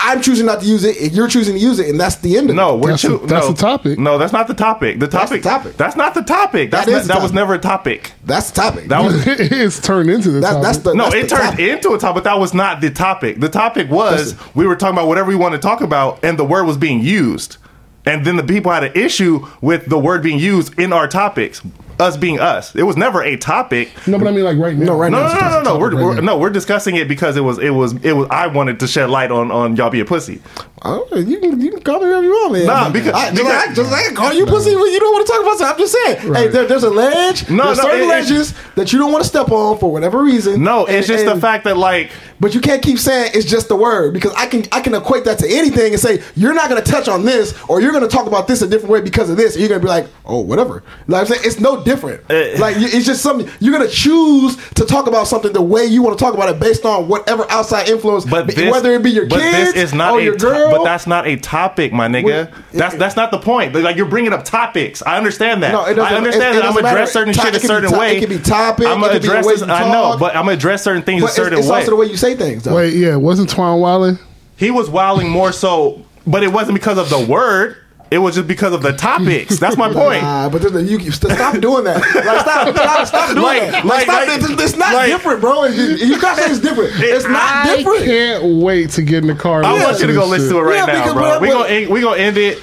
I'm choosing not to use it, and you're choosing to use it, and that's the end of it. No, it. we're That's choo- the- that's no, the topic. No, that's not the topic. The That's the topic. topic. That's not the topic. That's That is not, the that was never a topic. That's the topic. That was it's turned into the That- topic. that's the- no. that's It the turned topic. into a topic, but that was not the topic. The topic was That's- we were talking about whatever we want to talk about, and the word was being used, and then the people had an issue with the word being used in our topics. Us being us. It was never a topic. no, but I mean like right now. No, right No, now no, no, no, no. We're, right we're no, we're discussing it because it was, it was, it was. I wanted to shed light on on y'all be a pussy. Oh, you can you can call me whatever you want, man. Nah, because- I, just, like, just like I can call you pussy when you don't want to talk about something. I'm just saying. Hey, there, there's a ledge. No, there's no, certain it- it- ledges that you don't want to step on for whatever reason. No, And- it's just the fact that like But you can't keep saying it's just the word because I can I can equate that to anything and say you're not going to touch on this or you're going to talk about this a different way because of this. And you're going to be like, oh, whatever. Like I'm saying, it's no different. Eh. like it's just something you're going to choose to talk about something the way you want to talk about it based on whatever outside influence, But this- whether it be your kids this is not or your to- girl but that's not a topic, my nigga. Well, that's it- that's not the point. Like you're bringing up topics. I understand that. No, it doesn't- I understand it- it that I'm gonna address certain shit a certain way. it can be topic, I'm gonna can be the address way this. you I know, but I'm gonna address certain things But a it's, certain it's way. also the way you say things, though. Wait, yeah, wasn't Twan Wilding? He was wilding more so, but it wasn't because of the word. It was just because of the topics. That's my point. Nah, but there's a, you, you st- stop doing that. Like stop, stop, stop doing Like- that. like- stop like- It's, it's not like- different, bro. It- it- you gotta say it's different. It's not I different. can't wait to get in the car. and I listen want you to go this listen shit. to it right Yeah, now, because bro. We what- gonna end- we gonna end it.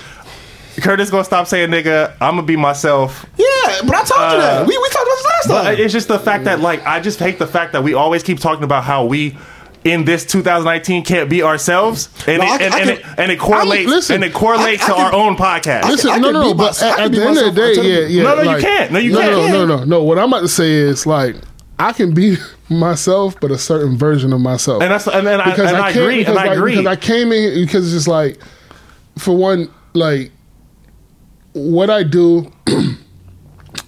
Curtis gonna stop saying nigga. I'm gonna be myself. Yeah, but I told you Uh, that. We, we talked about this last But time. it's just the fact that like I just hate the fact that we always keep talking about how we in this 2019 can't be ourselves, and No, it, I- and, I and, it, and it correlates listen, and it correlates I- I to can- our own podcast. Listen, no, no, no. But myself. At, at the end of the day, yeah, yeah. No, no, you can't. No, you no, can't. No, no, no, no. What I'm about to say is like I can be myself, but a certain version of myself. and that's and, and, I, and I, can't- agree. because, And I like, agree. because I came in because it's just like, for one, like what I do.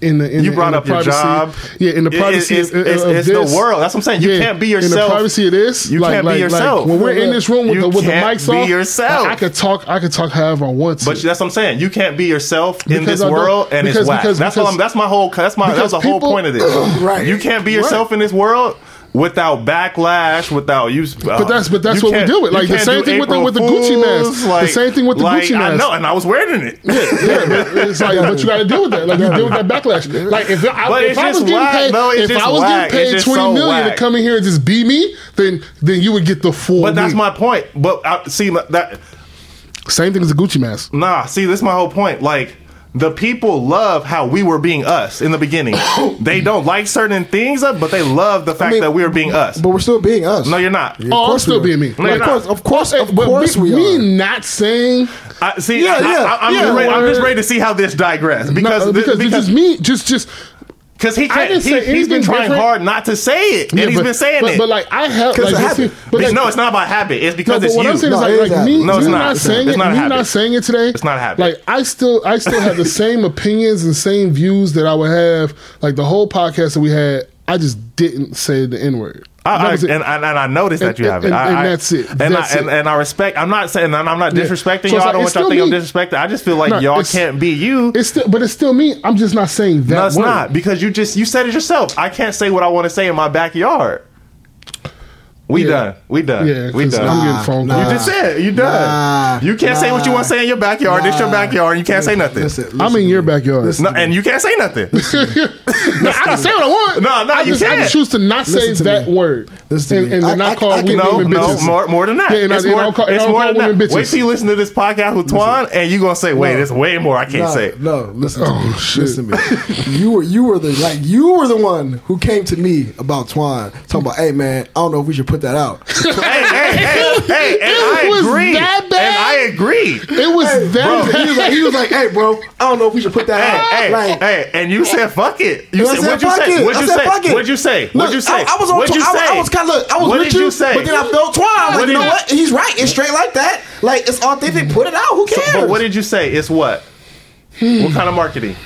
In the in You the, brought in the up your privacy, job. yeah. In the It- privacy it's, of, it's, of it's this, the world. That's what I'm saying. You yeah, can't be yourself. In the yourself. privacy of this, You like, can't be yourself. Like, when we're in this room with, You the, with the mics be off, yourself. I could talk. I could talk however I want to. But that's what I'm saying. You can't be yourself in this world, and because- it's whack. because- that's because- all I'm, That's my whole. That's my. That's because the whole point of this. Right. You can't be yourself in this world without backlash, without you. But that's- but that's what we do it. Like, the same thing with the- with the Gucci mask. The same thing with the like, Gucci I know, and I was wearing it. yeah, but it's like, but you got to deal with that. Like, you deal with that backlash. Like, if I, if I was getting whack. paid, No, if I was whack. getting paid twenty so million to come in here and just be me, then then you would get the full. But that's my point. But uh, see that. same thing as the Gucci mask. Nah, see, this is my whole point. Like, the people love how we were being us in the beginning. they don't like certain things, uh, but they love the fact mean, that we were being us. but we're still being us. No, you're not. Of Oh, I'm course still being me. No, you're of course, of course, of But course me, we me are. not saying I, see, Yeah, I, yeah, I, am yeah. just ready, I'm just ready to see how this digress because no, because, because, it's just me, just just because he can't, he, he's been trying different. hard not to say it, and Yeah, he's but- been saying but, it. But like I have, 'Cause like, it's a see- habit. but like, no, it's not about habit. It's because but it's what you. I'm saying No, is like, is like me, No, it's me not. not saying not. it, It's not me habit. not saying it today. It's not a habit. Like I still, I still have the same opinions and same views that I would have. Like the whole podcast that we had, I just didn't say the n word. I, I, and, and, and I noticed that you have it. and- I, and I- that's it. And, That's I, it. and I respect. I'm not saying. I'm not Yeah. disrespecting So y'all. it's I don't want y'all think I'm disrespecting. I just feel like No, y'all can't be you. It's still, but it's still me. I'm just not saying that. No, it's word. not because you just you said it yourself. I can't say what I want to say in my backyard. We Yeah. done. We done. Yeah, we 'cause done. I'm getting phone Nah, calls. you just said you done. Nah, you can't say what you want to say in your backyard. This your backyard. You can't say nothing. Listen, listen, I'm in your backyard. Listen. No, and you can't say nothing. No, I can say what I want. No, no, I you just, can't. just choose to not Listen say to that me. word. Listen to and, me. and I- not I- call I women, can- no, women no, bitches. more, more than that. Yeah, and it's and more, I'll call- it's I'll more call than that. women bitches. Wait till you listen to this podcast with Twan, and you're gonna say, "Wait, it's way more I can't say." No, listen. Oh, shit. Listen to me. You were you were the like you were the one who came to me about Twan talking about, hey man, I don't know if we should put that out. hey, hey, hey, hey, and It I was agree. that bad? And I agree. It was Hey, that. bro, he was like, he was like, hey bro, I don't know if we should put that out. Hey, hey, Like, hey, and you said fuck it. You said, said, what'd you fuck say? it. What'd you said, say? fuck it. What'd you say? What'd you say? I, I was on. What'd you I, say? I was kind of look. I was What with you, you say? but then I felt Twan. What Like, you know what? He's right. It's straight like that. Like it's authentic. Put it out. Who So- cares? but what did you say? It's what? Hmm. what kind of marketing?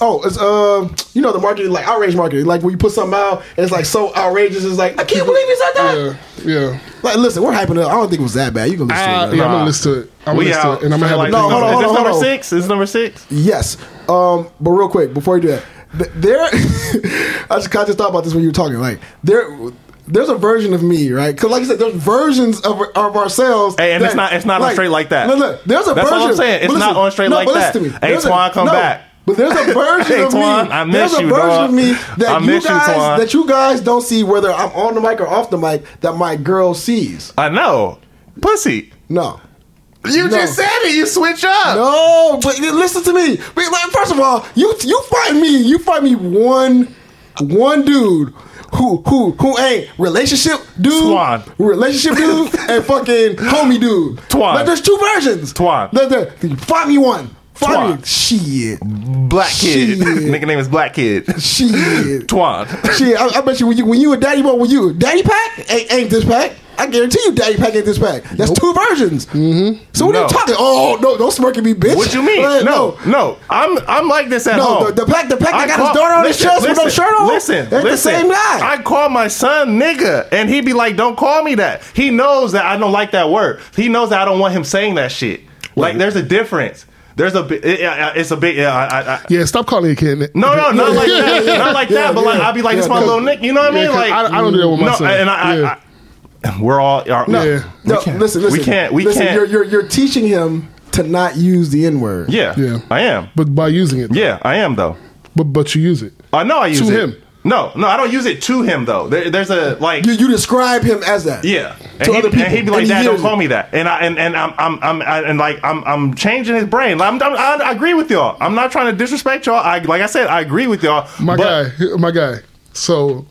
Oh, it's uh, you know the marketing, like outrage marketing, like when you put something out, and it's like so outrageous. It's like I can't believe he said that. Yeah, yeah. Like, listen, we're hyping it. up. I don't think it was that bad. You can listen Uh, to it. yeah, I'm gonna listen to it. I'm gonna we listen to out. it, and I'm gonna have like, a No, hold on, is hold this on, number on. six? Is this number six? Yes. Um, but real quick before you do that, th- there, I just, I just thought about this when you were talking. Like there, there's a version of me, right? Because like I said, there's versions of of ourselves. Hey, and it's not- it's not on straight like that. Look, look, there's a That's version. all I'm saying. It's but not on straight no, like but that. listen to me. Hey, There's a- Twan, come no, back. But there's a version Hey, of Twan, me. I there's a you, version dog. of me that you you, guys Twan. that you guys don't see whether I'm on the mic or off the mic that my girl sees. I know. Pussy. No. You No. just said it. You switch up. No, but listen to me. But, like, first of all, you you find me, you find me one one dude who who who ain't relationship dude, Twan. relationship dude, and fucking homie dude. Twan. Like, there's two versions. Twan. There- there- find me one. Find me Twan. shit. Black kid. Shit. Nigga name is Black Kid. Shit. Twan. Shit, I, I bet you when you when you a daddy boy, when you daddy pack ain't, ain't this pack. I guarantee you, Daddy Pack ain't this pack. That's two versions. Mm-hmm. So what are you talking? Oh no, don't smirk at me, bitch. What you mean? Like, no, no. I'm I'm like this at No, home. the- the pack- the pack that I got his daughter on his chest with no shirt on? Listen, Ain't the same guy. I call my son nigga, and he be like, "Don't call me that." He knows that I don't like that word. He knows that I don't want him saying that shit. Like, there's a difference. There's a it, it- it's a big. Yeah, I, I, Yeah, stop calling your kid. no, no, not like that. Not like that. But like. I'll be like, "This Yeah, my little Nick." You know what I mean? Like, I- I don't do that with my no, son. and I, Yeah. I, I, we're all. Are, No, Yeah. no. can't- listen, we can't- we listen, can't- You're, you're you're teaching him to not use the N word. Yeah, Yeah. I am. But by using it, Yeah, I am though. but but you use it. I know I use To it. him. No, no, I don't use it to him though. There, there's a like. You, you describe him as that. Yeah, and, To he, other people. and he'd be like, And "Dad, don't call me that." And I and, and I'm I'm I'm I, and like I'm I'm changing his brain. I'm, I'm, I, I agree with y'all. I'm not trying to disrespect y'all. I like I said, I agree with y'all. My but guy, my guy. So,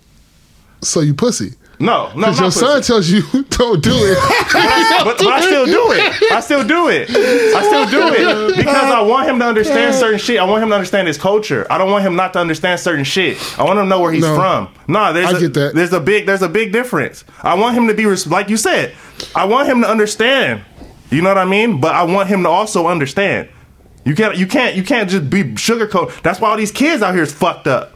so you pussy. No, no, Because not your son tells you don't do it. but, but I still do it. I still do it. I still do it because I want him to understand certain shit. I want him to understand his culture. I don't want him not to understand certain shit. I want him to know where he's No. from. Nah, there's I a, get that. There's a big there's a big difference. I want him to be res- like you said. I want him to understand. You know what I mean? But I want him to also understand. You can't you can't you can't just be sugarcoat. That's why all these kids out here is fucked up.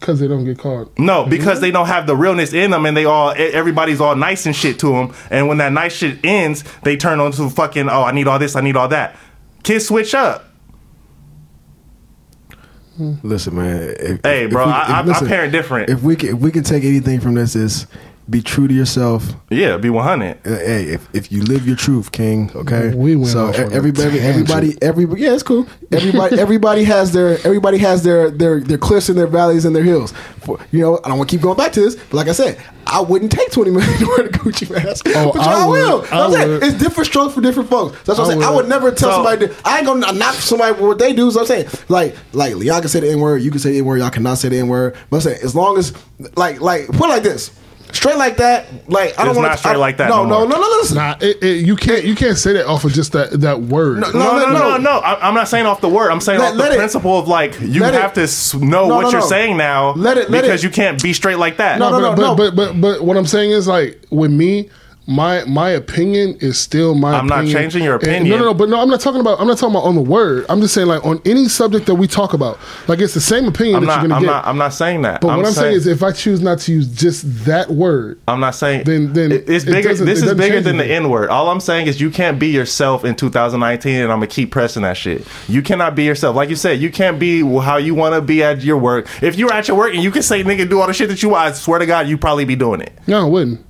Because they don't get caught. No, because they don't have the realness in them, and they all e- everybody's all nice and shit to them. And when that nice shit ends, they turn on to fucking oh, I need all this, I need all that. Kids switch up. Listen, man. If, Hey, if bro, we- I- if- I- I parent different. If we can, if we can take anything from this, is be true to yourself. Yeah, be one hundred. Uh, Hey, if, if you live your truth, King, okay. We went so off on a everybody, everybody, everybody, yeah, it's cool. Everybody, everybody has their, everybody has their, their, their cliffs and their valleys and their hills. For, you know, I don't want to keep going back to this, but like I said, I wouldn't take twenty million to wear the Gucci mask, Oh, but I y'all would. will. I I'm saying would. it's different strokes for different folks. That's what I I'm saying. I would. would never tell So- somebody. To, I ain't gonna knock somebody for what they do. So I'm saying, like, like y'all can say the n word, you can say the n word, y'all cannot say the n word. But I'm saying, as long as, like, like put it like this. Straight like that, like I don't want not straight like that No, no no, no, more. no, listen. Nah, it, it, you can't you can't say that off of just that that word. No, No, no, no, no. no. no. I, I'm not saying off the word. I'm saying Let- off let the it- principle of like you let it- have to know No, what no, you're no. saying now. Let it- let because it- you can't be straight like that. No, no, but, no, but, but but but what I'm saying is like with me, my my opinion is still my. I'm not opinion. changing your And- opinion. no, no, no. But no, I'm not talking about. I'm not talking about on the word. I'm just saying like on any subject that we talk about, like it's the same opinion I'm that not. you're gonna I'm get. not. I'm not saying that. but what I'm saying is, if I choose not to use just that word, I'm not saying Then- then it's it bigger. This is bigger than the. N word. All I'm saying is you can't be yourself in 2019, and I'm gonna keep pressing that shit. You cannot be yourself. Like you said, you can't be how you want to be at your work. If you're at your work and you can say nigga do all the shit that you want, I swear to God, you probably be doing it. no, I wouldn't.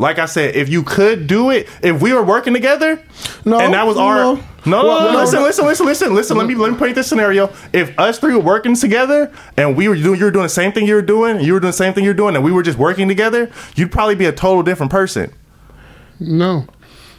Like I said, if you could do it, if we were working together, No, and that was our no. no, no, Well, no, no, listen, no. listen, listen, listen, listen. Let me let me paint this scenario. If us three were working together and we were doing, you were doing the same thing you were doing, you were doing the same thing you're doing, and we were just working together, you'd probably be a total different person. No.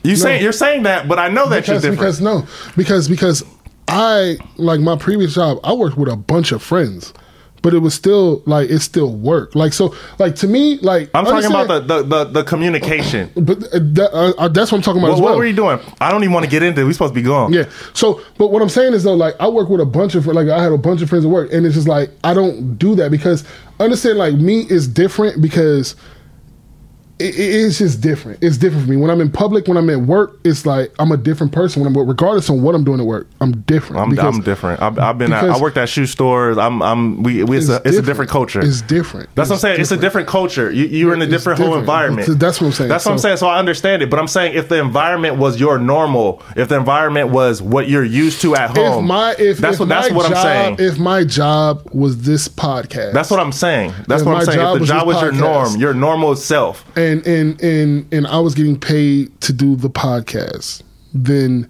you saying you're saying that, but I know that because, you're different. because no, because because I like my previous job. I worked with a bunch of friends, but it was still like it still worked. Like so, like to me, like I'm talking about the, the, the, the communication. But uh, that, uh, uh, that's what I'm talking about What, as well. what were you doing? I don't even want to get into it. We supposed to be gone. Yeah. So, but what I'm saying is though, like I work with a bunch of like I had a bunch of friends at work, and it's just like I don't do that because understand like me is different because it, it- it's just different. It's different for me when I'm in public. When I'm at work, it's like I'm a different person. When I'm regardless on what I'm doing at work, I'm different. I'm, because I'm different. I've, I've been. At, I worked at shoe stores. I'm. I'm. We. we it's, a, it's a different culture. It's different. That's what I'm saying. It's a different culture. You, you're in a It's different whole different. environment. It's- that's what I'm saying. That's what I'm saying. So I understand it. But I'm saying if the environment was your normal, if the environment was what you're used to at home, If my if that's if what that's what job, I'm saying. If my job was this podcast, that's what I'm saying. That's what I'm saying. If the was job was your norm, your normal self. and and and and and I was getting paid to do the podcast, then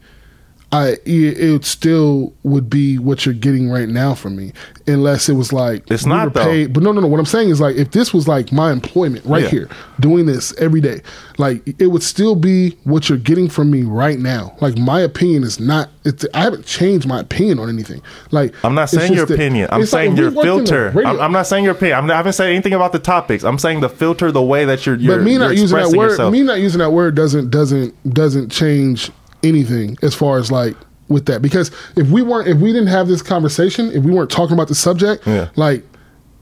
I it, still would be what you're getting right now from me, unless it was like It's we not, though. Paid, but no, no, no. What I'm saying is like if this was like my employment right Yeah. here, doing this every day, like it would still be what you're getting from me right now. Like my opinion is not. It's, I haven't changed my opinion on anything. Like I'm not saying your just that- opinion. I'm it's like saying your worked in the filter. I'm, I'm not saying your opinion. I'm not, I haven't said anything about the topics. I'm saying the filter, the way that you're. you're but me not using that word, yourself. me not using that word doesn't doesn't doesn't change anything as far as like with that because if we weren't if we didn't have this conversation if we weren't talking about the subject Yeah. like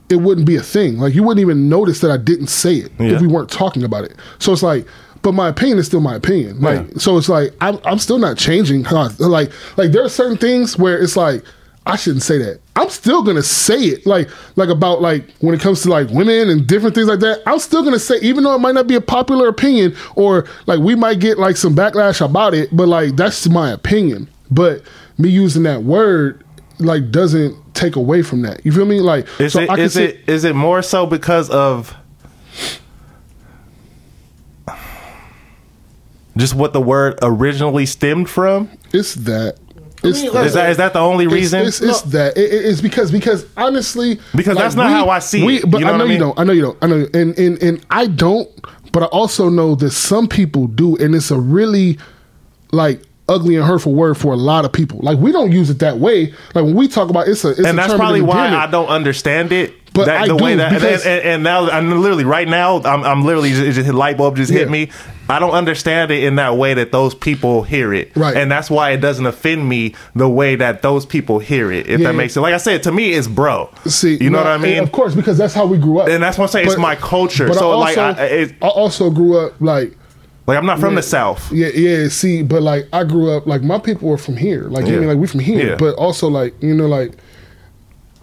it wouldn't be a thing. Like you wouldn't even notice that I didn't say it Yeah. if we weren't talking about it. So it's like, but my opinion is still my opinion. Like, Yeah. so it's like I'm, I'm still not changing. Like, like there are certain things where it's like I shouldn't say that. I'm still gonna say it. Like, like about like when it comes to like women and different things like that. I'm still gonna say, even though it might not be a popular opinion, or like we might get like some backlash about it, but like that's my opinion. But me using that word like doesn't take away from that. You feel me? Like, Is so it I can is say- it is it more so because of just what the word originally stemmed from? It's that. It's mean, that. Is that is that the only reason? It's, it's, that. It- it- it's because because honestly, Because that's not how I see we, it. But You know I know I you mean? don't. I know you don't. I know, you- and and and I don't. But I also know that some people do, and it's a really like ugly and hurtful word for a lot of people. Like we don't use it that way. Like when we talk about it's a, it's a and that's term probably why. I don't understand it. But that, the way that and, and, now I'm literally right now I'm, I'm literally just, just light bulb just hit me. I don't understand it in that way that those people hear it, Right. And that's why it doesn't offend me the way that those people hear it. If Yeah. that makes sense. Like I said, to me, it's bro. See, you know no, what I mean? Of course, because that's how we grew up. And that's what I'm saying, it's my culture. But So, I like, I- it- I also grew up like Like I'm not from Yeah. the south. Yeah, yeah. See, but like I grew up like my people were from here. Like you Yeah. mean like we from here, Yeah. but also like you know like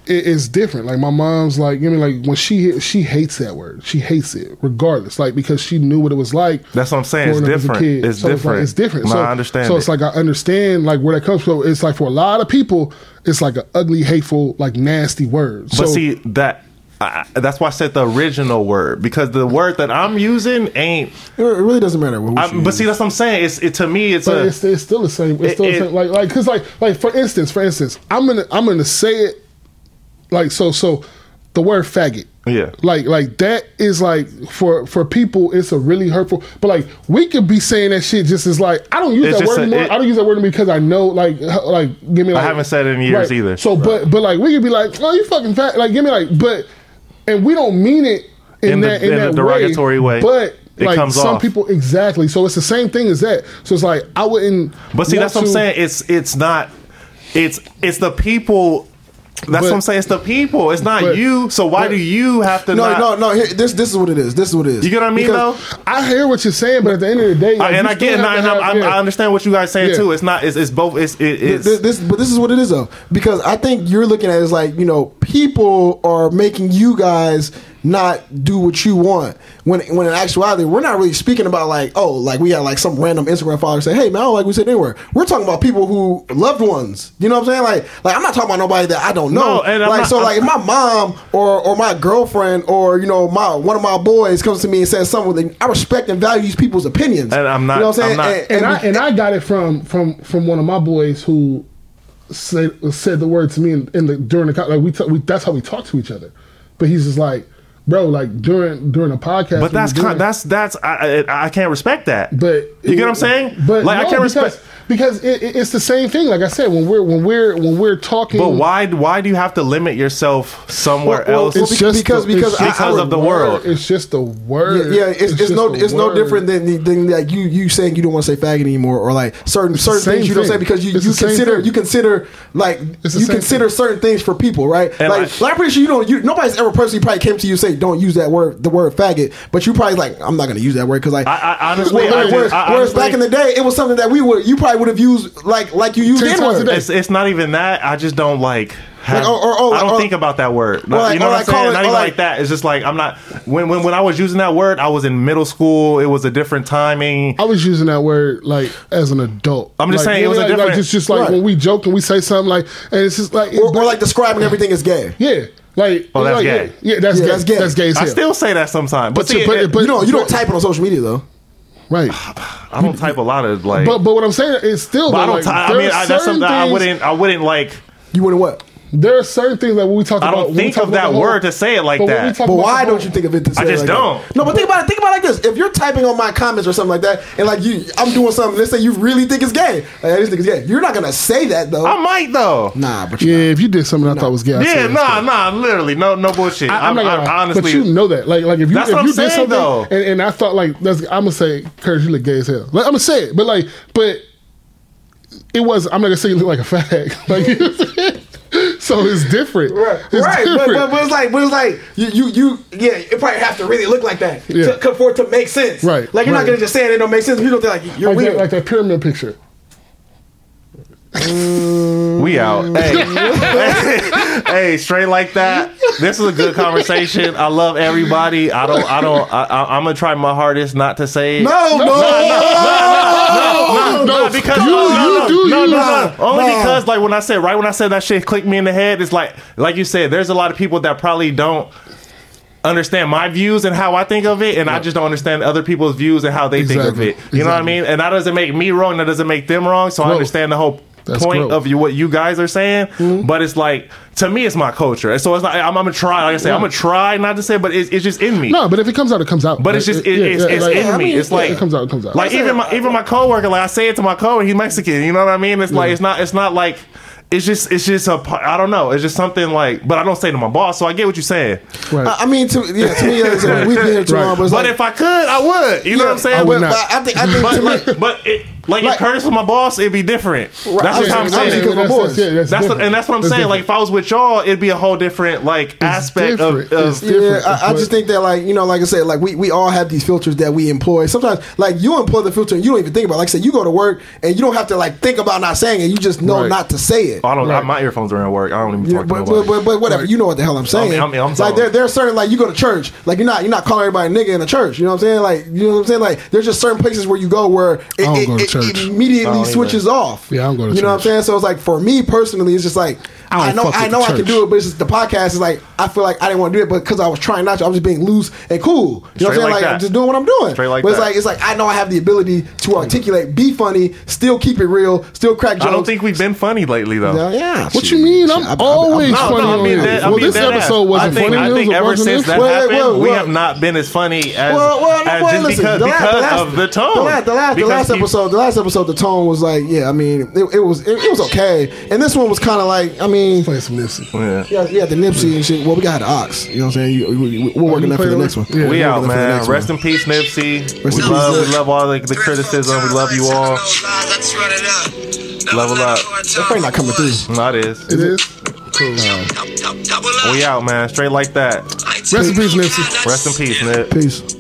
it, it's different. Like my mom's like you know like when she she hates that word. She hates it regardless. Like because she knew what it was like. That's what I'm saying. It's growing up as a different. It's So like, different. it's different. No, so I understand So it. it's like I understand like where that comes from. It's like for a lot of people, it's like an ugly, hateful, like nasty word. But so, see that. I, that's why I said the original word because the word that I'm using ain't. It really doesn't matter. What I, but see, that's what I'm saying. It's it to me. It's But a. it's, it's still the same. It's It- still the it- same. Like like because like like for instance, for instance, I'm gonna I'm gonna say it like so so the word faggot. Yeah. Like like that is like for for people it's a really hurtful. But like we could be saying that shit just as like I don't use It's that word a- anymore. it- I don't use that word anymore because I know like like give me like I haven't said it in years either. So but but like we could be like oh you fucking fat like give me like but and we don't mean it in, In the- that in, in a that derogatory way. But It like comes some off. people exactly. So it's the same thing as that. So it's like I wouldn't. But see, that's what I'm saying. It's it's not. It's it's the people. That's But- what I'm saying. It's the people. It's not but- you. So why but- do you have to? no, not, no, no. Here, this, this is what it is. This is what it is. You get what I mean, Because- though. I hear what you're saying, but at the end of the day, uh, like, I, and I get, and, I, and I'm, have- I'm, yeah. I understand what you guys saying Yeah. too. It's not. It's, it's both. It's it, it's. this, this, but this is what it is though, because I think you're looking at it as like you know people are making you guys not do what you want. When when in actuality, we're not really speaking about like oh like we had like some random Instagram follower say hey man I don't like we said anywhere. We're talking about people who loved ones. You know what I'm saying? Like like I'm not talking about nobody that I don't know. No, and I'm like not- so I'm- like if my mom or or my girlfriend or you know my one of my boys comes to me and says something, I respect and value these people's opinions. And I'm not- You know what I'm saying? I'm not- And- and I and- and I got it from from from one of my boys who said said the word to me in, in the during the like we, t- we that's how we talk to each other. But he's just like, bro, like during during a podcast. but that's doing- kind, that's that's I, I I can't respect that. But you get what I'm saying? But like I can't because, respect. because it, it- it's the same thing. Like I said, when we're when we're when we're talking, But why why do you have to limit yourself somewhere Well, well, else? it's It's just because- the, because it's I- because of the word. world. It's just the word. Yeah, yeah, it's, it's, just no the it's no different than the than like you you saying you don't want to say faggot anymore or like certain certain same things you don't say because you, It's you consider thing. you consider like you consider thing. certain things for people, right? And like, I- like, I'm pretty sure you don't you nobody's ever personally probably came to you and say don't use that word the word faggot, but you probably like I'm not going to use that word because like I- I honestly- whereas, I just- whereas, I whereas honestly- back in the day it was something that we would you probably would have used like like you used Ten the times day. It's, it's not even that. I just don't like. Have, Like, or- or- or- I don't or- think about that word. or like- you know or what I'm saying? it- not even like- like, that. It's just like I'm not. When, when when I was using that word, I was in middle school. It was a different timing. I was using that word like as an adult. I'm just Like, saying, it was a like, different- Like, it's just like Right. when we joke and we say something like, and it's just like, or, or like describing everything as gay. yeah, like, Oh, that's like, gay. Yeah, yeah, that's Yeah, gay. that's gay. That's gay as I still say that sometimes, but, But see, but- it- but- You don't you don't type it on social media though. right. I don't type a lot of like. But but what I'm saying is still. but I don't. like, ty- I mean, I, that's something I wouldn't. I wouldn't like. You wouldn't what? There are certain things that when we talk I about. don't when think of that the whole- word to say it like but that. But why the don't you think of it? To say I it just like don't. That? No, but think about it. Think about it like this: if you're typing on my comments or something like that, and like you, I'm doing something. Let's say you really think it's gay. Like, I just think it's gay. You're not gonna say that though. I might though. nah, but Yeah, you if you did something I thought was gay, I'd Yeah, that's nah, gay. nah, literally, no, no bullshit. I, I'm, I'm not gonna, honestly, but you know that, like, like if you That's if what you I'm did saying, something, though. and, and I thought like that's, I'm gonna say, Kurt, you look gay as hell. Like, I'm gonna say it, but like, but it was. I'm not gonna say you look like a fag. Like, so it's different. Right, It's right. But, different. but, but it's like, but it's like you, you, you, yeah. It probably have to really look like that Yeah. to, for it to make sense. Right, Like you're right. not gonna just say it, it don't make sense. People think like you're like, weird. that, like that pyramid picture. We out. Mm. Hey, hey, straight like that. This is a good conversation. I love everybody. I don't. I don't. I, I, I'm gonna try my hardest not to say. No, no, no, no, because you- no, you no, do no, you. no, no. Only Nah. because like when I said right when I said that shit clicked me in the head. It's like like you said. There's a lot of people that probably don't understand my views and how I think of it, and I just don't understand other people's views and how they Exactly. think of it. You know what I mean? And that doesn't make me wrong. That doesn't make them wrong. So I understand the whole That's point growth. of you what you guys are saying. Mm-hmm. But it's like to me, it's my culture. So it's like I'm, I'm gonna try. Like I say, I'm gonna try not to say, it, but it's, it's just in me. No, but if it comes out, it comes out. But it's just it, it's, it's like, in I me. mean, it's like it comes out, it comes out. Like even my even my coworker, like I say it to my coworker, he's Mexican. You know what I mean? It's like it's not it's not like it's just it's just a pa- I don't know. It's just something like. But I don't say to my boss, so I get what you're saying. right. I I mean, to yeah, to me, it's like, we've been here too Right. long, but But like, if I could, I would. You know what I'm saying? I would but, not. but I think, I think But to me, but it, like, Like- if Curtis was my boss, it'd be different. That's I just I'm saying. thinking my that's, boys. yeah, that's, That's the, and that's what I'm That's saying. Like if I was with y'all, it'd be a whole different like aspect of, different. of It's different. Yeah, I, I just think that like you know, like I said, like we, we all have these filters that we employ. Sometimes like you employ the filter and you don't even think about. it. Like I said, you go to work and you don't have to like think about not saying it. You just know Right. not to say it. I don't. Right. My earphones are in work. I don't even Yeah, talk to but, nobody. but, but, but whatever, Right. you know what the hell I'm saying. I mean, I'm like sorry. there, there are certain like you go to church, like you're not you're not calling everybody a nigga in a church. You know what I'm saying? Like you know what I'm saying? Like there's just certain places where you go where it, don't it, go to it church. immediately don't switches off. Yeah, I don't go to You know what I'm saying? So it's like for me personally, it's just like I I, don't know fuck I with know the I can do it, but it's just the podcast is like I feel like I didn't want to do it, but because I was trying not to, I was just being loose and cool. You know what I'm saying? like Like, that. I'm just doing what I'm doing. Straight like but it's that. like it's like I know I have the ability to articulate, be funny, still keep it real, still crack jokes. I don't think we've been funny lately though. Yeah, yeah. What shit. you mean? I'm Shit, I- I- I- always No, funny no, I mean that. Well, mean this episode ass. wasn't I think, funny. I think ever since this. that Well, happened, well, we have not been as funny as, Well, well, no, as well, just listen, because, the last- because the last- of the tone. The last, the last, the last episode, the last episode, the tone was like, yeah, I mean, it, it was, it, it was okay, and this one was kind of like, I mean, Play some Nipsey. Yeah. yeah, yeah, the Nipsey and shit. Well, we got the aux, you know what I'm saying? You, we, we, we're working you that for the next one. Yeah. We out, working that for the man. Rest one. in peace, Nipsey. Rest we in peace, love, Nip. we love all the, the criticism. We love you all. Level up. That's probably not coming through. No, it is. It is. Cool. We out, man. Straight like that. Rest in peace, Nipsey. Rest in peace, Nip. Peace.